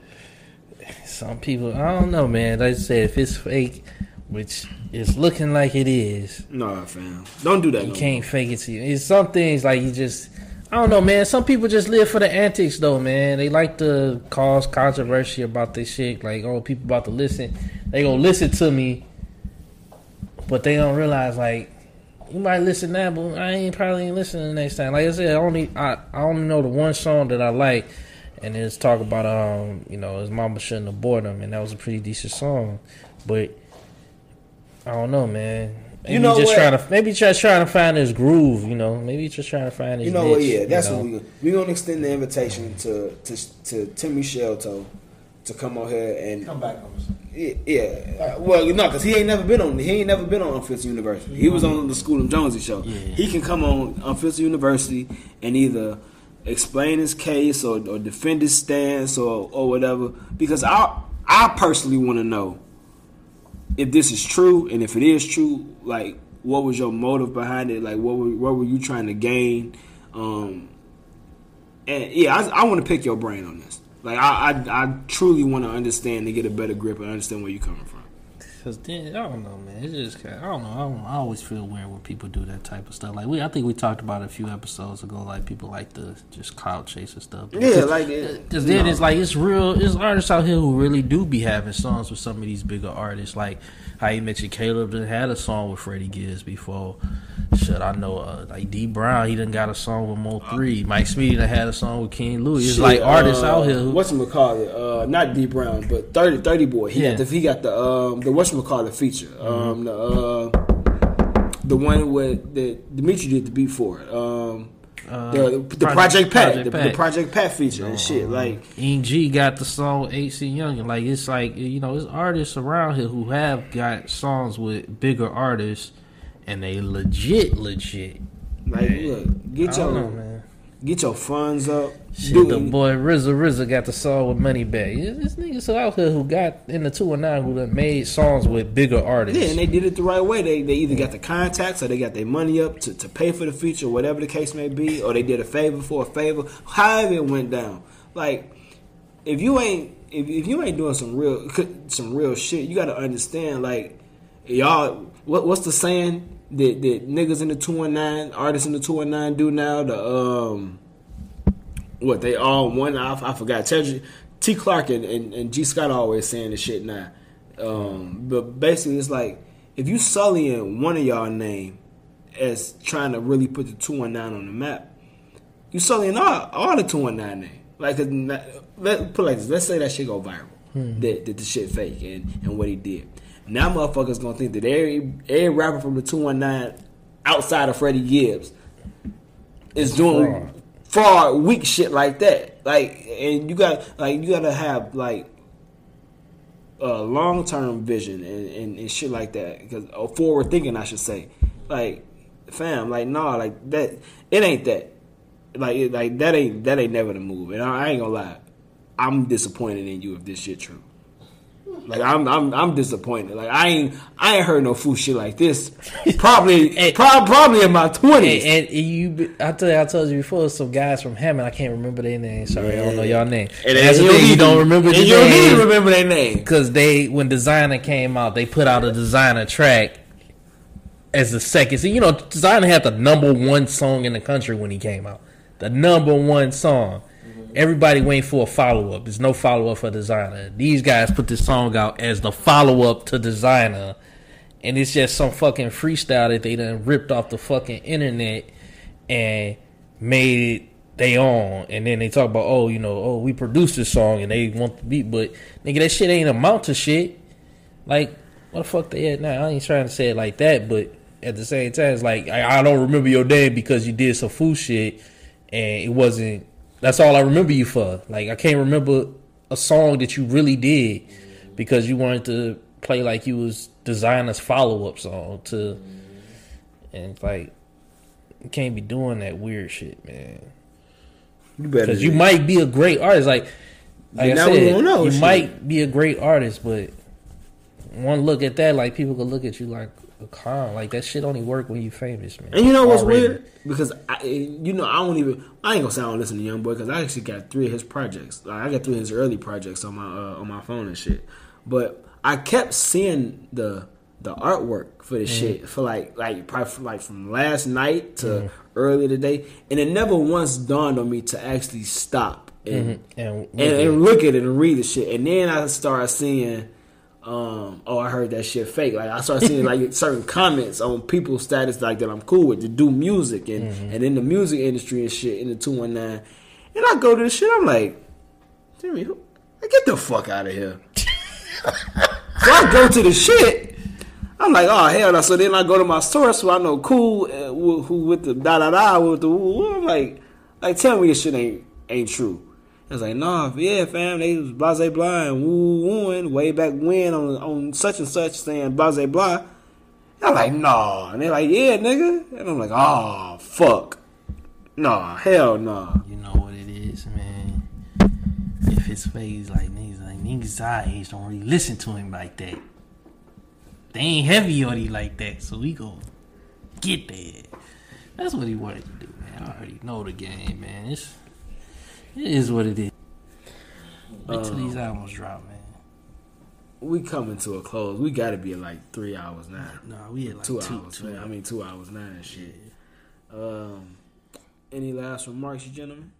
some people, I don't know, man. Like I said, if it's fake, which it's looking like it is, No, fam, don't do that. you no can't fake it to you. It's some things like you just. I don't know, man. Some people just live for the antics, though, man. They like to cause controversy about this shit. Like, oh, people about to listen. They gonna listen to me, but they don't realize, like, you might listen now, but I ain't probably ain't listening next time. Like I said, I only I, I only know the one song that I like, and it's talk about um, you know, his mama shouldn't abort him, and that was a pretty decent song. But I don't know, man. Maybe You know just what? trying to maybe just trying to find his groove. You know, maybe just trying to find his. You know what? Yeah, that's you know? what we we gonna extend the invitation to to to Timmy Shelto to come on here and Come back on yeah, yeah. Well, no, because he ain't never been on he ain't never been on Unfiltered University. He was on the School of Jonesy show. Yeah. He can come on Unfiltered University and either explain his case or, or defend his stance or or whatever. Because I I personally want to know if this is true and if it is true, like what was your motive behind it? Like what were what were you trying to gain? Um, and yeah, I, I want to pick your brain on this. Like I I, I truly want to understand and get a better grip and understand where you're coming from. Cause then I don't know, man. It's just I don't know. I, don't, I always feel weird when people do that type of stuff. Like we, I think we talked about it a few episodes ago. Like people like to just cloud chase and stuff. Yeah, like it- Because then no. it's like it's real. It's artists out here who really do be having songs with some of these bigger artists. Like how you mentioned Caleb done had a song with Freddie Gibbs before. Shit, I know. Uh, like D Brown, he done got a song with Mo Three. Mike Smitty done had a song with King Louie. It's Shit, like artists uh, out here. Who, What's call it? Uh, not D Brown, but 30, 30 boy. He Yeah. got the he got the um the what's call it feature. Um the uh the one with that Dimitri did the beat for it. Um uh, the, the Project, Pat, the, the Project Pat feature and shit. Like Ing G got the song with AC Young, and like it's like you know, it's artists around here who have got songs with bigger artists, and they legit, legit. like look, get your know, man. get your funds up. Shit, do the boy RZA RZA got the song with Moneybagg. Yeah, This niggas out here who got in the two and nine who done made songs with bigger artists. Yeah, and they did it the right way. They they either got the contacts or they got their money up to, to pay for the feature, whatever the case may be, or they did a favor for a favor. However it went down. Like if you ain't if, if you ain't doing some real some real shit, you got to understand. Like y'all, what what's the saying that that niggas in the two and nine, artists in the two and nine do now? The um, what they all one. I, I forgot. T, T Clark and, and, and G Scott always saying this shit now. Um, but basically, it's like if you sullying one of y'all name as trying to really put the two one nine on the map, you sullying all all the two one nine name. Like let put it like this. Let's say that shit go viral. That, that the shit fake and, and what he did. Now motherfuckers gonna think that every every rapper from the two one nine outside of Freddie Gibbs is doing Fraud. Fraud, weak shit like that. Like, and you got like you gotta have like a long term vision and, and, and shit like that because or uh, forward thinking, I should say. Like, fam, like nah, like that. It ain't that. Like, like that ain't that ain't never the move. And I, I ain't gonna lie, I'm disappointed in you if this shit true. Like I'm, I'm, I'm disappointed. Like I ain't, I ain't heard no fool shit like this. Probably, prob- probably in my twenties. And, and you, I tell you, I told you before, some guys from Hammond. I can't remember their name. Sorry, I don't know y'all name. And that's the thing, you don't remember and you don't need to remember their name. because they, when Desiigner came out, they put out a Desiigner track as the second. So you know, Desiigner had the number one song in the country when he came out. The number one song. Everybody waiting for a follow up. There's no follow up for Desiigner. These guys put this song out as the follow up to Desiigner, and it's just some fucking freestyle that they done ripped off the fucking internet and made it they own. And then they talk about, oh, you know, oh, we produced this song and they want the beat, but nigga, that shit ain't amount to shit. Like, what the fuck they at now? I ain't trying to say it like that, but at the same time, it's like I, I don't remember your name because you did some fool shit, and it wasn't. That's all I remember you for. Like I can't remember a song that you really did because you wanted to play like you was Desiigner's follow up song to, and it's like you can't be doing that weird shit, man. You better. Because you might be a great artist, like like I we said, you shit. might be a great artist, but one look at that, like people could look at you like clown. Like that shit only work when you famous, man. And you know what's Already. weird? Because I, you know, I don't even. I ain't gonna say I don't listen to Young Boy because I actually got three of his projects. Like I got three of his early projects on my uh, on my phone and shit. But I kept seeing the the artwork for this mm. shit for like like probably from, like from last night to mm-hmm. earlier today, and it never once dawned on me to actually stop and mm-hmm. And, and, and look at it and read the shit. And then I started seeing, um, oh, I heard that shit fake. Like I started seeing like certain comments on people's status like that I'm cool with to do music and and in the music industry and shit in the two one nine. And I go to the shit. I'm like, Jimmy, who- get the fuck out of here. so I go to the shit. I'm like, oh hell no. So then I go to my source who I know cool uh, who, who with the da da da with the woo. woo. I'm like, like tell me this shit ain't ain't true. It's like, nah, yeah, fam, they was blase blah and woo wooing way back when on on such and such saying blase blah. I'm like, nah, and they're like, yeah, nigga, and I'm like, oh fuck, nah, hell nah. You know what it is, man. If it's phase like niggas, like niggas our age don't really listen to him like that. They ain't heavy on you like that, so we go get that. That's what he wanted to do, man. I already know the game, man. It's, it is what it is. Wait till these albums drop, man. We coming to a close. We got to be at like three hours now. Nah, we had like two, two, hours, two man. I mean, two hours now and shit. Um, any last remarks, you gentlemen?